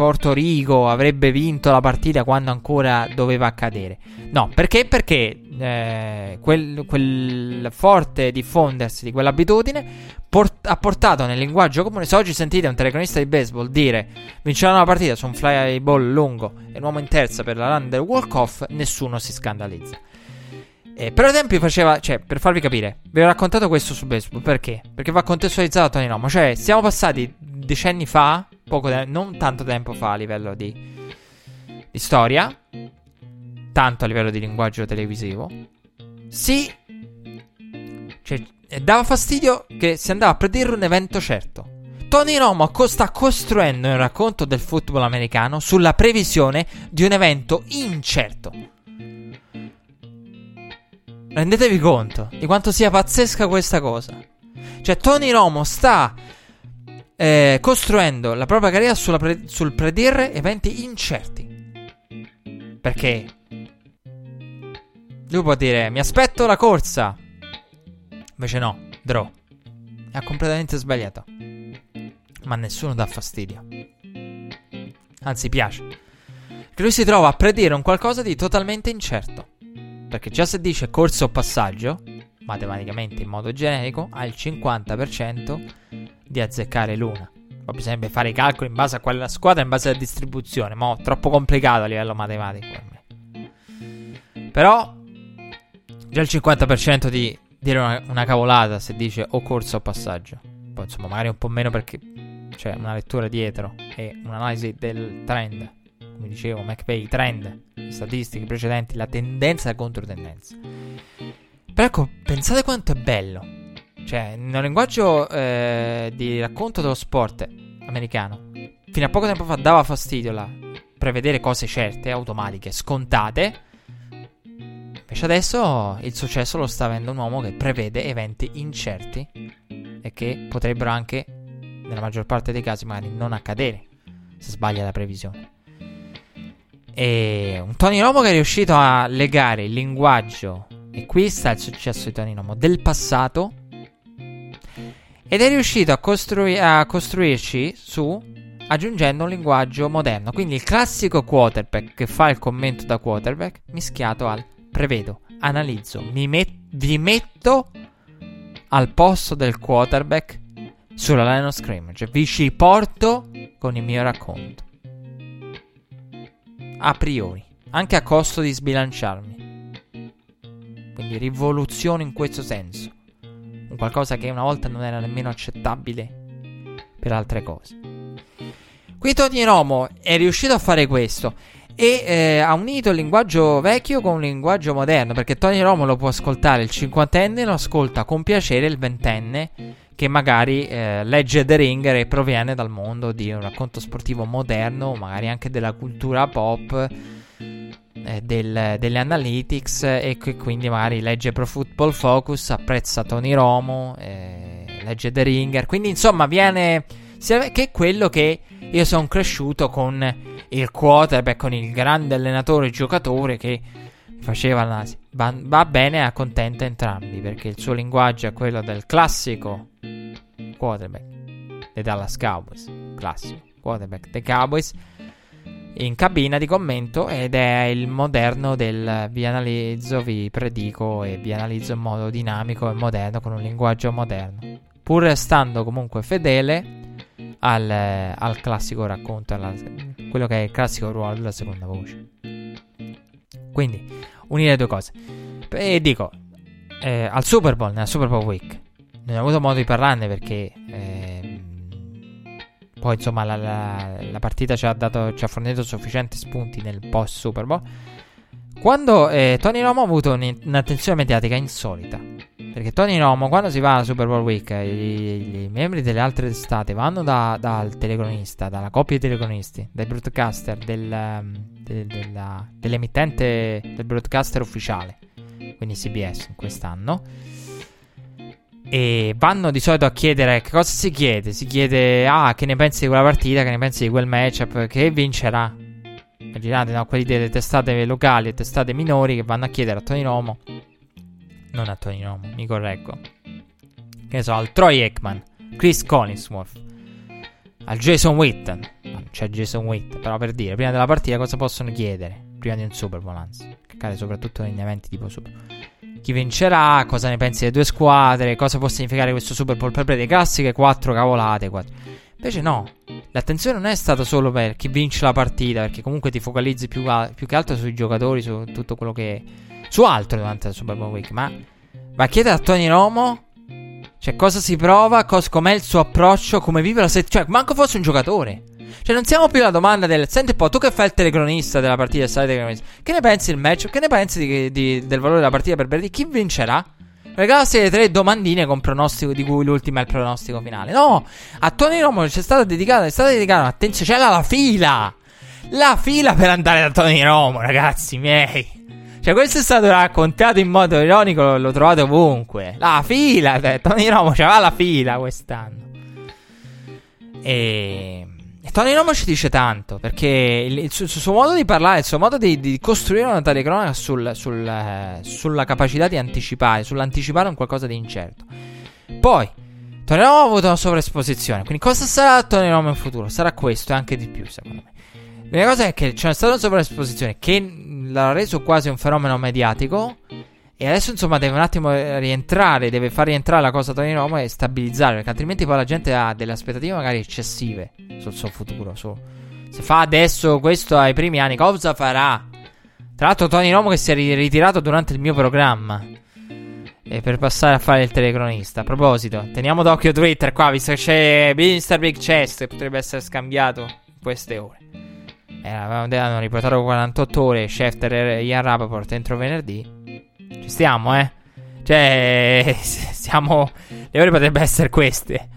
Porto Rico avrebbe vinto la partita quando ancora doveva accadere. No, perché? Perché eh, quel, quel forte diffondersi di quell'abitudine port- ha portato nel linguaggio comune. Se oggi sentite un telecronista di baseball dire vinceranno la partita su un fly ball lungo e un uomo in terza per la run del walk-off, nessuno si scandalizza. Eh, per esempio faceva, cioè, per farvi capire, vi ho raccontato questo su baseball, perché? Perché va contestualizzato Tony Nomo, cioè, siamo passati decenni fa, poco de- non tanto tempo fa a livello di, di storia, tanto a livello di linguaggio televisivo. Sì, cioè, dava fastidio che si andava a predire un evento certo. Tony Romo sta costruendo un racconto del football americano sulla previsione di un evento incerto. Rendetevi conto di quanto sia pazzesca questa cosa. Cioè, Tony Romo sta eh, costruendo la propria carriera pre- sul predire eventi incerti. Perché lui può dire: Mi aspetto la corsa. Invece no, draw. Ha completamente sbagliato. Ma nessuno dà fastidio. Anzi, piace. Che lui si trova a predire un qualcosa di totalmente incerto. Perché già se dice corso o passaggio, matematicamente in modo generico, ha il 50% di azzeccare l'una. Poi bisognerebbe fare i calcoli in base a quella squadra, in base alla distribuzione, ma troppo complicato a livello matematico. Però già il 50% di dire una, una, cavolata se dice o corso o passaggio. Poi insomma, magari un po' meno perché c'è una lettura dietro e un'analisi del trend come dicevo, McVeigh, trend, statistiche precedenti, la tendenza e la controtendenza. Però ecco, pensate quanto è bello. Cioè, nel linguaggio eh, di racconto dello sport americano, fino a poco tempo fa dava fastidio la prevedere cose certe, automatiche, scontate. Invece adesso il successo lo sta avendo un uomo che prevede eventi incerti e che potrebbero anche, nella maggior parte dei casi, magari non accadere se sbaglia la previsione. E un Tony Romo che è riuscito a legare il linguaggio, e qui sta il successo di Tony Romo, del passato. Ed è riuscito a, costrui- a costruirci su aggiungendo un linguaggio moderno. Quindi il classico quarterback che fa il commento da quarterback mischiato al prevedo, analizzo, mi met- vi metto al posto del quarterback sulla line of scrimmage. Vi ci porto con il mio racconto a priori, anche a costo di sbilanciarmi. Quindi rivoluzione in questo senso. Un qualcosa che una volta non era nemmeno accettabile per altre cose. Qui Tony Romo è riuscito a fare questo e eh, ha unito il linguaggio vecchio con un linguaggio moderno perché Tony Romo lo può ascoltare il cinquantenne lo ascolta con piacere il ventenne che magari eh, legge The Ringer e proviene dal mondo di un racconto sportivo moderno, magari anche della cultura pop, eh, del, delle analytics e che quindi magari legge Pro Football Focus, apprezza Tony Romo, eh, legge The Ringer, quindi insomma viene... che è quello che io sono cresciuto con il quarterback, con il grande allenatore giocatore che faceva l'analisi. Va, va bene, accontenta entrambi perché il suo linguaggio è quello del classico quarterback dei Dallas Cowboys, classico quarterback dei Cowboys, in cabina di commento ed è il moderno del vi analizzo, vi predico e vi analizzo in modo dinamico e moderno con un linguaggio moderno, pur restando comunque fedele al, al classico racconto, alla, quello che è il classico ruolo della seconda voce. Quindi, unire due cose. E dico, eh, al Super Bowl, nella Super Bowl Week, non ho avuto modo di parlarne perché eh, poi insomma la, la, la partita ci ha, dato, ci ha, fornito sufficienti spunti nel post Super Bowl. Quando eh, Tony Romo ha avuto un'attenzione mediatica insolita. Perché Tony Romo, quando si va alla Super Bowl Week, i, i membri delle altre testate vanno da, dal telecronista, dalla coppia di telecronisti, dai broadcaster, del, um, de, della, dell'emittente del broadcaster ufficiale, quindi CBS in quest'anno e vanno di solito a chiedere che cosa si chiede. Si chiede, ah, che ne pensi di quella partita, che ne pensi di quel matchup, che vincerà. Immaginate, no, quelli delle testate locali e testate minori che vanno a chiedere a Tony Romo. Non a Tony Romo, mi correggo. Che ne so, al Troy Ekman, Chris Collinsworth, al Jason Witten. Non c'è Jason Witt, però per dire, prima della partita cosa possono chiedere? Prima di un Super Bowl, anzi. Che accade soprattutto negli eventi tipo Super Bowl chi vincerà, cosa ne pensi delle due squadre, cosa può significare questo Super Bowl per le classiche quattro cavolate. Quattro. Invece no, l'attenzione non è stata solo per chi vince la partita, perché comunque ti focalizzi più, a, più che altro sui giocatori, su tutto quello che... su altro durante la Super Bowl Week, ma va a chiedere a Tony Romo, cioè cosa si prova, cos, com'è il suo approccio, come vive la settimana, cioè manco fosse un giocatore. Cioè, non siamo più la domanda del. Senti un po', tu che fai il telecronista della partita, sai telecronista. Che ne pensi del match? Che ne pensi di, di, del valore della partita per Brady? Chi vincerà? Regalassi le tre domandine con pronostico, di cui l'ultima è il pronostico finale. No, a Tony Romo c'è stata dedicata, è stata dedicata, attenzione, c'è la fila. La fila per andare da Tony Romo, ragazzi miei. Cioè, questo è stato raccontato in modo ironico, lo, lo trovate ovunque. La fila, Tony Romo c'aveva la fila quest'anno. E... Tony Romo ci dice tanto, perché il, il, suo, il, suo, modo di parlare, il suo modo di, di costruire una telecronaca sul, sul, eh, sulla capacità di anticipare, sull'anticipare un qualcosa di incerto. Poi, Tony Romo ha avuto una sovraesposizione, quindi cosa sarà Tony Romo in futuro? Sarà questo e anche di più, secondo me. L'unica cosa è che c'è stata una sovraesposizione che l'ha reso quasi un fenomeno mediatico. E adesso, insomma, deve un attimo rientrare. Deve far rientrare la cosa Tony Romo e stabilizzare. Perché altrimenti poi la gente ha delle aspettative magari eccessive sul suo futuro. Su. Se fa adesso questo ai primi anni, cosa farà? Tra l'altro, Tony Romo che si è ritirato durante il mio programma. E per passare a fare il telecronista. A proposito, teniamo d'occhio Twitter qua, visto che c'è Mr. Big Chest che potrebbe essere scambiato in queste ore. Eh, avevano riportato 48 ore Schefter e Ian Rapoport entro venerdì. Ci stiamo, eh. Cioè, siamo. Le ore potrebbero essere queste.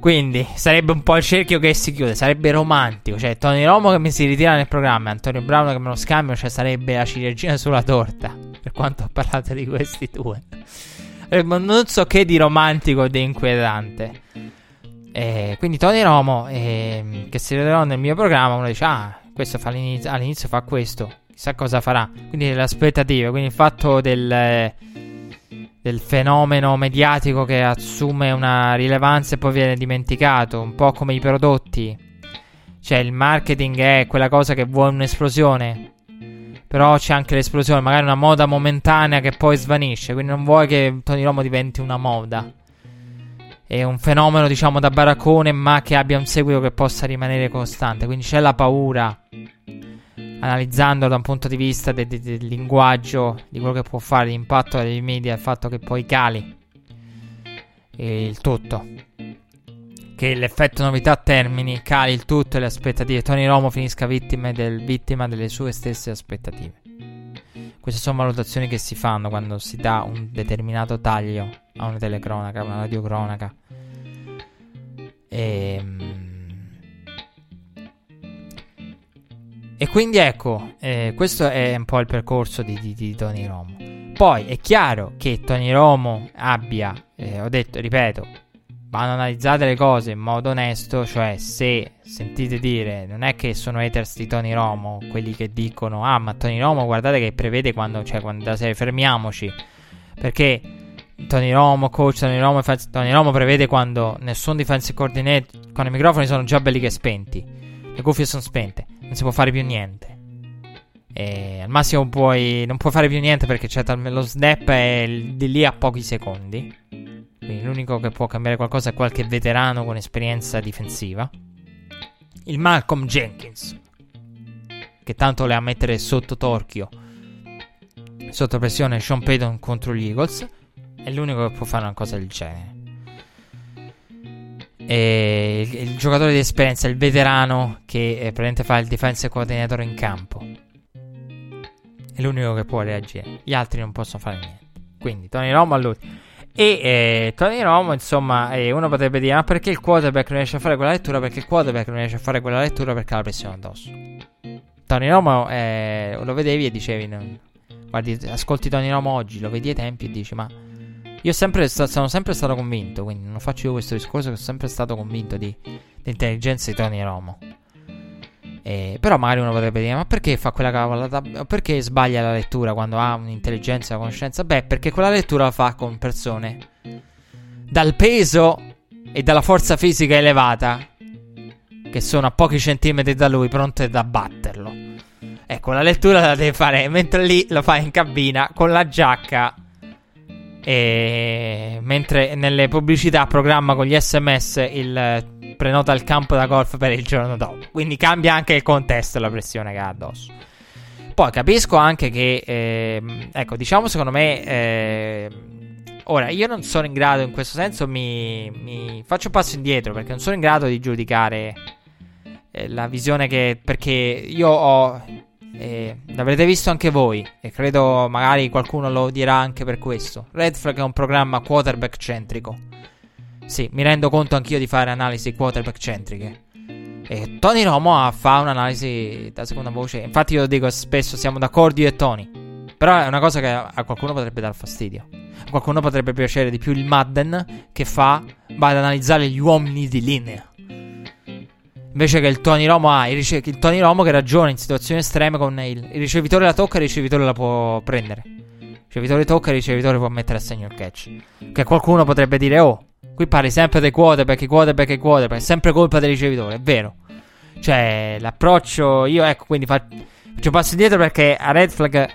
Quindi sarebbe un po' il cerchio che si chiude. Sarebbe romantico. Cioè, Tony Romo che mi si ritira nel programma. Antonio Brown che me lo scambio. Cioè, sarebbe la ciliegina sulla torta. Per quanto ho parlato di questi due. Non so che di romantico e di inquietante. Eh, quindi Tony Romo, eh, che si vedrà nel mio programma, uno dice, ah, questo fa all'inizio, all'inizio fa questo, chissà cosa farà. Quindi le aspettative, quindi il fatto del, del fenomeno mediatico che assume una rilevanza e poi viene dimenticato, un po' come i prodotti. Cioè il marketing è quella cosa che vuole un'esplosione, però c'è anche l'esplosione, magari una moda momentanea che poi svanisce, quindi non vuoi che Tony Romo diventi una moda è un fenomeno, diciamo, da baraccone, ma che abbia un seguito che possa rimanere costante. Quindi c'è la paura, analizzandolo da un punto di vista de- de- del linguaggio, di quello che può fare l'impatto dei media, il fatto che poi cali il tutto. Che l'effetto novità termini, cali il tutto e le aspettative. Tony Romo finisca del, vittima delle sue stesse aspettative. Queste sono valutazioni che si fanno quando si dà un determinato taglio a una telecronaca, a una radiocronaca. E, e quindi ecco, eh, questo è un po' il percorso di, di, di, Tony Romo. Poi è chiaro che Tony Romo abbia, eh, ho detto, ripeto, vanno analizzate le cose in modo onesto, cioè se sentite dire, non è che sono haters di Tony Romo, quelli che dicono, ah ma Tony Romo guardate che prevede quando, cioè quando la serie, fermiamoci, perché Tony Romo, coach Tony Romo, Tony Romo prevede quando nessun defensive coordinator, quando i microfoni sono già belli che spenti, le cuffie sono spente, non si può fare più niente. E al massimo puoi, non puoi fare più niente perché c'è tal- lo snap è di lì a pochi secondi. Quindi l'unico che può cambiare qualcosa è qualche veterano con esperienza difensiva. Il Malcolm Jenkins, che tanto le ha a mettere sotto torchio, sotto pressione Sean Payton contro gli Eagles. È l'unico che può fare una cosa del genere. E il, il giocatore di esperienza, il veterano che eh, praticamente fa il defensive coordinator in campo. È l'unico che può reagire. Gli altri non possono fare niente. Quindi Tony Romo all'ultimo. E eh, Tony Romo, insomma, eh, uno potrebbe dire: Ma perché il quarterback non riesce a fare quella lettura? Perché il quarterback non riesce a fare quella lettura perché ha la pressione addosso. Tony Romo eh, lo vedevi e dicevi: non... Guardi, ascolti Tony Romo oggi, lo vedi ai tempi e dici: Ma io sempre sta- sono sempre stato convinto. Quindi non faccio io questo discorso, che sono sempre stato convinto di, dell'intelligenza di Tony Romo. Eh, però magari uno potrebbe dire: Ma perché fa quella cavolata? Perché sbaglia la lettura quando ha un'intelligenza e una conoscenza? Beh, perché quella lettura la fa con persone dal peso e dalla forza fisica elevata che sono a pochi centimetri da lui, pronte ad abbatterlo. Ecco, la lettura la deve fare mentre lì lo fa in cabina con la giacca. E mentre nelle pubblicità programma con gli sms il prenota il campo da golf per il giorno dopo. Quindi cambia anche il contesto e la pressione che ha addosso. Poi capisco anche che, eh, ecco, diciamo secondo me, eh, ora io non sono in grado, in questo senso mi, mi, faccio un passo indietro perché non sono in grado di giudicare eh, la visione che... Perché io ho... Eh, l'avrete visto anche voi e credo magari qualcuno lo dirà anche per questo. Red Flag è un programma quarterback centrico. Sì, mi rendo conto anch'io di fare analisi quarterback centriche. E Tony Romo fa un'analisi da seconda voce. Infatti, io dico spesso: siamo d'accordo io e Tony. Però è una cosa che a qualcuno potrebbe dar fastidio. A qualcuno potrebbe piacere di più il Madden che fa va ad analizzare gli uomini di linea. Invece che il Tony Romo ha il, rice- il Tony Romo che ragiona in situazioni estreme con il, il ricevitore la tocca il ricevitore la può prendere. Il ricevitore tocca il ricevitore può mettere a segno il catch. Che qualcuno potrebbe dire: Oh, qui parli sempre dei quarterback, i quarterback i quarterback. È sempre colpa del ricevitore, è vero. Cioè, l'approccio. Io, ecco, quindi faccio un passo indietro perché a Red Flag.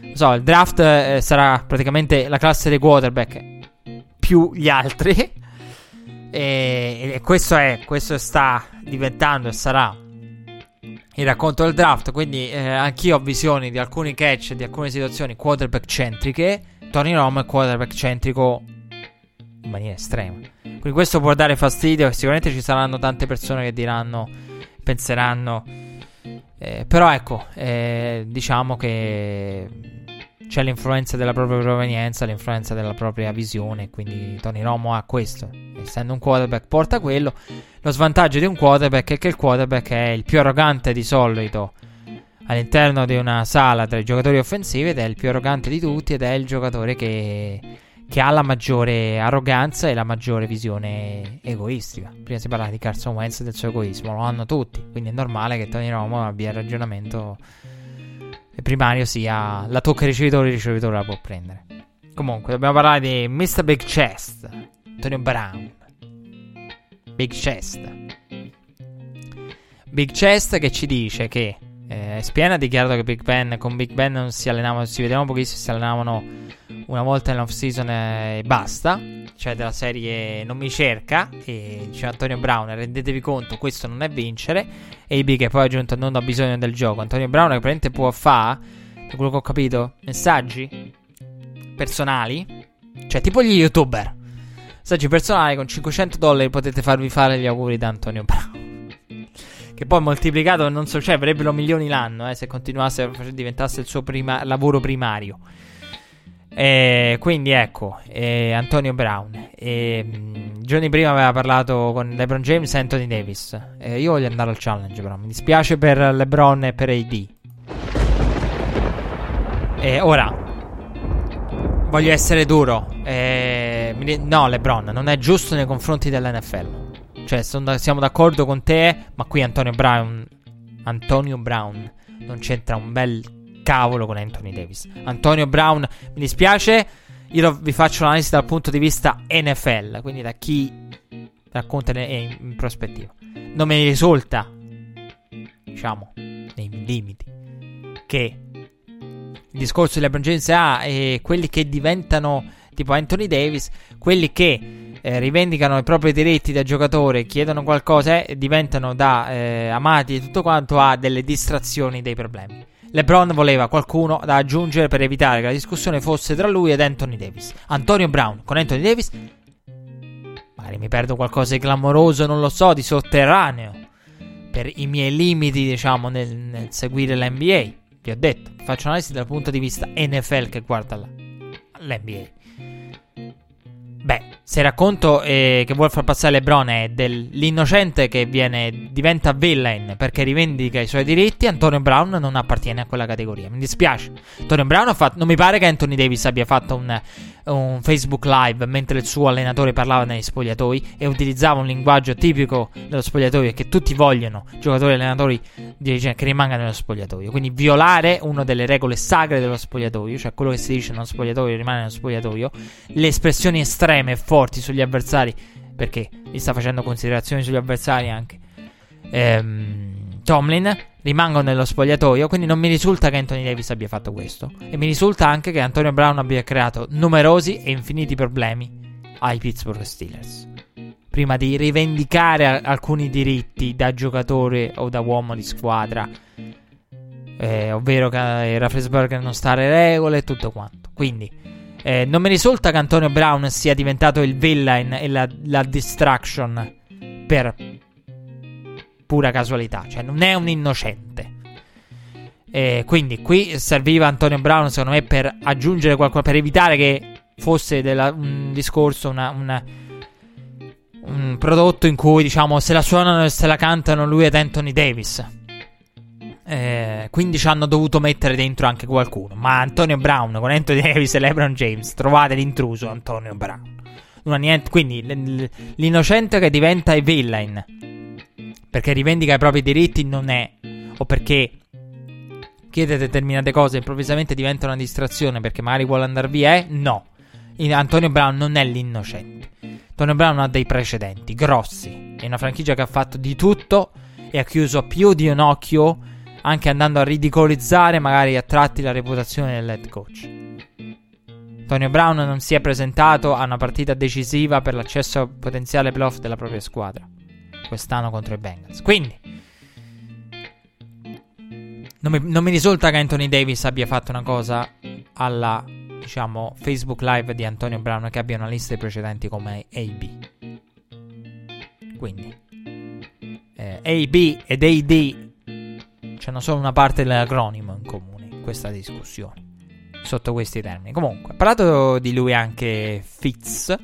Non so, il draft eh, sarà praticamente la classe dei quarterback più gli altri. E, e questo è, questo sta diventando e sarà il racconto del draft. Quindi eh, anch'io ho visioni di alcuni catch, di alcune situazioni quarterback centriche. Tony Rom è quarterback centrico in maniera estrema. Quindi questo può dare fastidio. Sicuramente ci saranno tante persone che diranno, penseranno. Eh, però ecco, eh, diciamo che c'è l'influenza della propria provenienza, l'influenza della propria visione. Quindi Tony Romo ha questo. Essendo un quarterback, porta quello. Lo svantaggio di un quarterback è che il quarterback è il più arrogante di solito all'interno di una sala tra i giocatori offensivi ed è il più arrogante di tutti ed è il giocatore che, che ha la maggiore arroganza e la maggiore visione egoistica. Prima si parlava di Carson Wentz e del suo egoismo, lo hanno tutti, quindi è normale che Tony Romo abbia il ragionamento primario sia la tocca ricevitore, il ricevitore la può prendere. Comunque, dobbiamo parlare di Mr. Big Chest, Antonio Brown. Big Chest. Big Chest che ci dice che eh, Spiena ha dichiarato che Big Ben con Big Ben non si allenavano, si vedevano pochissimo, si allenavano una volta in off season e basta. Cioè della serie non mi cerca. E dice Antonio Brown, rendetevi conto, questo non è vincere. E AB che poi ha aggiunto non ho bisogno del gioco. Antonio Brown che praticamente può fare, da quello che ho capito, messaggi personali. Cioè tipo gli youtuber. Messaggi personali con 500 dollari potete farvi fare gli auguri da Antonio Brown. Che poi moltiplicato non so, cioè avrebbero milioni l'anno eh, se continuasse diventasse il suo prima, lavoro primario. E quindi ecco, eh, Antonio Brown. E, mh, giorni prima aveva parlato con LeBron James e Anthony Davis. Eh, io voglio andare al challenge, però mi dispiace per LeBron e per AD. E ora voglio essere duro. Eh, no, LeBron, non è giusto nei confronti dell'NFL. Cioè, siamo d'accordo con te, ma qui Antonio Brown. Antonio Brown non c'entra un bel cavolo con Anthony Davis. Antonio Brown, mi dispiace. Io vi faccio l'analisi dal punto di vista NFL, quindi da chi racconta in, in prospettiva. Non mi risulta, diciamo, nei limiti, che il discorso di LeBron ha e quelli che diventano tipo Anthony Davis, quelli che eh, rivendicano i propri diritti da giocatore, chiedono qualcosa e diventano da eh, amati e tutto quanto a delle distrazioni dei problemi. LeBron voleva qualcuno da aggiungere per evitare che la discussione fosse tra lui ed Anthony Davis. Antonio Brown con Anthony Davis. Magari mi perdo qualcosa di clamoroso, non lo so, di sotterraneo. Per i miei limiti, diciamo, nel, nel seguire l'NBA. Vi ho detto, faccio un'analisi dal punto di vista NFL che guarda l'NBA. Beh, se racconto eh, che vuol far passare LeBron è dell'innocente che viene, diventa villain perché rivendica i suoi diritti, Antonio Brown non appartiene a quella categoria. Mi dispiace. Antonio Brown fatto. Non mi pare che Anthony Davis abbia fatto un, un Facebook Live mentre il suo allenatore parlava negli spogliatoi e utilizzava un linguaggio tipico dello spogliatoio che tutti vogliono, giocatori e allenatori che rimangano nello spogliatoio. Quindi violare una delle regole sacre dello spogliatoio, cioè quello che si dice nello spogliatoio rimane nello spogliatoio, le espressioni estreme e forti sugli avversari, perché gli sta facendo considerazioni sugli avversari anche. Ehm, Tomlin rimangono nello spogliatoio, quindi non mi risulta che Anthony Davis abbia fatto questo. E mi risulta anche che Antonio Brown abbia creato numerosi e infiniti problemi ai Pittsburgh Steelers. Prima di rivendicare alcuni diritti da giocatore o da uomo di squadra, eh, ovvero che Rafflesberger non sta alle regole e tutto quanto. Quindi eh, non mi risulta che Antonio Brown sia diventato il villain e la, la distraction per pura casualità, cioè non è un innocente. E quindi qui serviva Antonio Brown, secondo me, per aggiungere qualcosa, per evitare che fosse della, un discorso, una, una, un prodotto in cui, diciamo, se la suonano e se la cantano lui ed Anthony Davis. Eh, quindi ci hanno dovuto mettere dentro anche qualcuno. Ma Antonio Brown con Anthony Davis e LeBron James, trovate l'intruso Antonio Brown. Niente, quindi l'innocente che diventa i villain perché rivendica i propri diritti non è, o perché chiede determinate cose improvvisamente diventa una distrazione perché magari vuole andare via, eh? No. Antonio Brown non è l'innocente. Antonio Brown ha dei precedenti grossi. È una franchigia che ha fatto di tutto e ha chiuso più di un occhio, anche andando a ridicolizzare magari a tratti la reputazione dell'head coach. Antonio Brown non si è presentato a una partita decisiva per l'accesso al potenziale playoff della propria squadra quest'anno contro i Bengals. Quindi non mi, non mi, risulta che Anthony Davis abbia fatto una cosa alla diciamo Facebook Live di Antonio Brown che abbia una lista di precedenti come AB. Quindi eh, AB ed AD c'hanno solo una parte dell'acronimo in comune in questa discussione. Sotto questi termini. Comunque, ha parlato di lui anche Fitz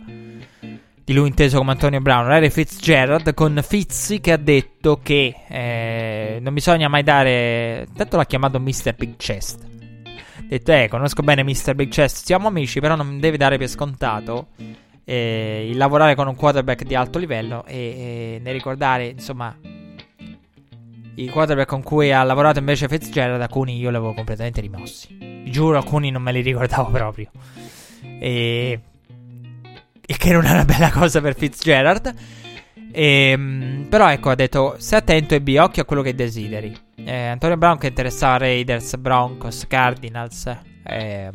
di lui inteso come Antonio Brown, Larry Fitzgerald, con Fizzi che ha detto che eh, non bisogna mai dare. Tanto l'ha chiamato Mr. Big Chest. Ha detto, eh, conosco bene Mr. Big Chest, siamo amici, però non deve dare per scontato eh, il lavorare con un quarterback di alto livello e, e ne ricordare, insomma, i quarterback con cui ha lavorato invece Fitzgerald, alcuni io li avevo completamente rimossi. Giuro, alcuni non me li ricordavo proprio. E il che non è una bella cosa per Fitzgerald. E, ehm, però ecco, ha detto: Stai attento e bi occhio a quello che desideri. Eh, Antonio Brown che interessava Raiders, Broncos, Cardinals. Eh,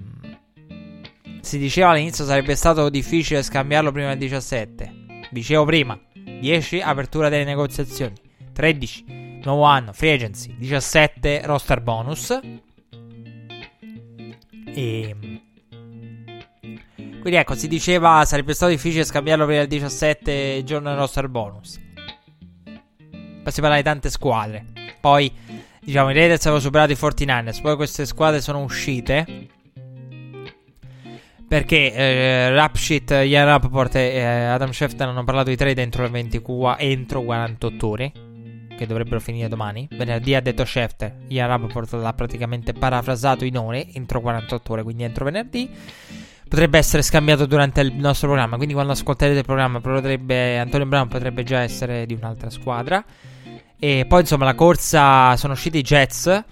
si diceva all'inizio sarebbe stato difficile scambiarlo prima del 17. Dicevo prima: 10 apertura delle negoziazioni, 13 nuovo anno, free agency, 17 roster bonus. E quindi ecco, si diceva sarebbe stato difficile scambiarlo per il 17 giorno del roster bonus. Poi si parla di tante squadre. Poi, diciamo, i Raiders avevano superato i 49ers. Poi queste squadre sono uscite. Perché eh, Rapshit, Ian Rappaport e eh, Adam Schefter hanno parlato di trade entro, 20, entro 48 ore. Che dovrebbero finire domani. Venerdì ha detto Schefter. Ian Rappaport l'ha praticamente parafrasato in ore. Entro 48 ore, quindi entro venerdì potrebbe essere scambiato durante il nostro programma. Quindi quando ascolterete il programma potrebbe, Antonio Brown potrebbe già essere di un'altra squadra. E poi insomma la corsa sono usciti i Jets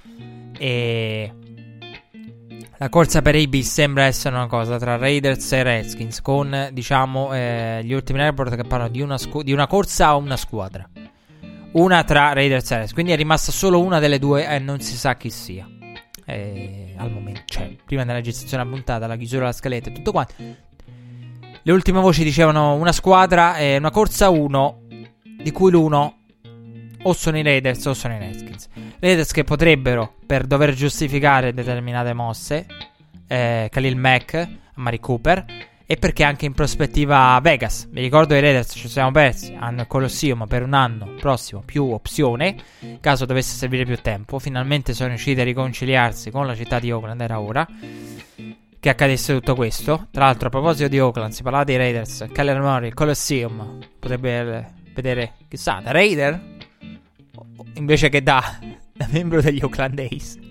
e la corsa per AB sembra essere una cosa tra Raiders e Redskins con diciamo eh, gli ultimi report che parlano di una, scu- di una corsa a una squadra. Una tra Raiders e Redskins. Quindi è rimasta solo una delle due e non si sa chi sia eh, al momento, cioè prima della registrazione della puntata, la chiusura della scaletta e tutto quanto. Le ultime voci dicevano una squadra e una corsa 1, di cui l'uno o sono i Raiders o sono i Redskins. Raiders che potrebbero, per dover giustificare determinate mosse, eh, Khalil Mack, Mari Cooper, e perché anche in prospettiva Vegas. Vi ricordo i Raiders ci siamo persi, il Colosseum per un anno prossimo più opzione, caso dovesse servire più tempo. Finalmente sono riusciti a riconciliarsi con la città di Oakland, era ora che accadesse tutto questo. Tra l'altro a proposito di Oakland, si parlava dei Raiders, Keller Murray, Colosseum, potrebbe vedere, chissà, da Raider invece che da, da membro degli Oakland A's.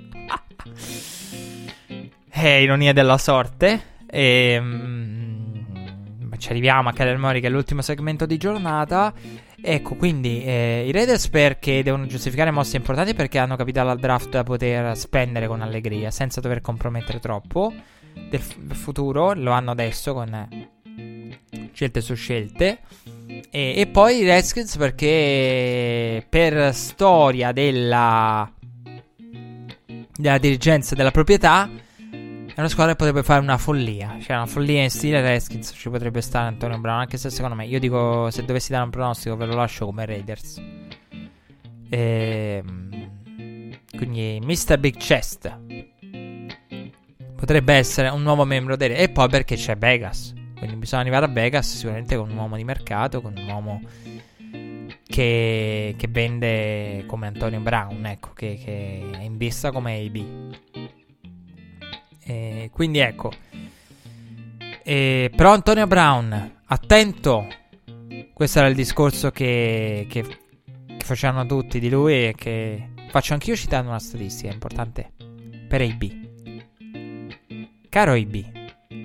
eh, ironia della sorte. E, ehm, ci arriviamo a Keller Murray che è l'ultimo segmento di giornata. Ecco, quindi eh, i Raiders perché devono giustificare mosse importanti perché hanno capitale al draft da poter spendere con allegria senza dover compromettere troppo del, f- futuro. Lo hanno adesso con scelte su scelte. E, e, poi i Redskins perché per storia della, della dirigenza della proprietà è una squadra che potrebbe fare una follia. Cioè, una follia in stile Redskins ci potrebbe stare Antonio Brown. Anche se secondo me, io dico, se dovessi dare un pronostico, ve lo lascio come Raiders. Ehm, quindi, Mr. Big Chest potrebbe essere un nuovo membro dei E poi perché c'è Vegas. Quindi bisogna arrivare a Vegas sicuramente con un uomo di mercato, con un uomo che, che, vende come Antonio Brown, ecco, che, che è in vista come AB. E quindi ecco. E, però Antonio Brown, attento. Questo era il discorso che, che, che facevano tutti di lui e che faccio anch'io citando una statistica importante per AB. Caro AB,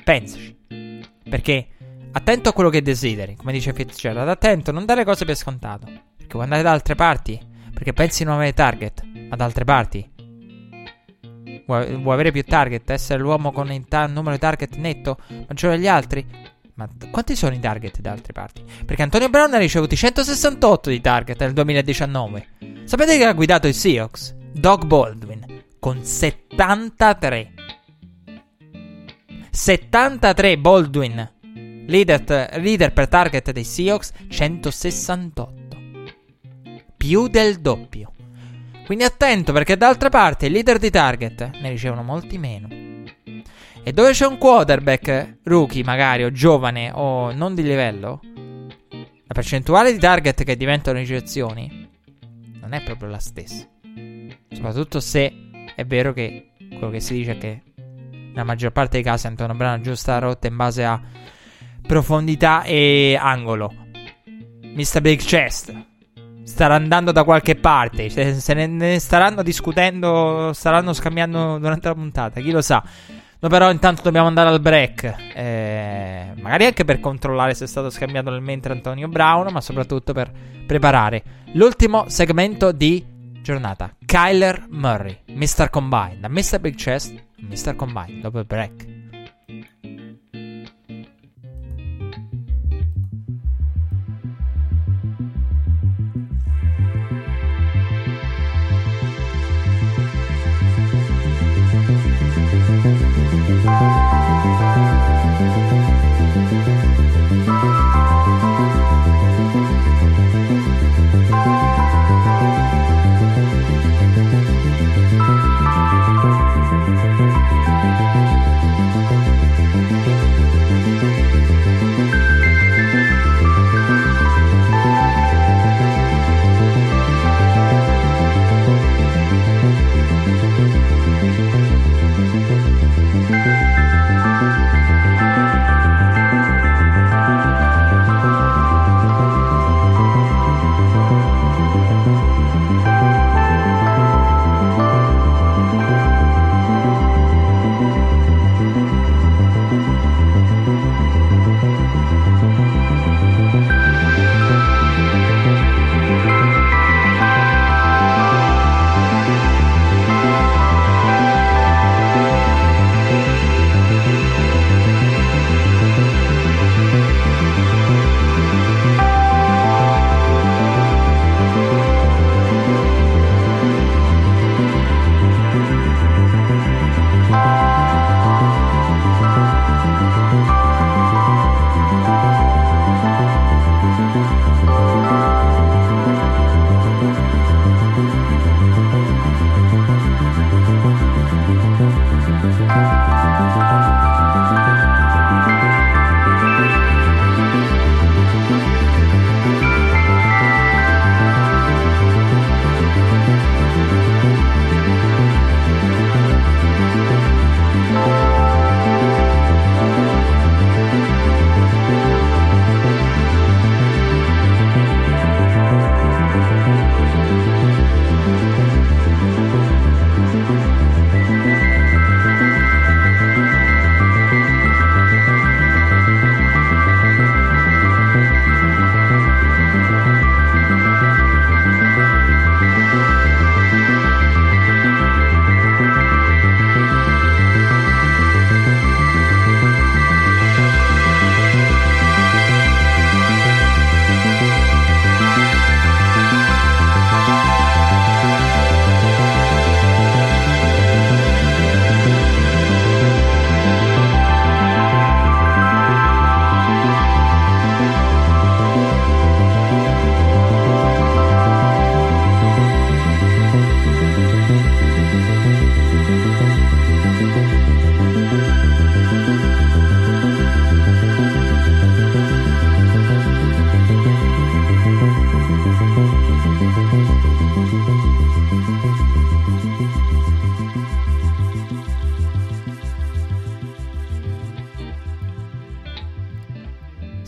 pensaci. Perché attento a quello che desideri, come dice Fitzgerald, attento, non dare cose per scontato. Perché vuoi andare da altre parti? Perché pensi non avere target, ma da altre parti. Vuoi, avere più target, essere l'uomo con il ta- numero di target netto maggiore degli altri? Ma quanti sono i target da altre parti? Perché Antonio Brown ha ricevuto 168 di target nel 2019. Sapete che ha guidato i Seahawks? Doug Baldwin con 73. 73 Baldwin, leader, leader per target dei Seahawks, 168. Più del doppio. Quindi attento perché d'altra parte i leader di target ne ricevono molti meno. E dove c'è un quarterback rookie magari o giovane o non di livello, la percentuale di target che diventano ricezioni non è proprio la stessa. Soprattutto se è vero che quello che si dice è che nella maggior parte dei casi Antonio Brown aggiusta la rotta in base a profondità e angolo. Mr. Big Chest starà andando da qualche parte. Se, se ne, ne, staranno discutendo, staranno scambiando durante la puntata. Chi lo sa. No, però intanto dobbiamo andare al break. Eh, magari anche per controllare se è stato scambiato nel mentre Antonio Brown, ma soprattutto per preparare l'ultimo segmento di giornata. Kyler Murray, Mr. Combine, da Mr. Big Chest Mr. Combine dopo il break.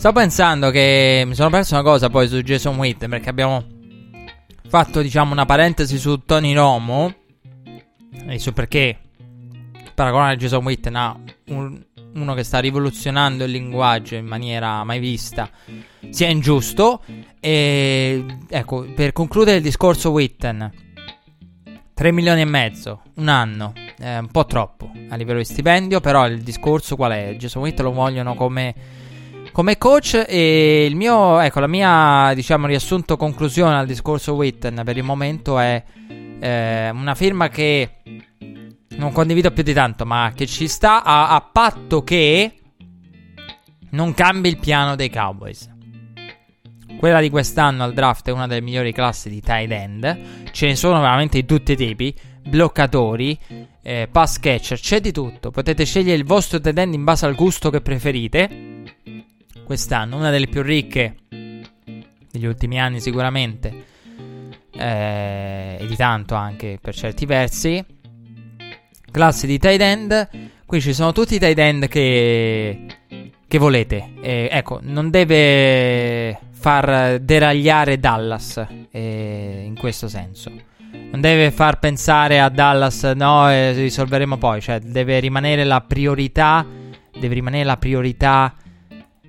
Sto pensando che mi sono perso una cosa poi su Jason Witt perché abbiamo fatto diciamo una parentesi su Tony Romo e su perché paragonare Jason Witt a un, uno che sta rivoluzionando il linguaggio in maniera mai vista sia ingiusto. E ecco per concludere il discorso Witten 3 milioni e mezzo un anno è un po' troppo a livello di stipendio però il discorso qual è? Jason Witt lo vogliono come come coach e il mio, ecco, la mia, diciamo, riassunto conclusione al discorso Witten per il momento è eh, una firma che non condivido più di tanto, ma che ci sta a, a patto che non cambi il piano dei Cowboys. Quella di quest'anno al draft è una delle migliori classi di tight end. Ce ne sono veramente di tutti i tipi. Bloccatori, eh, pass catcher, c'è di tutto. Potete scegliere il vostro tight end in base al gusto che preferite quest'anno, una delle più ricche degli ultimi anni sicuramente, eh, e di tanto anche per certi versi. Classe di tight end, qui ci sono tutti i tight end che, che volete. Eh, ecco, non deve far deragliare Dallas eh, in questo senso. Non deve far pensare a Dallas, no, eh, risolveremo poi. Cioè, deve rimanere la priorità. Deve rimanere la priorità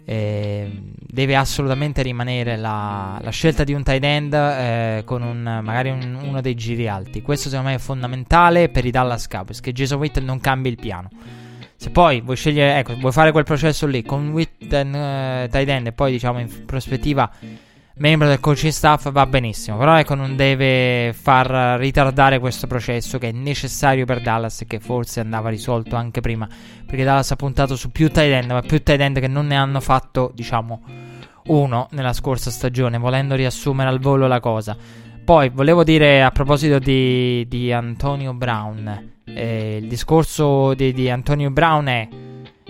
eh, deve assolutamente rimanere la, la, scelta di un tight end eh, con un, magari un, uno dei giri alti. Questo secondo me è fondamentale per i Dallas Cowboys, che Jason Witten non cambi il piano. Se poi vuoi scegliere, ecco, vuoi fare quel processo lì con Witten eh, tight end e poi diciamo in prospettiva membro del coaching staff va benissimo. Però ecco, non deve far ritardare questo processo che è necessario per Dallas e che forse andava risolto anche prima. Perché Dallas ha puntato su più tight end, ma più tight end che non ne hanno fatto, diciamo, uno nella scorsa stagione, volendo riassumere al volo la cosa. Poi volevo dire a proposito di, di Antonio Brown. Eh, il discorso di, di Antonio Brown è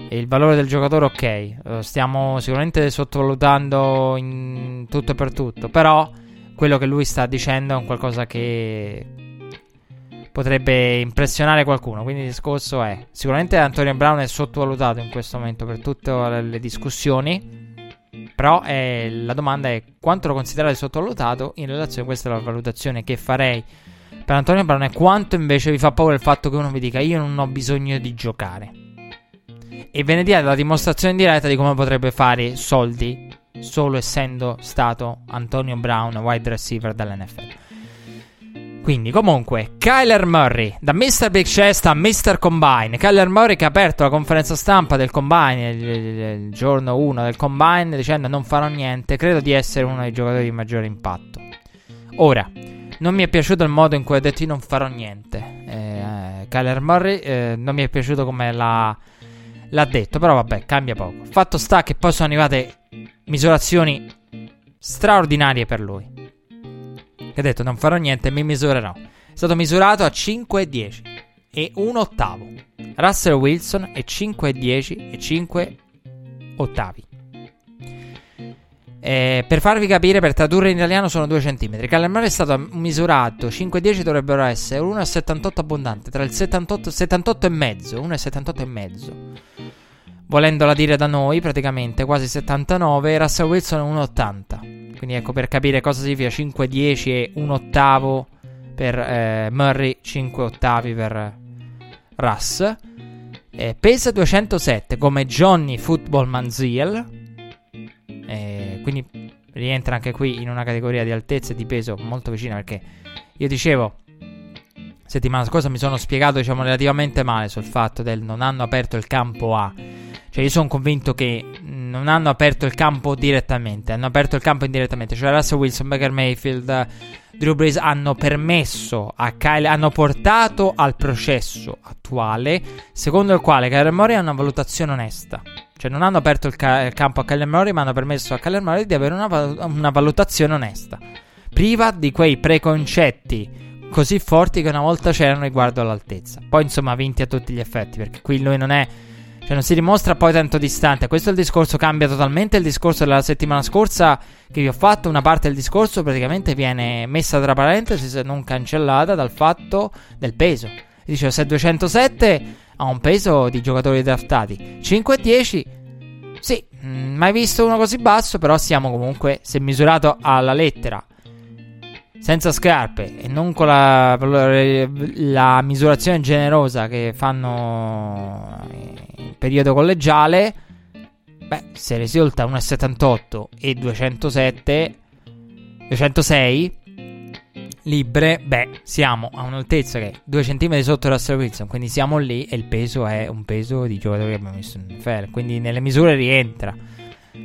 il valore del giocatore, ok, lo stiamo sicuramente sottovalutando in tutto e per tutto. Però quello che lui sta dicendo è un qualcosa che potrebbe impressionare qualcuno. Quindi il discorso è: sicuramente Antonio Brown è sottovalutato in questo momento per tutte le discussioni. Però eh, la domanda è quanto lo considerate sottovalutato in relazione, questa è la valutazione che farei per Antonio Brown, e quanto invece vi fa paura il fatto che uno vi dica io non ho bisogno di giocare. E ve ne dia la dimostrazione diretta di come potrebbe fare soldi solo essendo stato Antonio Brown, wide receiver dell'NFL. Quindi, comunque, Kyler Murray, da Mr. Big Chest a Mr. Combine. Kyler Murray che ha aperto la conferenza stampa del Combine il, il, il giorno 1 del Combine dicendo non farò niente, credo di essere uno dei giocatori di maggiore impatto. Ora, non mi è piaciuto il modo in cui ha detto io non farò niente. Eh, Kyler Murray eh, non mi è piaciuto come la l'ha detto, però vabbè, cambia poco. Fatto sta che poi sono arrivate misurazioni straordinarie per lui. Che ha detto non farò niente, mi misurerò. È stato misurato a 5,10 e 1 ottavo. Russell Wilson è 5,10 e 5 ottavi. Eh, per farvi capire, per tradurre in italiano sono 2 cm. Calamare è stato misurato 5,10 dovrebbero essere 1,78 abbondante, tra il 78, 78 e mezzo, 1,78 e mezzo. Volendola dire da noi, praticamente quasi 79, Russell Wilson è 1,80. Quindi ecco per capire cosa significa 5,10 e 1 ottavo per eh, Murray, 5 ottavi per Russ. Eh, pesa 207 come Johnny Football Manziel quindi rientra anche qui in una categoria di altezza e di peso molto vicina perché io dicevo settimana scorsa mi sono spiegato diciamo relativamente male sul fatto del non hanno aperto il campo A. Cioè io sono convinto che non hanno aperto il campo direttamente, hanno aperto il campo indirettamente. Cioè Russell Wilson, Baker Mayfield, Drew Brees hanno permesso a Kyle, hanno portato al processo attuale secondo il quale Kyler Murray ha una valutazione onesta. Cioè non hanno aperto il, ca- il campo a Kyler Murray, ma hanno permesso a Kyler Murray di avere una, val- una valutazione onesta. Priva di quei preconcetti così forti che una volta c'erano riguardo all'altezza. Poi insomma vinti a tutti gli effetti, perché qui lui non è... Cioè non si dimostra poi tanto distante. Questo è il discorso, cambia totalmente il discorso della settimana scorsa che vi ho fatto. Una parte del discorso praticamente viene messa tra parentesi, se non cancellata, dal fatto del peso. Dice se 207 ha un peso di giocatori draftati. 5 e 10, sì, mm, mai visto uno così basso, però siamo comunque, se misurato alla lettera, senza scarpe e non con la, la misurazione generosa che fanno in periodo collegiale, beh, se risulta 1,78 e 207, 206 libbre, beh, siamo a un'altezza che è 2 cm sotto Russell Wilson, quindi siamo lì e il peso è un peso di giocatore che abbiamo messo in NFL, quindi nelle misure rientra.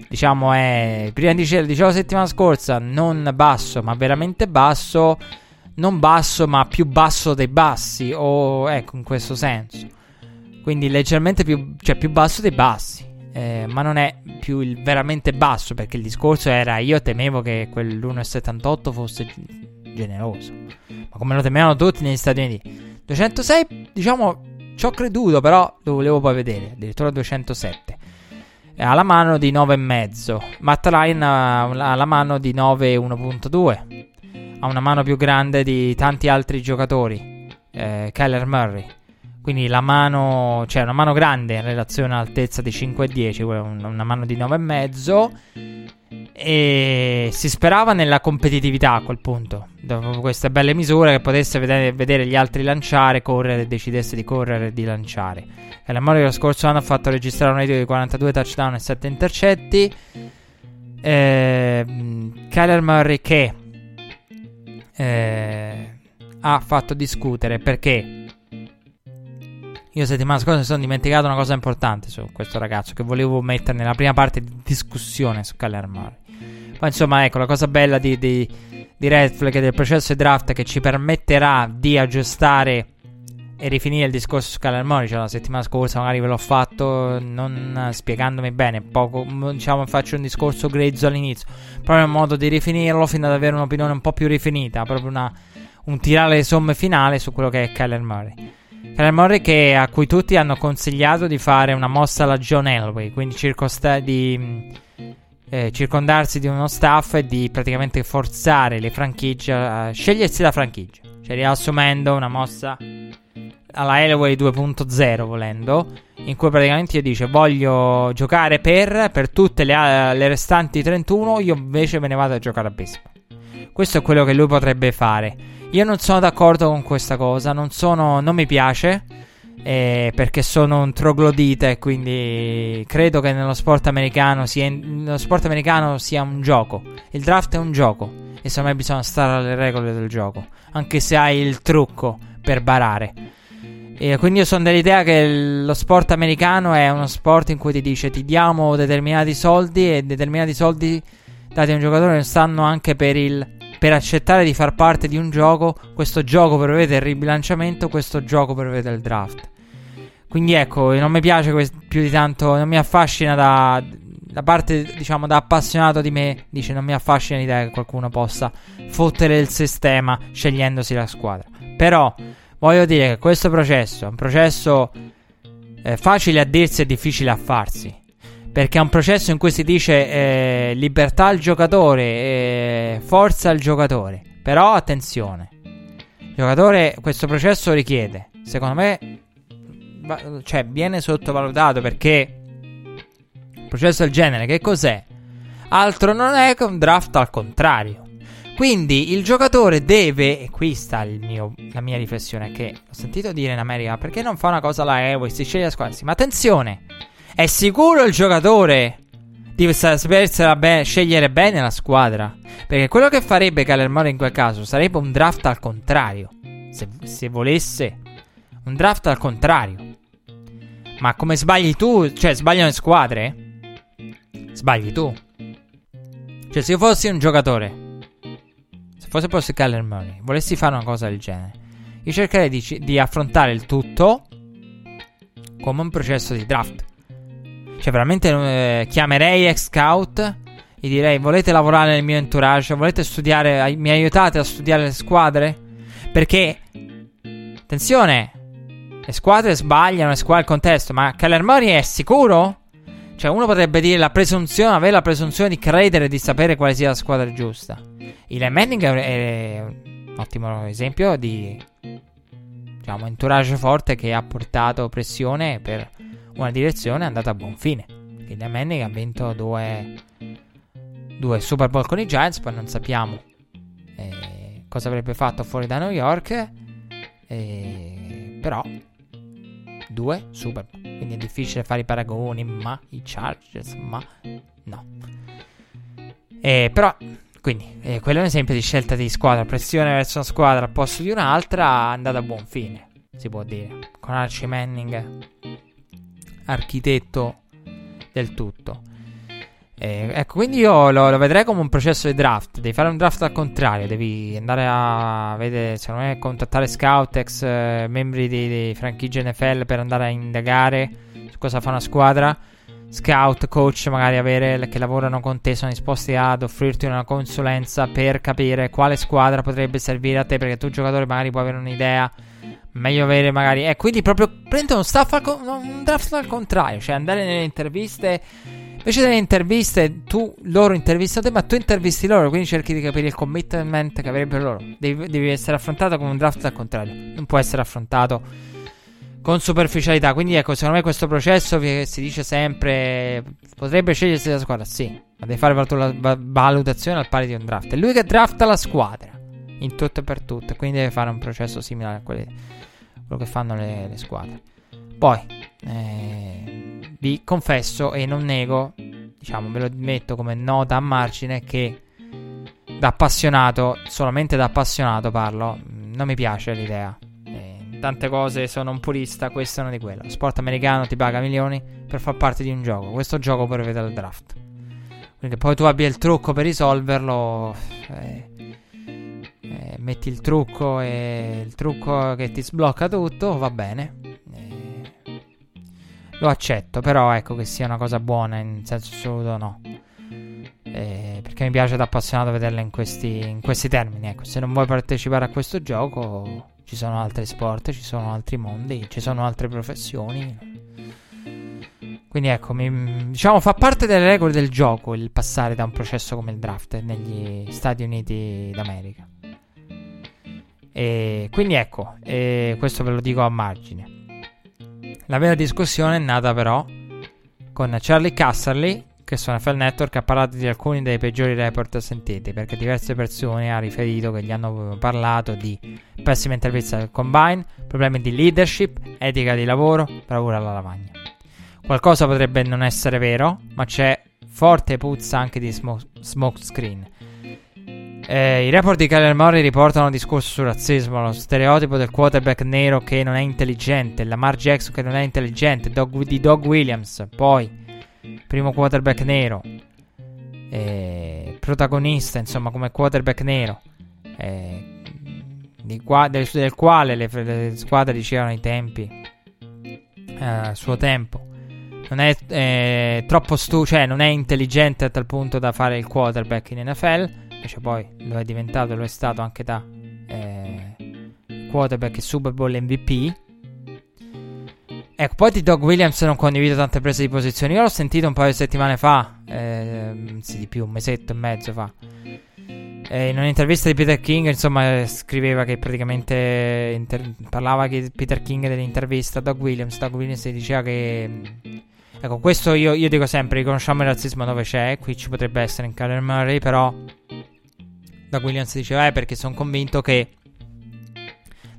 Diciamo è, prima dicevo, dicevo settimana scorsa, non basso, ma veramente basso, non basso, ma più basso dei bassi, o ecco, in questo senso. Quindi leggermente più, cioè più basso dei bassi. Eh, ma non è più il veramente basso perché il discorso era io temevo che quell'1,78 fosse generoso. Ma come lo temevano tutti negli Stati Uniti. 206, diciamo, ci ho creduto, però lo volevo poi vedere. Addirittura 207. Ha la mano di 9,5. Matt Ryan ha la mano di 9,1.2. Ha una mano più grande di tanti altri giocatori. Eh, Kyler Murray. Quindi la mano, cioè una mano grande in relazione all'altezza di 5,10, una mano di 9,5 e si sperava nella competitività a quel punto. Dopo queste belle misure, che potesse vedere, vedere gli altri lanciare, correre, decidesse di correre e di lanciare. E la Mori lo scorso anno ha fatto registrare un rating di 42 touchdown e 7 intercetti. Eh, Kyler Murray che eh, ha fatto discutere perché io settimana scorsa mi sono dimenticato una cosa importante su questo ragazzo che volevo mettere nella prima parte di discussione su Murray. Ma insomma, ecco, la cosa bella di, di, di Red Flag e del processo di draft che ci permetterà di aggiustare e rifinire il discorso su Murray. Cioè, la settimana scorsa magari ve l'ho fatto non spiegandomi bene, poco, diciamo, faccio un discorso grezzo all'inizio. Proprio un modo di rifinirlo fino ad avere un'opinione un po' più rifinita, proprio una, un tirare le somme finale su quello che è Kyler Murray che, a cui tutti hanno consigliato di fare una mossa alla John Elway, quindi circosta- di eh, circondarsi di uno staff e di praticamente forzare le franchigie a scegliersi la franchigia. Cioè riassumendo una mossa alla Elway 2.0 volendo, in cui praticamente io dice voglio giocare per, per tutte le, le, restanti 31, io invece me ne vado a giocare a baseball. Questo è quello che lui potrebbe fare. Io non sono d'accordo con questa cosa, non, sono, non mi piace eh, perché sono un troglodita e quindi credo che nello sport americano sia, nello sport americano sia un gioco. Il draft è un gioco e secondo me bisogna stare alle regole del gioco, anche se hai il trucco per barare. E quindi io sono dell'idea che lo sport americano è uno sport in cui ti dice ti diamo determinati soldi e determinati soldi dati a un giocatore stanno anche per il per accettare di far parte di un gioco, questo gioco prevede il ribilanciamento, questo gioco prevede il draft. Quindi ecco, non mi piace quest- più di tanto, non mi affascina da, da parte, diciamo, da appassionato di me, dice non mi affascina l'idea che qualcuno possa fottere il sistema scegliendosi la squadra. Però voglio dire che questo processo è un processo eh, facile a dirsi e difficile a farsi. Perché è un processo in cui si dice eh, libertà al giocatore, eh, forza al giocatore. Però attenzione, il giocatore questo processo richiede, secondo me, va- cioè viene sottovalutato perché un processo del genere che cos'è? Altro non è che un draft al contrario. Quindi il giocatore deve, e qui sta mio, la mia riflessione, che ho sentito dire in America, perché non fa una cosa la Evo e si sceglie la squadra? Sì, ma attenzione! È sicuro il giocatore di sapersela be- scegliere bene la squadra? Perché quello che farebbe Murray in quel caso sarebbe un draft al contrario. Se, se volesse, un draft al contrario. Ma come sbagli tu, cioè sbagliano le squadre? Sbagli tu. Cioè, se io fossi un giocatore, se fosse fossi Kyler volessi fare una cosa del genere, io cercherei di, di affrontare il tutto come un processo di draft. Cioè, veramente eh, chiamerei ex scout. Gli direi: Volete lavorare nel mio entourage? Volete studiare? Mi aiutate a studiare le squadre? Perché, attenzione, le squadre sbagliano, le squadre il contesto. Ma Keller Murray è sicuro? Cioè, uno potrebbe dire la presunzione, avere la presunzione di credere di sapere quale sia la squadra giusta. Il Manning è un ottimo esempio di diciamo, entourage forte che ha portato pressione per una direzione è andata a buon fine. Eli Manning ha vinto due, due Super Bowl con i Giants, poi non sappiamo eh, cosa avrebbe fatto fuori da New York, eh, però due Super Bowl. Quindi è difficile fare i paragoni, ma i Chargers, ma no. Eh, però, quindi, eh, quello è un esempio di scelta di squadra, pressione verso una squadra al posto di un'altra, andata a buon fine, si può dire. Con Archie Manning, architetto del tutto. Eh, ecco, quindi io lo, lo, vedrei come un processo di draft. Devi fare un draft al contrario. Devi andare a vedere, secondo me, contattare scout, ex eh, membri di, di franchigie NFL per andare a indagare su cosa fa una squadra. Scout, coach, magari avere che lavorano con te sono disposti ad offrirti una consulenza per capire quale squadra potrebbe servire a te. Perché tu, giocatore, magari puoi avere un'idea. Meglio avere magari. Eh, quindi proprio prendere un, staff al, un draft al contrario, cioè andare nelle interviste Invece delle interviste, tu loro intervistano te, ma tu intervisti loro, quindi cerchi di capire il commitment che avrebbero loro. Devi, devi essere affrontato come un draft al contrario, non può essere affrontato con superficialità. Quindi ecco, secondo me questo processo si dice sempre potrebbe scegliersi la squadra, sì, ma devi fare la valutazione al pari di un draft. È lui che drafta la squadra in tutto e per tutto, quindi deve fare un processo simile a quelli, quello che fanno le, le squadre. Poi, eh, vi confesso e non nego, diciamo, ve lo metto come nota a margine che da appassionato, solamente da appassionato parlo, non mi piace l'idea. Eh, tante cose sono un purista, questo è uno di quello. Lo sport americano ti paga milioni per far parte di un gioco. Questo gioco prevede il draft. Quindi poi tu abbia il trucco per risolverlo. Eh, eh, metti il trucco e il trucco che ti sblocca tutto, va bene lo accetto, però ecco che sia una cosa buona in senso assoluto no. Eh, perché mi piace da appassionato vederla in questi, in questi termini. Ecco, se non vuoi partecipare a questo gioco, ci sono altri sport, ci sono altri mondi, ci sono altre professioni. Quindi ecco, mi, diciamo fa parte delle regole del gioco il passare da un processo come il draft negli Stati Uniti d'America. E quindi ecco, e questo ve lo dico a margine. La vera discussione è nata però con Charlie Casserly, che su NFL Network ha parlato di alcuni dei peggiori report sentiti, perché diverse persone hanno riferito che gli hanno parlato di pessime interviste al combine, problemi di leadership, etica di lavoro, bravura alla lavagna. Qualcosa potrebbe non essere vero, ma c'è forte puzza anche di smoke, smoke screen. Eh, I report di Kyler Murray riportano un discorso sul razzismo, lo stereotipo del quarterback nero che non è intelligente, Lamar Jackson che non è intelligente, Dog, di Dog Williams, poi primo quarterback nero, eh, protagonista insomma come quarterback nero, eh, qua, del, del, quale le, le, squadre dicevano i tempi, eh, a suo tempo. Non è eh, troppo stu, cioè non è intelligente a tal punto da fare il quarterback in NFL invece poi lo è diventato, lo è stato anche da eh, quarterback e Super Bowl MVP. Ecco, poi di Doug Williams non condivido tante prese di posizione. Io l'ho sentito un paio di settimane fa, eh, sì di più, un mesetto e mezzo fa. Eh, in un'intervista di Peter King, insomma, scriveva che praticamente inter- parlava che Peter King dell'intervista a Doug Williams. Doug Williams diceva che Ecco, questo io, io, dico sempre, riconosciamo il razzismo dove c'è, qui ci potrebbe essere in Kyler Murray, però da Williams diceva eh, perché sono convinto che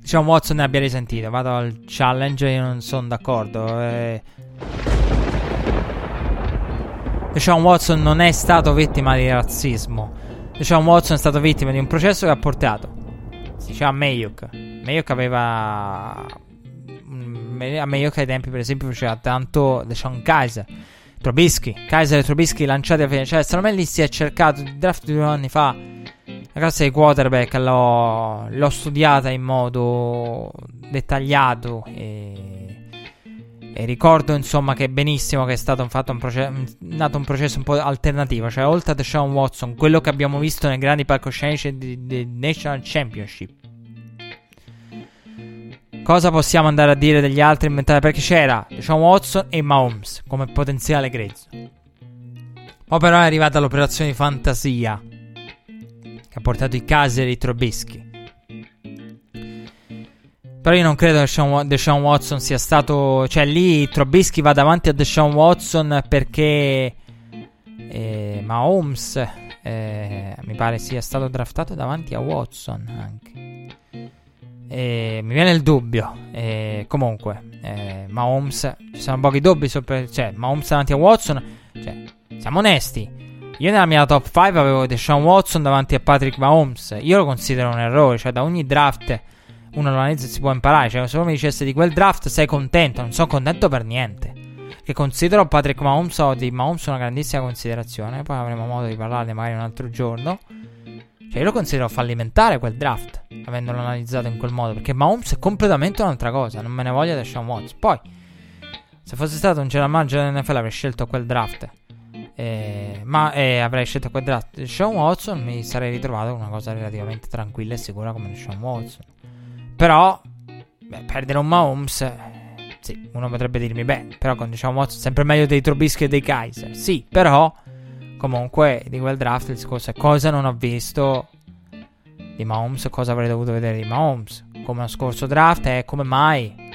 diciamo Watson ne abbia risentito. Vado al challenge e non sono d'accordo. Eh, diciamo Watson non è stato vittima di razzismo. Diciamo Watson è stato vittima di un processo che ha portato. Si diceva Mayuk. Mayuk aveva a Mayok ai tempi per esempio faceva tanto diciamo Kaiser Trubisky Kaiser e Trubisky lanciati a fine cioè secondo me lì si è cercato il draft di due anni fa dei quarterback l'ho, l'ho studiata in modo dettagliato e, e, ricordo insomma che benissimo che è stato fatto un processo, nato un processo un po' alternativo. Cioè, oltre a Deshaun Watson, quello che abbiamo visto nei grandi palcoscenici di, National Championship. Cosa possiamo andare a dire degli altri inventati? Perché c'era Deshaun Watson e Mahomes come potenziale grezzo. Poi però è arrivata l'operazione di fantasia che ha portato i Caser e i Trobischi. Però io non credo che Deshaun, Deshaun Watson sia stato. Cioè, lì Trobisky va davanti a Deshaun Watson perché. Eh, Mahomes eh, mi pare sia stato draftato davanti a Watson anche. Eh, mi viene il dubbio. Eh, comunque, eh, Mahomes. Ci sono pochi dubbi. Sopra, cioè, Mahomes davanti a Watson. Cioè, siamo onesti. Io nella mia top 5 avevo Deshaun Watson davanti a Patrick Mahomes. Io lo considero un errore. Cioè, da ogni draft uno lo analizza e si può imparare. Cioè, se uno mi dicesse di quel draft sei contento, non sono contento per niente. Che considero Patrick Mahomes o di Mahomes una grandissima considerazione. Poi avremo modo di parlarne magari un altro giorno. Cioè, io lo considero fallimentare quel draft, avendolo analizzato in quel modo. Perché Mahomes è completamente un'altra cosa. Non me ne voglia da Sean Watts. Poi, se fosse stato un general manager dell'NFL, avrei scelto quel draft. Eh, ma eh, avrei scelto quel draft. Sean Watson mi sarei ritrovato una cosa relativamente tranquilla e sicura come Sean Watson. Però, beh, perdere un Mahomes. Sì, uno potrebbe dirmi, beh, però con diciamo Watson sempre meglio dei Trubisky e dei Kaiser. Sì, però comunque di quel draft il discorso è cosa non ho visto di Mahomes, cosa avrei dovuto vedere di Mahomes. Come lo scorso draft e come mai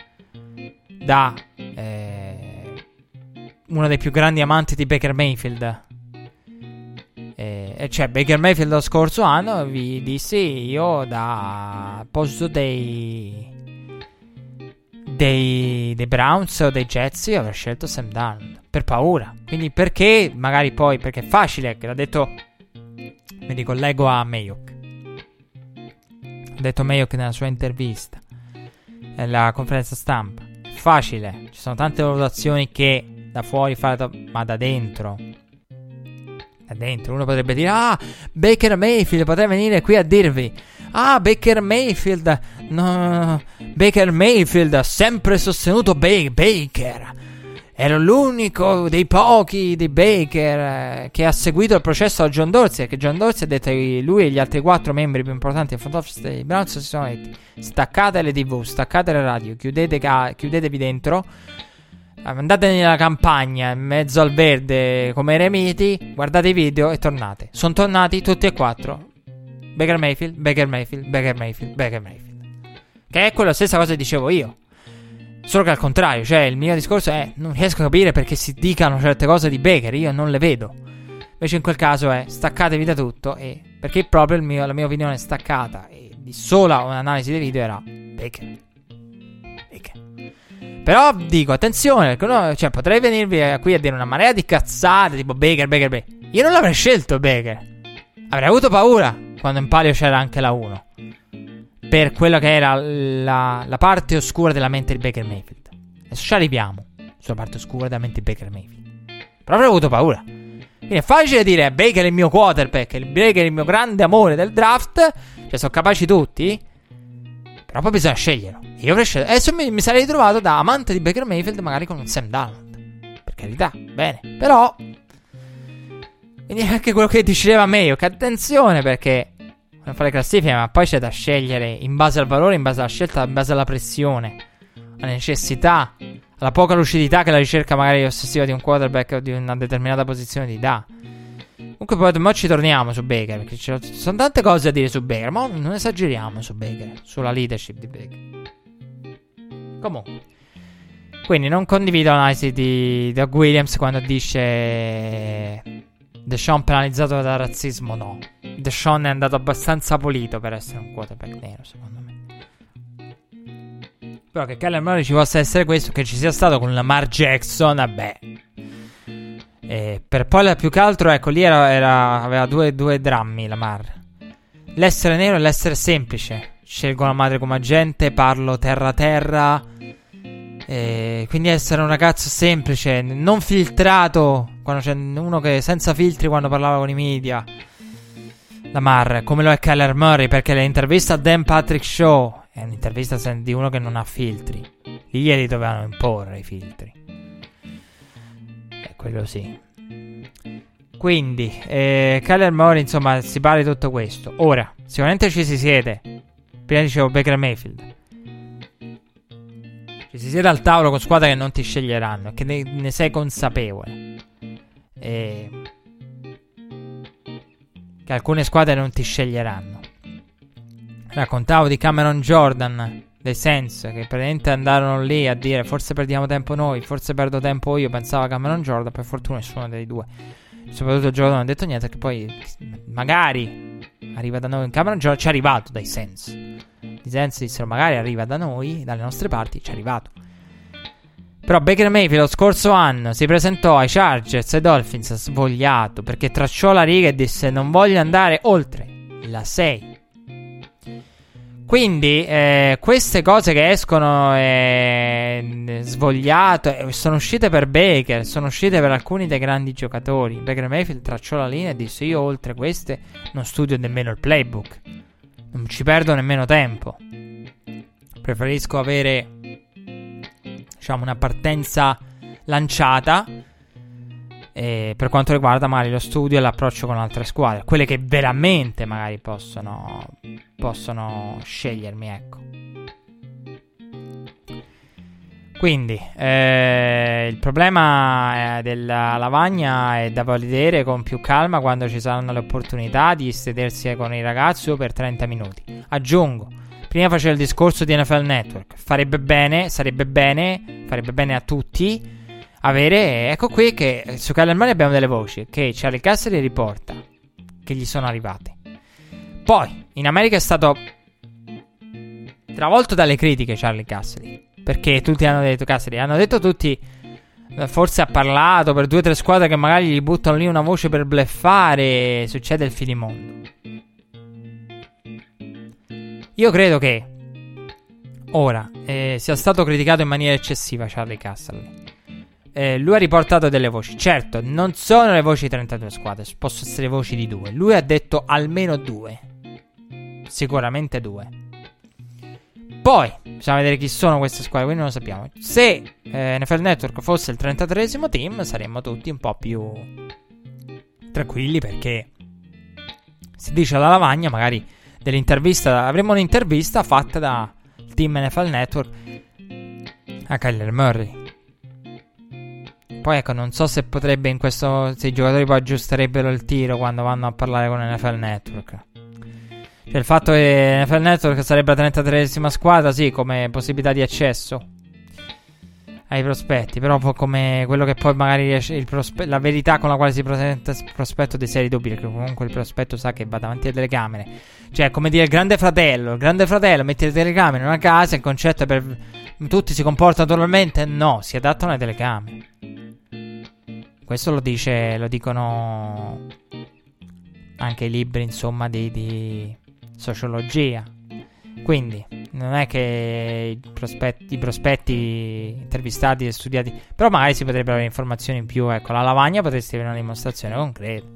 da eh, uno dei più grandi amanti di Baker Mayfield. E, cioè, Baker Mayfield lo scorso anno vi dissi io da posto dei dei, dei Browns o dei Jets io avrei scelto Sam Darnold per paura. Quindi perché magari poi perché è facile, che l'ha detto mi ricollego a Mayok. Ha detto Mayok nella sua intervista nella conferenza stampa. Facile, ci sono tante valutazioni che da fuori fare ma da dentro da dentro uno potrebbe dire ah Baker Mayfield potrei venire qui a dirvi ah Baker Mayfield no, Baker Mayfield ha sempre sostenuto ba- Baker era l'unico dei pochi di Baker eh, che ha seguito il processo a John Dorsey. Che John Dorsey ha detto che lui e gli altri quattro membri più importanti del front office dei Browns si sono detti: staccate le TV, staccate le radio, chiudetevi dentro. Andate nella campagna in mezzo al verde come eremiti, guardate i video e tornate. Sono tornati tutti e quattro. Baker Mayfield, Baker Mayfield, Baker Mayfield, Baker Mayfield. Che è quella stessa cosa che dicevo io. Solo che al contrario, cioè il mio discorso è non riesco a capire perché si dicano certe cose di Baker, io non le vedo. Invece in quel caso è staccatevi da tutto e perché proprio mio, la mia opinione staccata e di sola un'analisi dei video era Baker. Però dico, attenzione, perché uno, cioè, potrei venirvi qui a dire una marea di cazzate, tipo Baker, Baker, Baker. Io non l'avrei scelto Baker. Avrei avuto paura quando in palio c'era anche la 1 per quella che era la, la, parte oscura della mente di Baker Mayfield. Adesso ci arriviamo sulla parte oscura della mente di Baker Mayfield. Però avrei avuto paura. Quindi è facile dire Baker è il mio quarterback, Baker è il mio grande amore del draft. Cioè, sono capaci tutti. Però poi bisogna scegliere. Io avrei scelto. Adesso mi, mi sarei trovato da amante di Baker Mayfield, magari con un Sam Darnold. Per carità, bene. Però. Quindi anche quello che diceva meglio. Che attenzione perché per fare classifiche, ma poi c'è da scegliere in base al valore, in base alla scelta, in base alla pressione, alla necessità, alla poca lucidità che la ricerca magari ossessiva di un quarterback o di una determinata posizione ti dà. Comunque poi ma ci torniamo su Baker, perché ci sono tante cose da dire su Baker, ma non esageriamo su Baker, sulla leadership di Baker. Comunque. Quindi non condivido l'analisi di Doug Williams quando dice Deshaun penalizzato dal razzismo, no. Deshaun è andato abbastanza pulito per essere un quarterback nero, secondo me. Però che Kyler Murray ci possa essere questo, che ci sia stato con Lamar Jackson, vabbè. E per poi più che altro, ecco, lì era, era, aveva due, due drammi Lamar. L'essere nero e l'essere semplice. Scelgo la madre come agente, parlo terra-terra. E quindi essere un ragazzo semplice, non filtrato. Quando c'è uno che senza filtri quando parlava con i media. Lamar, come lo è Keller Murray, perché l'intervista a Dan Patrick Show è un'intervista di uno che non ha filtri. Glieli dovevano imporre i filtri. E quello sì. Quindi, eh, Kyler Murray, insomma, si parla di tutto questo. Ora, sicuramente ci si siede. Prima dicevo Baker Mayfield. Ci si siede al tavolo con squadre che non ti sceglieranno, che ne, ne sei consapevole. E che alcune squadre non ti sceglieranno. Raccontavo di Cameron Jordan dei Sense che praticamente andarono lì a dire forse perdiamo tempo noi, forse perdo tempo io, pensava Cameron Jordan, per fortuna nessuno dei due. Soprattutto giocatore non ha detto niente che poi magari arriva da noi in Cameron Jordan, ci è arrivato dai Sense. I Sense dissero magari arriva da noi, dalle nostre parti, ci è arrivato. Però Baker Mayfield lo scorso anno si presentò ai Chargers e Dolphins svogliato perché tracciò la riga e disse non voglio andare oltre la 6. Quindi eh, queste cose che escono eh, svogliato eh, sono uscite per Baker, sono uscite per alcuni dei grandi giocatori. Baker Mayfield tracciò la linea e disse io oltre queste non studio nemmeno il playbook, non ci perdo nemmeno tempo. Preferisco avere diciamo, una partenza lanciata. Eh, per quanto riguarda magari lo studio e l'approccio con altre squadre, quelle che veramente magari possono, possono scegliermi, ecco. Quindi, eh, il problema eh, della lavagna è da vedere con più calma quando ci saranno le opportunità di sedersi con i ragazzi per 30 minuti. Aggiungo, Prima faceva il discorso di NFL Network. Farebbe bene, sarebbe bene, farebbe bene a tutti avere. Ecco qui che su Murray abbiamo delle voci che Charlie Cassidy riporta che gli sono arrivate. Poi, in America è stato travolto dalle critiche Charlie Cassidy. Perché tutti hanno detto Cassidy, hanno detto tutti forse ha parlato per due o tre squadre che magari gli buttano lì una voce per bleffare, succede il finimondo. Io credo che ora eh, sia stato criticato in maniera eccessiva Charlie Castle. Eh, lui ha riportato delle voci. Certo, non sono le voci di 32 squadre, possono essere voci di due. Lui ha detto almeno due. Sicuramente due. Poi, bisogna vedere chi sono queste squadre, quindi non lo sappiamo. Se eh, NFL Network fosse il 33 team, saremmo tutti un po' più tranquilli perché si dice alla lavagna, magari dell'intervista. Avremo un'intervista fatta dal team NFL Network a Kyler Murray. Poi ecco, non so se potrebbe in questo. Se i giocatori poi aggiusterebbero il tiro quando vanno a parlare con NFL Network. Cioè, il fatto che NFL Network sarebbe la 33esima squadra, sì, come possibilità di accesso ai prospetti. Però come quello che poi magari. Prospe- la verità con la quale si presenta il prospetto dei serie dubbi. Perché comunque il prospetto sa che va davanti alle telecamere. Cioè, come dire, il grande fratello. Il grande fratello mette le telecamere in una casa. Il concetto è per. Tutti si comportano normalmente? No, si adattano alle telecamere. Questo lo dice. Lo dicono. Anche i libri, insomma, di, di sociologia. Quindi, non è che i prospetti, i prospetti, intervistati e studiati. Però magari si potrebbero avere informazioni in più. Ecco, la lavagna potresti avere una dimostrazione concreta.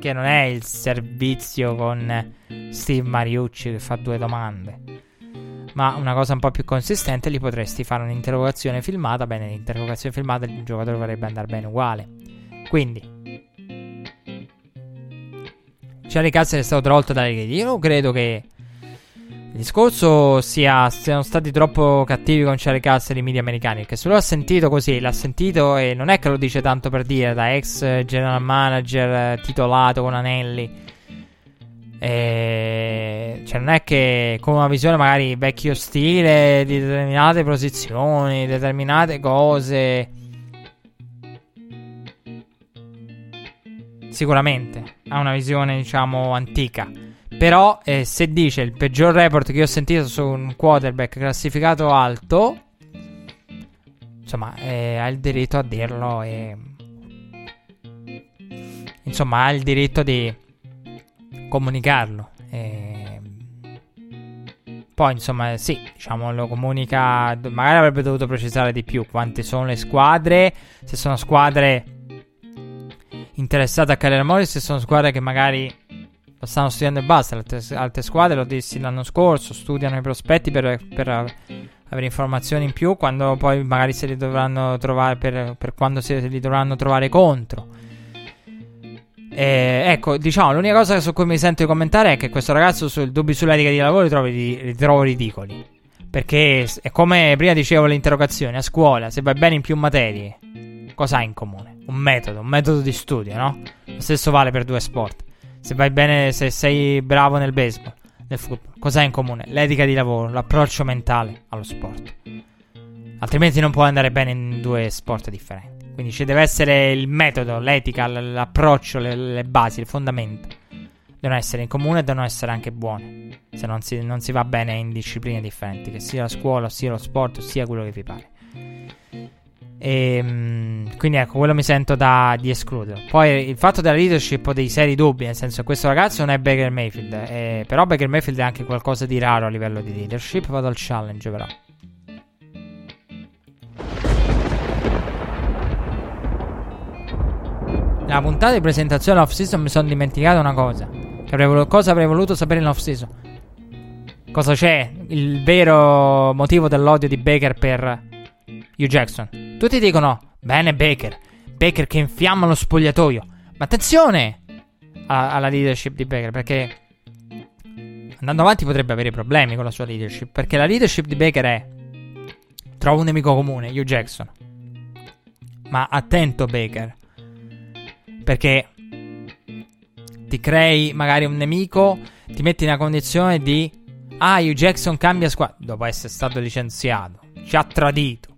Che non è il servizio con Steve Mariucci che fa due domande. Ma una cosa un po' più consistente, gli potresti fare un'interrogazione filmata. Bene, l'interrogazione filmata il giocatore vorrebbe andare bene uguale. Quindi, Charlie Cassidy è stato travolto dalle critiche. Io credo che il discorso sia siano stati troppo cattivi con Charlie Cassidy i media americani. Perché se lo ha sentito così, l'ha sentito e non è che lo dice tanto per dire, da ex general manager titolato con anelli. E... Cioè, non è che con una visione magari vecchio stile di determinate posizioni, determinate cose. Sicuramente ha una visione, diciamo, antica. Però, eh, se dice il peggior report che ho sentito su un quarterback classificato alto, insomma, eh, ha il diritto a dirlo. E... Insomma, ha il diritto di comunicarlo. E... Poi, insomma, sì, diciamo, lo comunica. Magari avrebbe dovuto precisare di più quante sono le squadre. Se sono squadre interessate a Kyler Morris, se sono squadre che magari lo stanno studiando e basta. Altre, altre squadre, lo dissi l'anno scorso, studiano i prospetti per, per, avere informazioni in più quando poi magari se li dovranno trovare per, per quando se li dovranno trovare contro. E, ecco, diciamo, l'unica cosa su cui mi sento di commentare è che questo ragazzo sul dubbi sull'etica di lavoro li trovo, li trovo ridicoli. Perché è come prima dicevo l'interrogazione a scuola, se vai bene in più materie, cosa hai in comune? Un metodo, un metodo di studio, no? Lo stesso vale per due sport. Se vai bene, se sei bravo nel baseball, del football. Cos'ha in comune? L'etica di lavoro, l'approccio mentale allo sport. Altrimenti non può andare bene in due sport differenti. Quindi ci deve essere il metodo, l'etica, l'approccio, le, le basi, il fondamento. Devono essere in comune e devono essere anche buone. Se non si, non si va bene in discipline differenti, che sia la scuola, sia lo sport, sia quello che vi pare. E, ehm, quindi ecco, quello mi sento da, di escludere. Poi il fatto della leadership ho dei seri dubbi, nel senso che questo ragazzo non è Baker Mayfield, eh, però Baker Mayfield è anche qualcosa di raro a livello di leadership. Vado al challenge però. Nella puntata di presentazione off season mi sono dimenticato una cosa. Avrei cosa avrei voluto sapere in off season? Cosa c'è? Il vero motivo dell'odio di Baker per Hugh Jackson. Tutti dicono: Bene, Baker. Baker che infiamma lo spogliatoio. Ma attenzione a- alla leadership di Baker perché andando avanti potrebbe avere problemi con la sua leadership. Perché la leadership di Baker è: Trovo un nemico comune, Hugh Jackson. Ma attento, Baker. Perché ti crei magari un nemico, ti metti nella condizione di ah, Hugh Jackson cambia squadra dopo essere stato licenziato, ci ha tradito.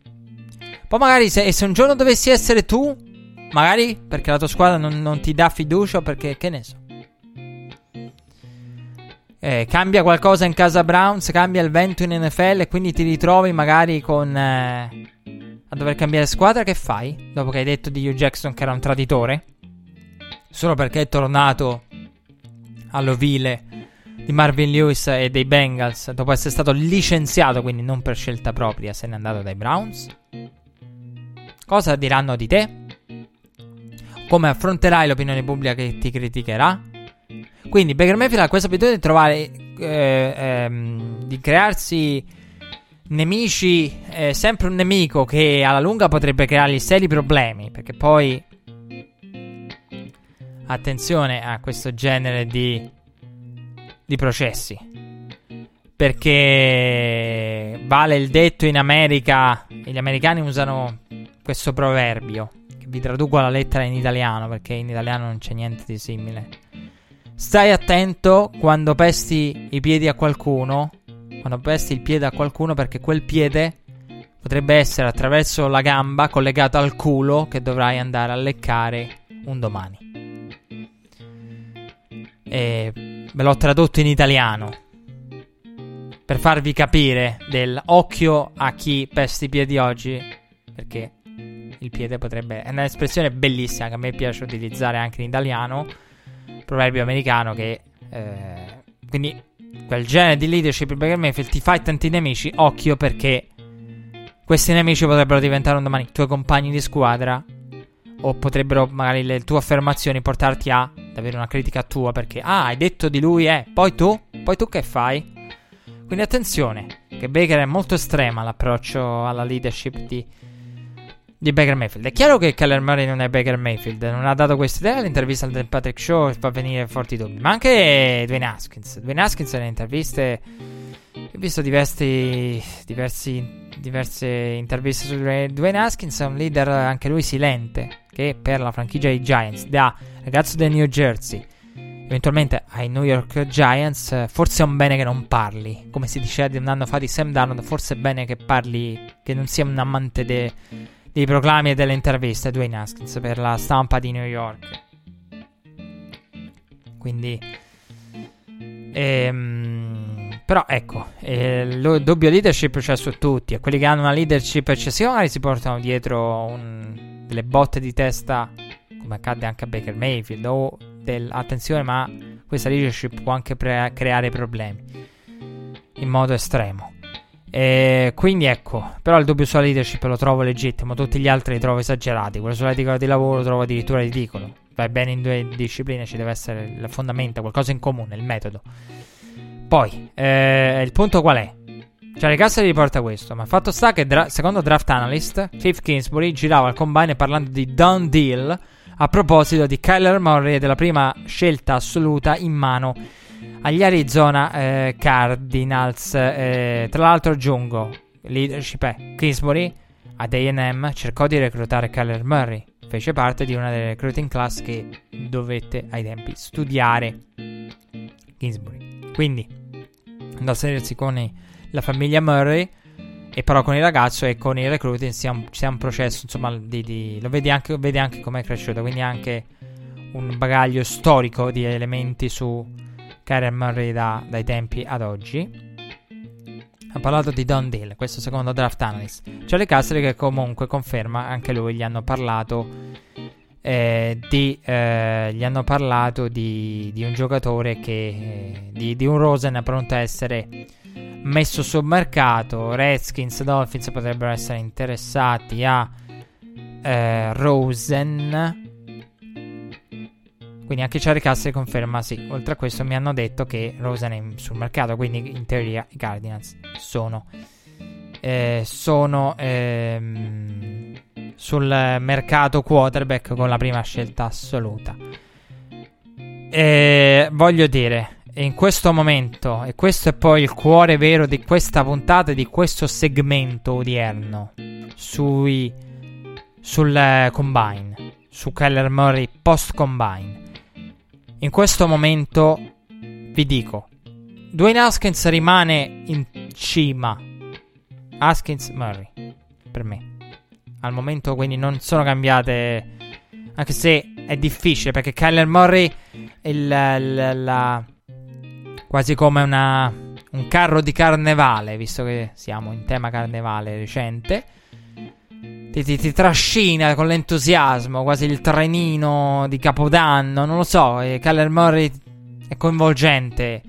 Poi magari se, se un giorno dovessi essere tu, magari perché la tua squadra non, non ti dà fiducia, perché che ne so. Eh, cambia qualcosa in casa Browns, cambia il vento in NFL e quindi ti ritrovi magari con... Eh, a dover cambiare squadra, che fai? Dopo che hai detto di Hugh Jackson che era un traditore? Solo perché è tornato all'ovile di Marvin Lewis e dei Bengals dopo essere stato licenziato, quindi non per scelta propria, se n'è andato dai Browns? Cosa diranno di te? Come affronterai l'opinione pubblica che ti criticherà? Quindi Baker Mayfield ha questa abitudine di trovare, eh, ehm, di crearsi nemici, eh, sempre un nemico che alla lunga potrebbe creargli seri problemi, perché poi attenzione a questo genere di, di processi. Perché vale il detto in America, e gli americani usano questo proverbio, che vi traduco alla lettera in italiano, perché in italiano non c'è niente di simile. Stai attento quando pesti i piedi a qualcuno, quando pesti il piede a qualcuno, perché quel piede potrebbe essere attraverso la gamba collegato al culo che dovrai andare a leccare un domani. E ve l'ho tradotto in italiano. Per farvi capire del occhio a chi pesta i piedi oggi perché il piede potrebbe è un'espressione bellissima che a me piace utilizzare anche in italiano proverbio americano che eh, quindi quel genere di leadership Baker Mayfield ti fai tanti nemici occhio perché questi nemici potrebbero diventare un domani tuoi compagni di squadra o potrebbero magari le tue affermazioni portarti a avere una critica tua perché ah, hai detto di lui, eh, poi tu, poi tu che fai? Quindi attenzione, che Baker è molto estrema l'approccio alla leadership di, di Baker Mayfield. È chiaro che Keller Murray non è Baker Mayfield, non ha dato questa idea all'intervista del Patrick Show fa venire forti dubbi, ma anche Dwayne Haskins. Dwayne Haskins nelle interviste ho visto diversi, diversi, diverse interviste su Dwayne Haskins, è un leader anche lui silente, che per la franchigia dei Giants, da ragazzo del New Jersey, eventualmente ai New York Giants, forse è un bene che non parli. Come si diceva un anno fa di Sam Darnold, forse è bene che parli, che non sia un amante de, dei proclami e delle interviste, Dwayne Haskins, per la stampa di New York. Quindi... Ehm però ecco, eh, il dubbio leadership c'è su tutti. E quelli che hanno una leadership magari si portano dietro un, delle botte di testa, come accade anche a Baker Mayfield. O del, attenzione, ma questa leadership può anche pre- creare problemi in modo estremo. E quindi ecco, però il dubbio sulla leadership lo trovo legittimo, tutti gli altri li trovo esagerati. Quello sull'etica di lavoro lo trovo addirittura ridicolo. Vai bene in due discipline, ci deve essere il fondamento, qualcosa in comune, il metodo. Poi, eh, il punto qual è? Cioè, le casse riporta questo, ma fatto sta che dra- secondo Draft Analyst, Cliff Kingsbury girava al combine parlando di done deal a proposito di Kyler Murray e della prima scelta assoluta in mano agli Arizona eh, Cardinals. Eh, tra l'altro aggiungo, leadership è Kingsbury ad A&M cercò di reclutare Kyler Murray, fece parte di una delle recruiting class che dovette ai tempi studiare Kingsbury. Quindi, da sedersi con i, la famiglia Murray e però con il ragazzo e con il recruiting un, sia un processo insomma di, di, lo vedi anche, vedi anche come è cresciuto quindi anche un bagaglio storico di elementi su Kyler Murray da, dai tempi ad oggi ha parlato di Don Deal, questo secondo draft analyst. Charlie Castri che comunque conferma, anche lui gli hanno parlato eh, di, eh, gli hanno parlato di, di un giocatore che eh, di, di, un Rosen pronto a essere messo sul mercato. Redskins, Dolphins potrebbero essere interessati a eh, Rosen. Quindi anche Charlie Castri conferma sì. Oltre a questo mi hanno detto che Rosen è sul mercato, quindi in teoria i Cardinals sono, eh, sono ehm, sul mercato quarterback con la prima scelta assoluta. E voglio dire, in questo momento, e questo è poi il cuore vero di questa puntata, di questo segmento odierno, sui, sul eh, combine, su Keller Murray post combine. In questo momento vi dico, Dwayne Haskins rimane in cima. Haskins Murray, per me. Al momento quindi non sono cambiate, anche se è difficile perché Kyler Murray la, la, la, quasi come una, un carro di carnevale, visto che siamo in tema carnevale recente. Ti, ti, ti, trascina con l'entusiasmo, quasi il trenino di Capodanno, non lo so, e Kyler Murray è coinvolgente.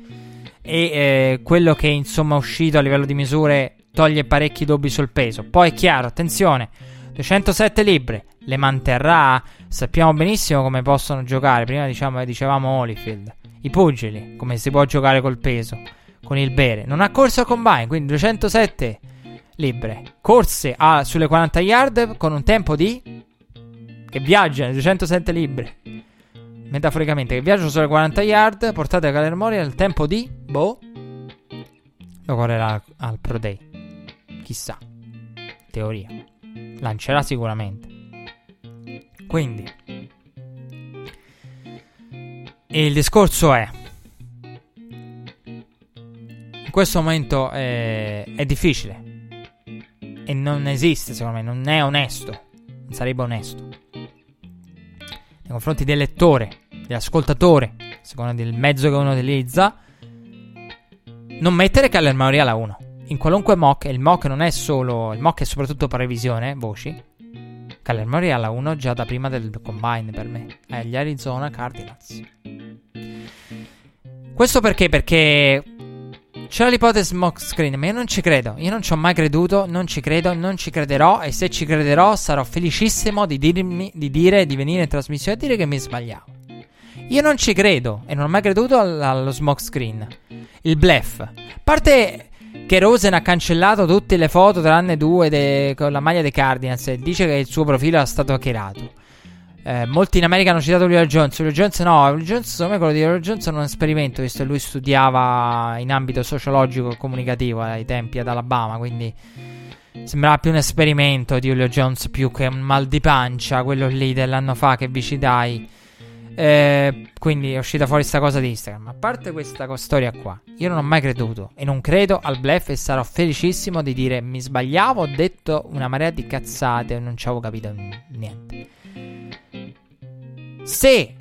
E eh, quello che insomma è uscito a livello di misure toglie parecchi dubbi sul peso. Poi è chiaro, attenzione, 207 libbre, le manterrà, sappiamo benissimo come possono giocare, prima diciamo, dicevamo Holyfield, i pugili, come si può giocare col peso, con il bere. Non ha corso a combine, quindi 207 libbre. Corse a, sulle 40 yard con un tempo di... che viaggia, 207 libbre. Metaforicamente, che viaggia sulle 40 yard, portate a Calermori al tempo di... boh... Lo correrà al Pro Day. Chissà. Teoria. Lancerà sicuramente. Quindi... il discorso è... In questo momento è, è difficile e non esiste, secondo me, non è onesto. Non sarebbe onesto. Nei confronti del lettore, dell'ascoltatore, secondo del mezzo che uno utilizza, non mettere Kyler Murray alla 1. In qualunque mock, e il mock non è solo, il mock è soprattutto previsione, voci. Kyler Murray alla 1 già da prima del combine per me. È gli Arizona Cardinals. Questo perché? Perché c'è l'ipotesi smoke screen, ma io non ci credo. Io non ci ho mai creduto, non ci credo, non ci crederò. E se ci crederò, sarò felicissimo di, dirmi, di dire, di venire in trasmissione e dire che mi sbagliavo. Io non ci credo e non ho mai creduto allo smoke screen. Il bluff. A parte che Rosen ha cancellato tutte le foto tranne due de- con la maglia dei Cardinals e dice che il suo profilo è stato hackerato. Eh, molti in America hanno citato Julio Jones. Julio Jones no, Julio Jones, secondo me quello di Julio Jones è un esperimento, visto che lui studiava in ambito sociologico e comunicativo ai tempi ad Alabama, quindi sembrava più un esperimento di Julio Jones più che un mal di pancia, quello lì dell'anno fa che vi citai. Eh, quindi è uscita fuori questa cosa di Instagram. A parte questa storia qua, io non ho mai creduto e non credo al bluff e sarò felicissimo di dire mi sbagliavo, ho detto una marea di cazzate e non ci avevo capito niente. Se,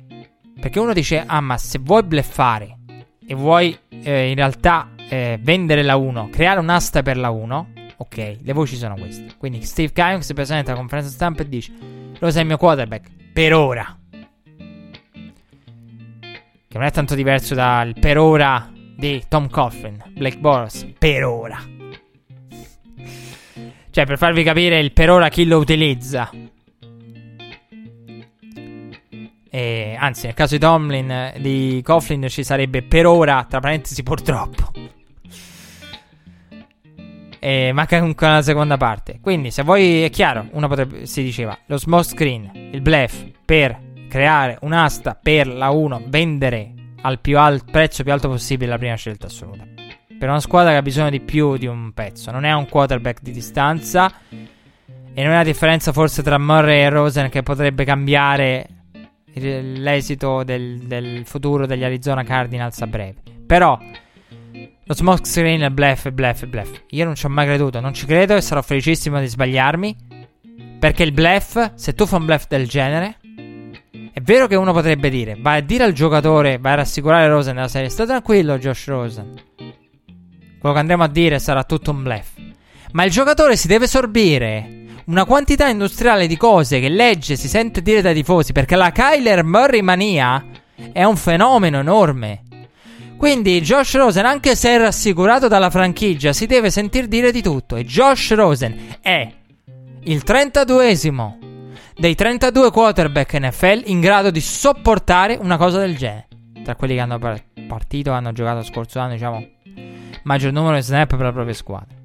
perché uno dice, ah ma se vuoi bleffare e vuoi eh, in realtà eh, vendere la 1, creare un'asta per la 1, ok, le voci sono queste. Quindi Steve Kyon si presenta alla conferenza stampa e dice, lo sei il mio quarterback, per ora. Che non è tanto diverso dal per ora di Tom Coughlin, Blake Boros, per ora. Cioè, per farvi capire il per ora chi lo utilizza. E, anzi, nel caso di Tomlin, di Coughlin ci sarebbe per ora, tra parentesi, purtroppo. E manca comunque la seconda parte. Quindi, se vuoi, è chiaro, uno potrebbe, si diceva, lo small screen, il bluff per creare un'asta per la 1, vendere al più al- prezzo più alto possibile la prima scelta assoluta. Per una squadra che ha bisogno di più di un pezzo, non è un quarterback di distanza. E non è la differenza forse tra Murray e Rosen che potrebbe cambiare l'esito del, del, futuro degli Arizona Cardinals a breve. Però Lo smoke screen è bluff, bluff, bluff. Io non ci ho mai creduto, non ci credo e sarò felicissimo di sbagliarmi. Perché il bluff, se tu fai un bluff del genere, è vero che uno potrebbe dire, vai a dire al giocatore, vai a rassicurare Rosen nella serie, sta tranquillo Josh Rosen. Quello che andremo a dire sarà tutto un bluff. Ma il giocatore si deve sorbire una quantità industriale di cose che legge, si sente dire dai tifosi, perché la Kyler Murray mania è un fenomeno enorme. Quindi Josh Rosen, anche se è rassicurato dalla franchigia, si deve sentir dire di tutto. E Josh Rosen è il 32esimo dei 32 quarterback NFL in grado di sopportare una cosa del genere. Tra quelli che hanno partito, hanno giocato scorso anno, diciamo, maggior numero di snap per la propria squadra.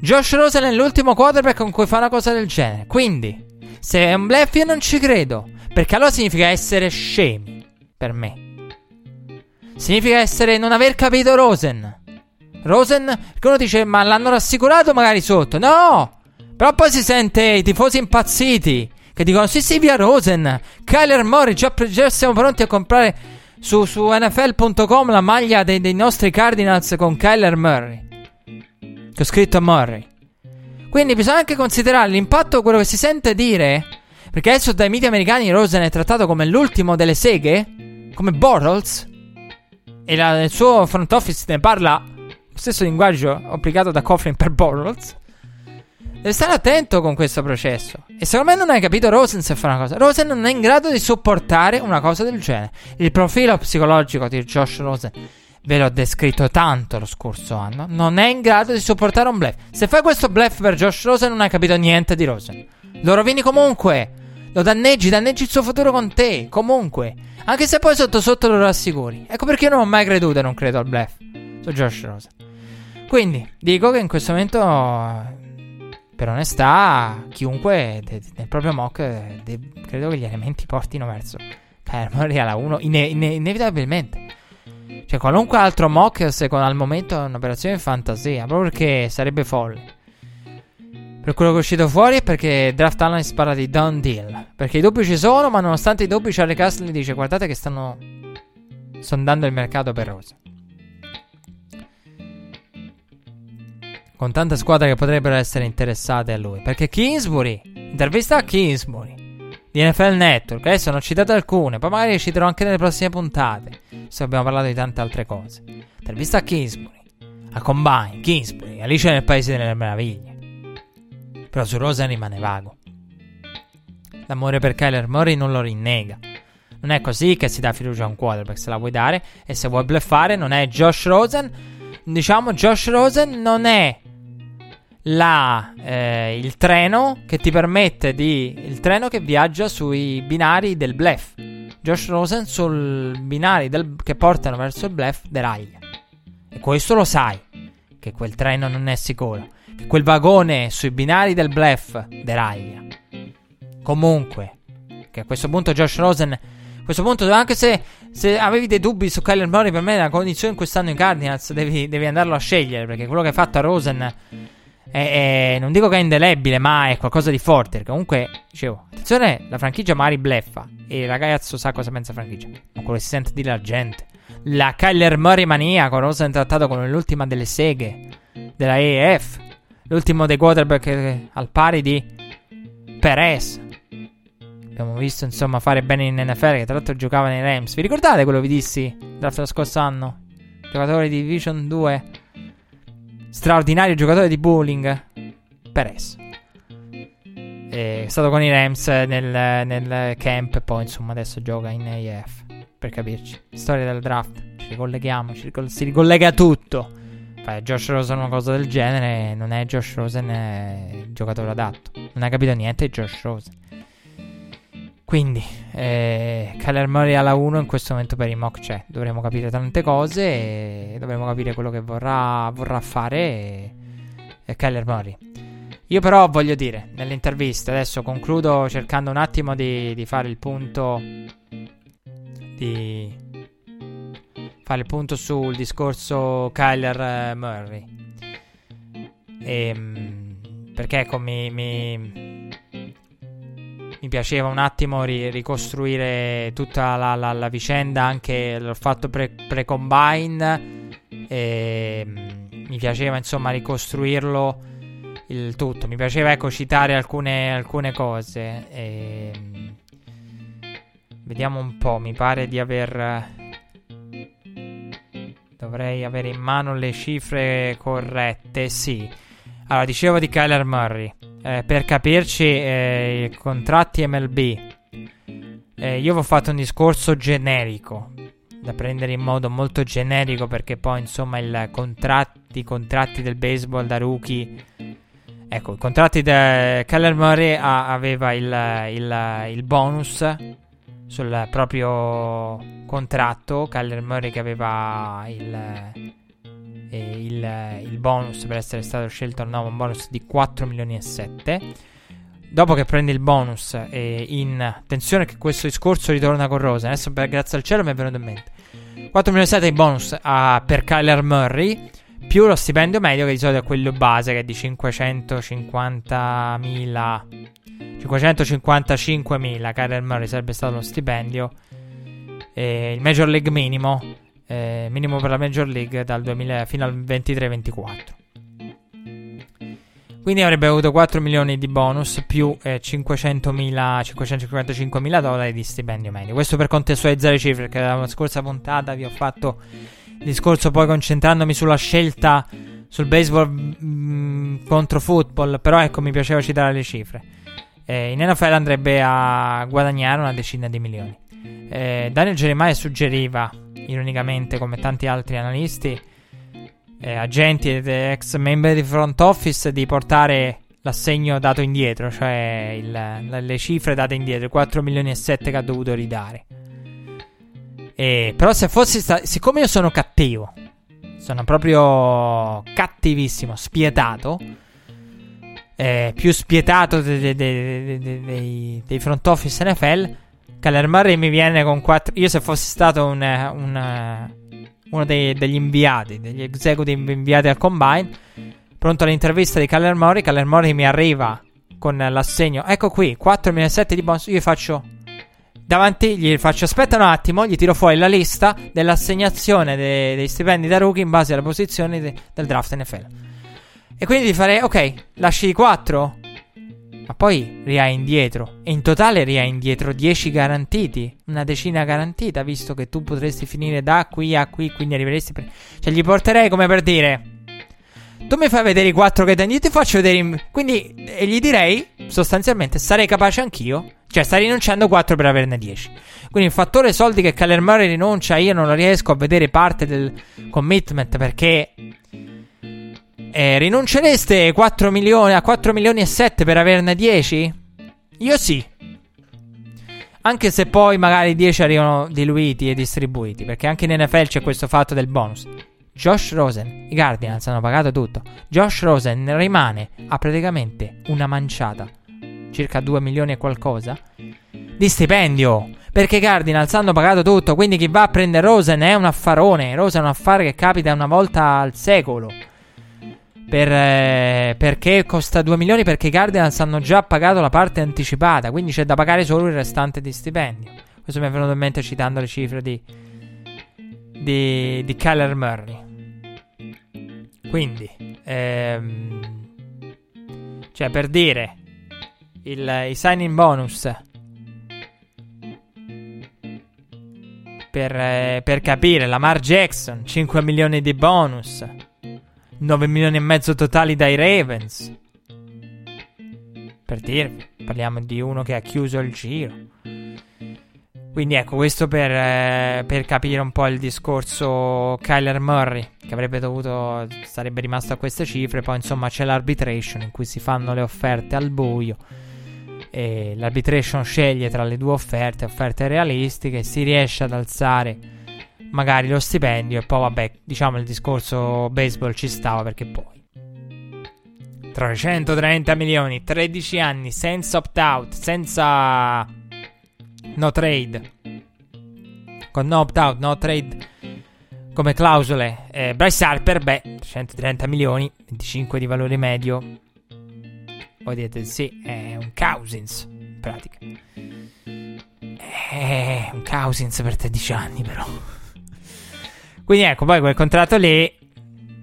Josh Rosen è l'ultimo quarterback con cui fa una cosa del genere. Quindi, se è un bluff, io non ci credo. Perché allora significa essere scemi. Per me. Significa essere non aver capito Rosen. Rosen, perché uno dice, ma l'hanno rassicurato magari sotto. No! Però poi si sente i tifosi impazziti che dicono, sì sì, via Rosen. Kyler Murray, già, già siamo pronti a comprare su, su NFL.com la maglia dei, dei, nostri Cardinals con Kyler Murray. Che ho scritto a Murray. Quindi bisogna anche considerare l'impatto, quello che si sente dire. Perché adesso dai media americani Rosen è trattato come l'ultimo delle seghe, come Bortles e la, il suo front office ne parla lo stesso linguaggio applicato da Coughlin per Bortles. Deve stare attento con questo processo. E secondo me non hai capito Rosen se fa una cosa. Rosen non è in grado di sopportare una cosa del genere. Il profilo psicologico di Josh Rosen, ve l'ho descritto tanto lo scorso anno, non è in grado di sopportare un bluff. Se fai questo bluff per Josh Rosen non hai capito niente di Rosen. Lo rovini comunque. Lo danneggi, danneggi il suo futuro con te. Comunque. Anche se poi sotto sotto lo rassicuri. Ecco perché io non ho mai creduto e non credo al bluff su Josh Rosen. Quindi, dico che in questo momento, per onestà, chiunque de- nel proprio mock, de- credo che gli elementi portino verso Murray alla 1, ine- ine- inevitabilmente. Cioè, qualunque altro mock, secondo al momento, è un'operazione fantasia, proprio perché sarebbe folle. Per quello che è uscito fuori è perché Draft Analyst parla di done deal. Perché i dubbi ci sono, ma nonostante i dubbi, Charlie Castle dice: Guardate che stanno sondando il mercato per Rosa. Con tante squadre che potrebbero essere interessate a lui. Perché Kingsbury, intervista a Kingsbury di NFL Network. Adesso ne ho citate alcune, poi magari citerò anche nelle prossime puntate. Se abbiamo parlato di tante altre cose. Intervista a Kingsbury, a Combine, Kingsbury, Alice nel Paese delle Meraviglie. Però su Rosa rimane vago. L'amore per Kyler Murray non lo rinnega. Non è così che si dà fiducia a un quarterback. Se la vuoi dare e se vuoi bluffare, non è Josh Rosen. Diciamo, Josh Rosen non è la, eh, il treno che ti permette di. Il treno che viaggia sui binari del bluff. Josh Rosen sul binari del, che portano verso il bluff deraglia. E questo lo sai. Che quel treno non è sicuro quel vagone sui binari del bluff deraglia. Comunque, che a questo punto Josh Rosen, a questo punto anche se, se avevi dei dubbi su Kyler Murray, per me la condizione in quest'anno in Cardinals devi, devi, andarlo a scegliere, perché quello che hai fatto a Rosen è, è, non dico che è indelebile, ma è qualcosa di forte. Comunque, dicevo, attenzione, la franchigia Mari bleffa e il ragazzo sa cosa pensa la franchigia, ma quello che si sente dire la gente. La Kyler Murray mania con Rosen trattato come l'ultima delle seghe della EF l'ultimo dei quarterback al pari di Perez. Abbiamo visto insomma fare bene in NFL, che tra l'altro giocava nei Rams. Vi ricordate quello che vi dissi dello scorso anno? Giocatore di Division 2, straordinario giocatore di bowling, Perez. È stato con i Rams nel, nel camp poi insomma adesso gioca in AF. Per capirci. Storia del draft. Ci ricolleghiamo, ci ricol- si ricollega tutto fai Josh Rosen una cosa del genere, non è Josh Rosen è il giocatore adatto. Non hai capito niente Josh Rosen. Quindi, eh, Kyler Murray alla 1 in questo momento per i mock c'è. Dovremo capire tante cose e dovremo capire quello che vorrà, vorrà fare e, e Kyler Murray. Io però voglio dire, nell'intervista, adesso concludo cercando un attimo di, di fare il punto di fare il punto sul discorso Kyler eh, Murray. E, ehm, perché ecco, mi, mi, mi piaceva un attimo ri- ricostruire tutta la, la, la, vicenda, anche l'ho fatto pre- pre-combine. E, mm, mi piaceva insomma ricostruirlo il tutto. Mi piaceva ecco citare alcune, alcune cose. E, mm, vediamo un po'. Mi pare di aver. Dovrei avere in mano le cifre corrette. Sì. Allora, dicevo di Kyler Murray. Eh, per capirci, eh, contratti MLB. Eh, io ho fatto un discorso generico. Da prendere in modo molto generico perché poi, insomma, il contratti, i contratti del baseball da rookie. Ecco, i contratti di Kyler Murray a, aveva il, il, il bonus sul proprio contratto. Kyler Murray che aveva il, il, il, bonus per essere stato scelto al nuovo un bonus di 4 milioni e 7. Dopo che prende il bonus e in attenzione che questo discorso ritorna con Rosa. Adesso per, grazie al cielo mi è venuto in mente. 4 milioni e 7 di bonus a, per Kyler Murray più lo stipendio medio che di solito è quello base che è di 550.000 555.000 Kyler Murray sarebbe stato lo stipendio. E il Major League minimo, eh, minimo per la Major League dal 2000 fino al 23-24. Quindi avrebbe avuto 4 milioni di bonus più eh, 500.000, 555.000 dollari di stipendio medio. Questo per contestualizzare le cifre, perché nella scorsa puntata vi ho fatto il discorso poi concentrandomi sulla scelta sul baseball mh, mm, contro football, però ecco mi piaceva citare le cifre eh, in NFL andrebbe a guadagnare una decina di milioni. Eh, Daniel Jeremiah suggeriva, ironicamente, come tanti altri analisti, eh, agenti ed ex membri di front office, di portare l'assegno dato indietro, cioè il, le, le cifre date indietro, 4 milioni e 7 che ha dovuto ridare. E, però se fossi stato, siccome io sono cattivo, sono proprio cattivissimo, spietato, eh, più spietato dei, dei, dei, dei, front office NFL. Kyler Murray mi viene con 4. Io, se fossi stato un, un, uno degli inviati, degli executive inviati al combine, pronto all'intervista di Kyler Murray, Kyler Murray mi arriva con l'assegno. Ecco qui, 4.7 di bonus. Io gli faccio davanti, gli faccio aspetta un attimo, gli tiro fuori la lista dell'assegnazione dei, dei stipendi da rookie in base alle posizioni de, del draft NFL. E quindi di fare, ok, lasci 4, ma poi ria indietro. E in totale ria indietro 10 garantiti, una decina garantita, visto che tu potresti finire da qui a qui, quindi arriveresti per... Cioè gli porterei come per dire... Tu mi fai vedere i 4 che dai, io ti faccio vedere... In... Quindi, e gli direi, sostanzialmente, sarei capace anch'io. Cioè, stai rinunciando 4 per averne 10. Quindi il fattore soldi che Murray rinuncia, io non riesco a vedere parte del commitment perché eh, rinuncereste 4 milioni, a 4 milioni e 7 per averne 10? Io sì. Anche se poi magari 10 arrivano diluiti e distribuiti. Perché anche in NFL c'è questo fatto del bonus. Josh Rosen, i Guardians hanno pagato tutto. Josh Rosen rimane a praticamente una manciata, circa 2 milioni e qualcosa, di stipendio. Perché i Cardinals hanno pagato tutto. Quindi chi va a prendere Rosen è un affarone. Rosen è un affare che capita una volta al secolo. Per, eh, perché costa 2 milioni? Perché i Cardinals hanno già pagato la parte anticipata, quindi c'è da pagare solo il restante di stipendio. Questo mi è venuto in mente citando le cifre di, di, di Kyler Murray. Quindi, ehm, cioè per dire, il, i signing bonus per, eh, per capire, Lamar Jackson 5 milioni di bonus. 9 milioni e mezzo totali dai Ravens. Per dirvi, parliamo di uno che ha chiuso il giro. Quindi ecco, questo per, eh, per, capire un po' il discorso Kyler Murray, che avrebbe dovuto, sarebbe rimasto a queste cifre, poi insomma c'è l'arbitration in cui si fanno le offerte al buio e l'arbitration sceglie tra le due offerte, offerte realistiche, si riesce ad alzare magari lo stipendio e poi vabbè, diciamo il discorso baseball ci stava perché poi 330 milioni, 13 anni, senza opt-out, senza no trade. Con no opt-out, no trade come clausole. Eh, Bryce Harper, beh, 130 milioni, 25 di valore medio. Voi dite sì, è un Cousins. in pratica. È un Cousins per 13 anni, però. Quindi ecco, poi quel contratto lì,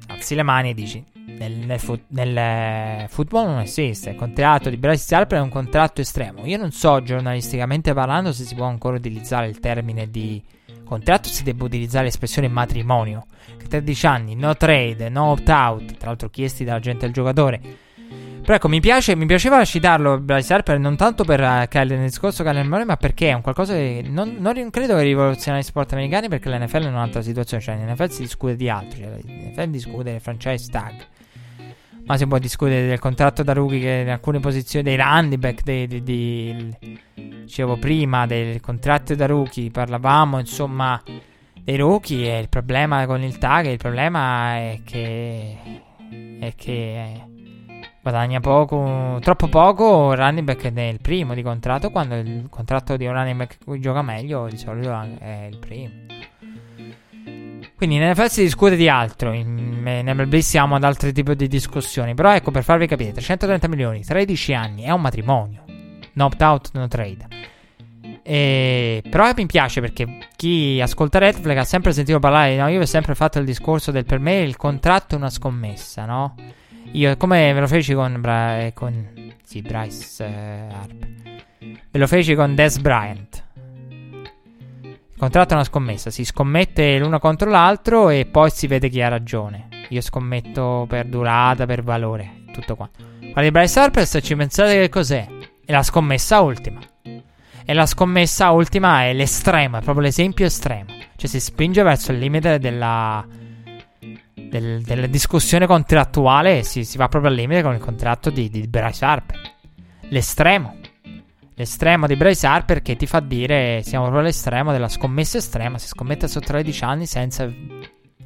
alzi le mani e dici, nel, nel, fut, nel eh, football non esiste. Il contratto di Bryce Harper è un contratto estremo. Io non so, giornalisticamente parlando, se si può ancora utilizzare il termine di contratto, si debba utilizzare l'espressione matrimonio. Che 13 anni, no trade, no opt-out, tra l'altro chiesti dalla gente del giocatore. Però ecco, mi, piace, mi piaceva citarlo Bryce Harper non tanto per uh, nel discorso Kyler Murray, ma perché è un qualcosa che non, non credo che rivoluzioni gli sport americani perché l'NFL è un'altra situazione, cioè l'NFL si discute di altro, cioè l'NFL discute del franchise tag ma si può discutere del contratto da rookie che in alcune posizioni dei running back dei, dei, dei, dicevo prima del contratto da rookie parlavamo insomma dei rookie e il problema con il tag il problema è che è che guadagna poco troppo poco running back nel primo di contratto quando il contratto di un running back gioca meglio di solito è il primo quindi in NFL si discute di altro, in, in MLB siamo ad altri tipi di discussioni. Però ecco, per farvi capire, 330 milioni, 13 anni, è un matrimonio. No opt-out, no trade. E, però mi piace perché chi ascolta Redflag ha sempre sentito parlare, no, io ho sempre fatto il discorso del per me il contratto è una scommessa, no? Io come ve lo feci con, Bra- con sì, Bryce eh, Harp. Ve lo feci con Des Bryant. Il contratto è una scommessa, si scommette l'uno contro l'altro e poi si vede chi ha ragione. Io scommetto per durata, per valore, tutto qua. Quella Bryce Harper, se ci pensate che cos'è? È la scommessa ultima. E la scommessa ultima è l'estremo, è proprio l'esempio estremo. Cioè si spinge verso il limite della, del, della discussione contrattuale si, si, va proprio al limite con il contratto di, di Bryce Harper. L'estremo l'estremo di Bryce Harper che ti fa dire siamo proprio all'estremo della scommessa estrema. Si scommette su 13 anni senza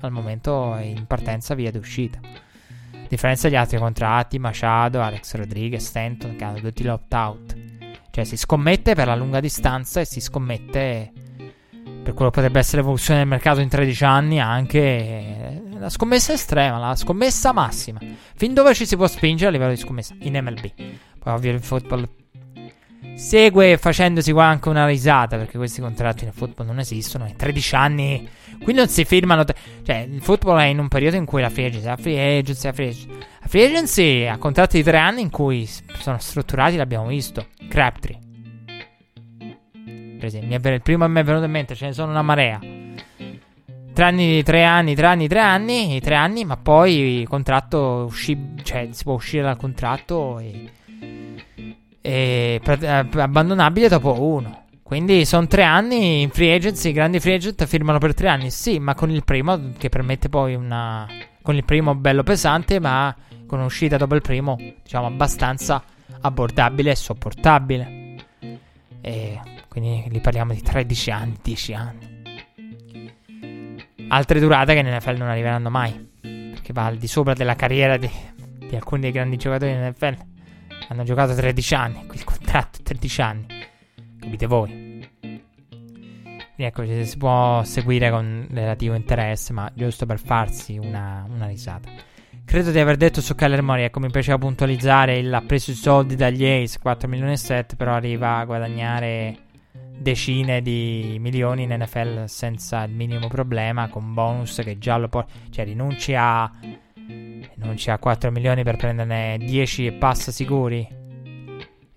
al momento in partenza via d'uscita. A differenza degli altri contratti, Machado, Alex Rodriguez, Stanton, che hanno tutti l'opt-out. Cioè si scommette per la lunga distanza e si scommette per quello potrebbe essere l'evoluzione del mercato in 13 anni anche la scommessa estrema, la scommessa massima. Fin dove ci si può spingere a livello di scommessa in MLB. Poi ovvio il football Segue facendosi qua anche una risata perché questi contratti nel football non esistono. In 13 anni qui non si firmano. Te- cioè, il football è in un periodo in cui la free agency, la free agency, la free agency, la free agency ha contratti di 3 anni in cui sono strutturati, l'abbiamo visto. Crabtree. Per esempio, il primo che mi è venuto in mente, ce ne sono una marea. Tre anni, tre anni, tre anni, tre anni, tre anni, ma poi il contratto uscì, cioè si può uscire dal contratto e e eh, abbandonabile dopo uno. Quindi sono tre anni in free agency. I grandi free agent firmano per tre anni, sì, ma con il primo che permette poi una. Con il primo bello pesante, ma con un'uscita dopo il primo, diciamo, abbastanza abbordabile e sopportabile. E quindi li parliamo di 13 anni, 10 anni. Altre durate che nell'NFL non arriveranno mai. Perché va al di sopra della carriera di, di alcuni dei grandi giocatori nell'NFL. Hanno giocato 13 anni, il contratto 13 anni. Capite voi? Quindi ecco, si può seguire con relativo interesse, ma giusto per farsi una, una risata. Credo di aver detto su Kyler Murray, ecco, mi piaceva puntualizzare, il, ha preso i soldi dagli Ace, 4 milioni e 7, però arriva a guadagnare decine di milioni in NFL senza il minimo problema, con bonus che già lo porta, cioè rinunci a c'ha 4 milioni per prenderne 10 e passa sicuri.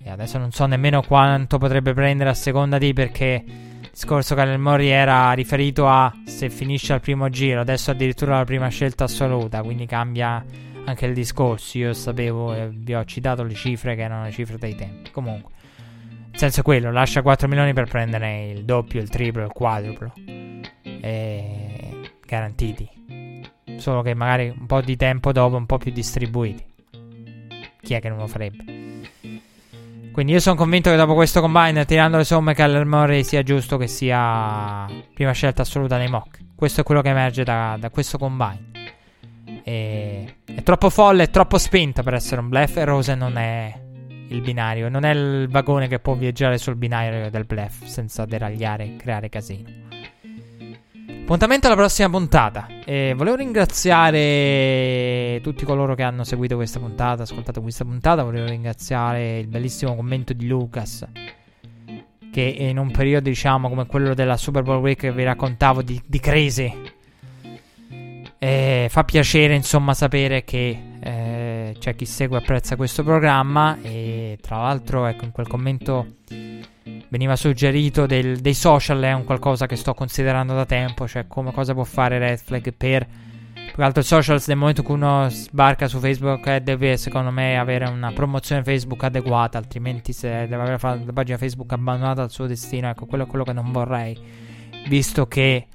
E adesso non so nemmeno quanto potrebbe prendere a seconda di perché il discorso Kyler Murray era riferito a se finisce al primo giro, adesso addirittura la prima scelta assoluta, quindi cambia anche il discorso. Io sapevo e vi ho citato le cifre che erano le cifre dei tempi. Comunque, senso è quello, lascia 4 milioni per prendere il doppio, il triplo, il quadruplo. E garantiti. Solo che magari un po' di tempo dopo, un po' più distribuiti. Chi è che non lo farebbe? Quindi io sono convinto che dopo questo combine, tirando le somme, Kyler Murray sia giusto che sia prima scelta assoluta nei mock. Questo è quello che emerge da, da questo combine. E... È troppo folle, è troppo spinta per essere un bluff e Rose non è il binario, non è il vagone che può viaggiare sul binario del bluff senza deragliare e creare casino. Appuntamento alla prossima puntata. E volevo ringraziare tutti coloro che hanno seguito questa puntata, ascoltato questa puntata. Volevo ringraziare il bellissimo commento di Lucas. Che in un periodo, diciamo, come quello della Super Bowl Week che vi raccontavo di, di crisi. Eh, fa piacere, insomma, sapere che eh, c'è chi segue e apprezza questo programma. E tra l'altro, ecco, in quel commento veniva suggerito del, dei social è un qualcosa che sto considerando da tempo, cioè come cosa può fare Red Flag per più che altro i social nel momento cui uno sbarca su Facebook eh, deve secondo me avere una promozione Facebook adeguata, altrimenti se deve avere la pagina Facebook abbandonata al suo destino, ecco quello è quello che non vorrei, visto che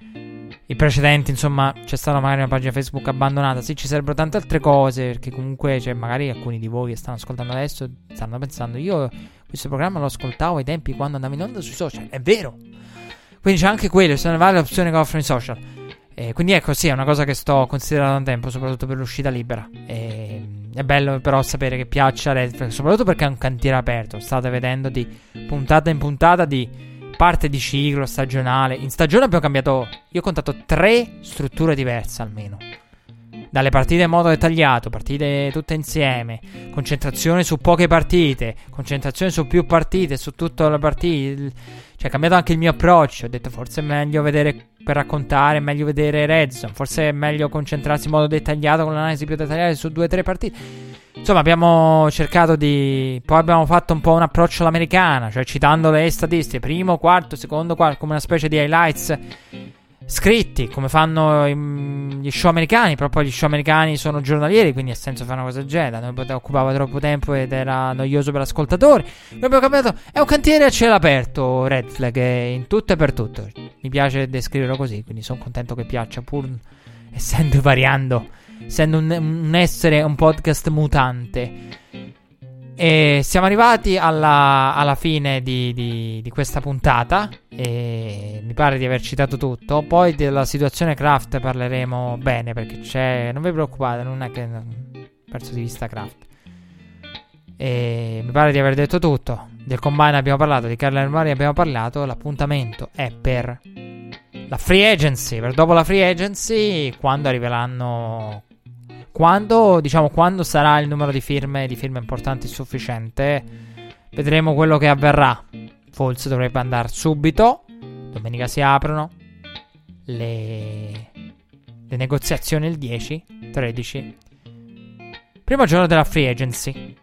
i precedenti, insomma, c'è stata magari una pagina Facebook abbandonata. Sì, ci sarebbero tante altre cose. Perché comunque, cioè, magari alcuni di voi che stanno ascoltando adesso stanno pensando: Io questo programma lo ascoltavo ai tempi quando andavo in onda sui social. È vero. Quindi c'è anche quello, sono varie opzioni che offrono i social. E quindi ecco, sì, è una cosa che sto considerando da tempo, soprattutto per l'uscita libera. E, è bello però sapere che piaccia Redflex, soprattutto perché è un cantiere aperto. State vedendo di puntata in puntata di parte di ciclo stagionale. In stagione abbiamo cambiato, io ho contato tre strutture diverse almeno dalle partite in modo dettagliato, partite tutte insieme, concentrazione su poche partite, concentrazione su più partite, su tutte le partite. Cioè, è cambiato anche il mio approccio. Ho detto, forse è meglio vedere per raccontare, è meglio vedere Redzone. Forse è meglio concentrarsi in modo dettagliato con l'analisi più dettagliata su due o tre partite. Insomma, abbiamo cercato di. Poi abbiamo fatto un po' un approccio all'americana, cioè citando le statistiche, primo, quarto, secondo, quarto, come una specie di highlights scritti, come fanno gli show americani, però gli show americani sono giornalieri, quindi ha senso fare una cosa del genere. Noi occupava troppo tempo ed era noioso per l'ascoltatore. Noi abbiamo cambiato. È un cantiere a cielo aperto, Red Flag, in tutto e per tutto. Mi piace descriverlo così, quindi sono contento che piaccia, pur essendo variando, essendo un, un essere, un podcast mutante. E siamo arrivati alla, alla fine di, di, di, questa puntata. E mi pare di aver citato tutto. Poi della situazione craft parleremo bene perché c'è. Non vi preoccupate, non è che. Perso di vista craft. E mi pare di aver detto tutto. Del combine abbiamo parlato, di Carla Armari abbiamo parlato. L'appuntamento è per la free agency. Per dopo la free agency, quando arriveranno quando, diciamo, quando sarà il numero di firme, di firme importanti sufficiente, vedremo quello che avverrà. Forse dovrebbe andare subito. Domenica si aprono le, le negoziazioni il 10, 13. Primo giorno della free agency.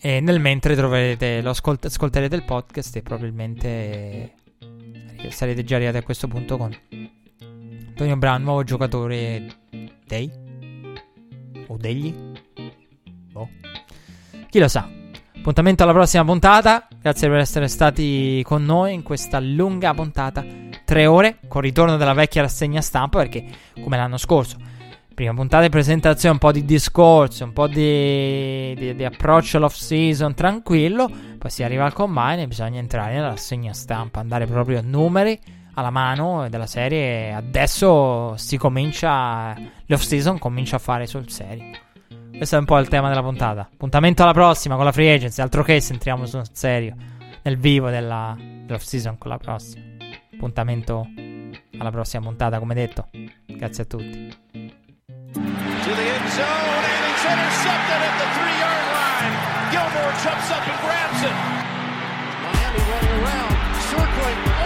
E nel mentre troverete, lo ascolt- ascolterete il podcast e probabilmente sarete già arrivati a questo punto con Antonio Brown, nuovo giocatore dei o degli? Boh. Chi lo sa. Appuntamento alla prossima puntata. Grazie per essere stati con noi in questa lunga puntata. Tre ore con ritorno della vecchia rassegna stampa perché, come l'anno scorso, prima puntata di presentazione, un po' di discorso, un po' di, di, di approccio all'off season tranquillo. Poi si arriva al combine e bisogna entrare nella rassegna stampa, andare proprio a numeri alla mano della serie. Adesso si comincia. L'off season comincia a fare sul serio. Questo è un po' il tema della puntata. Appuntamento alla prossima con la free agency. Altro che se entriamo sul serio. Nel vivo della, dell'off season con la prossima. Appuntamento alla prossima puntata, come detto. Grazie a tutti. To the end zone and it's intercepted at the three yard line. Gilmore jumps up and grabs it. Miami running around, circling.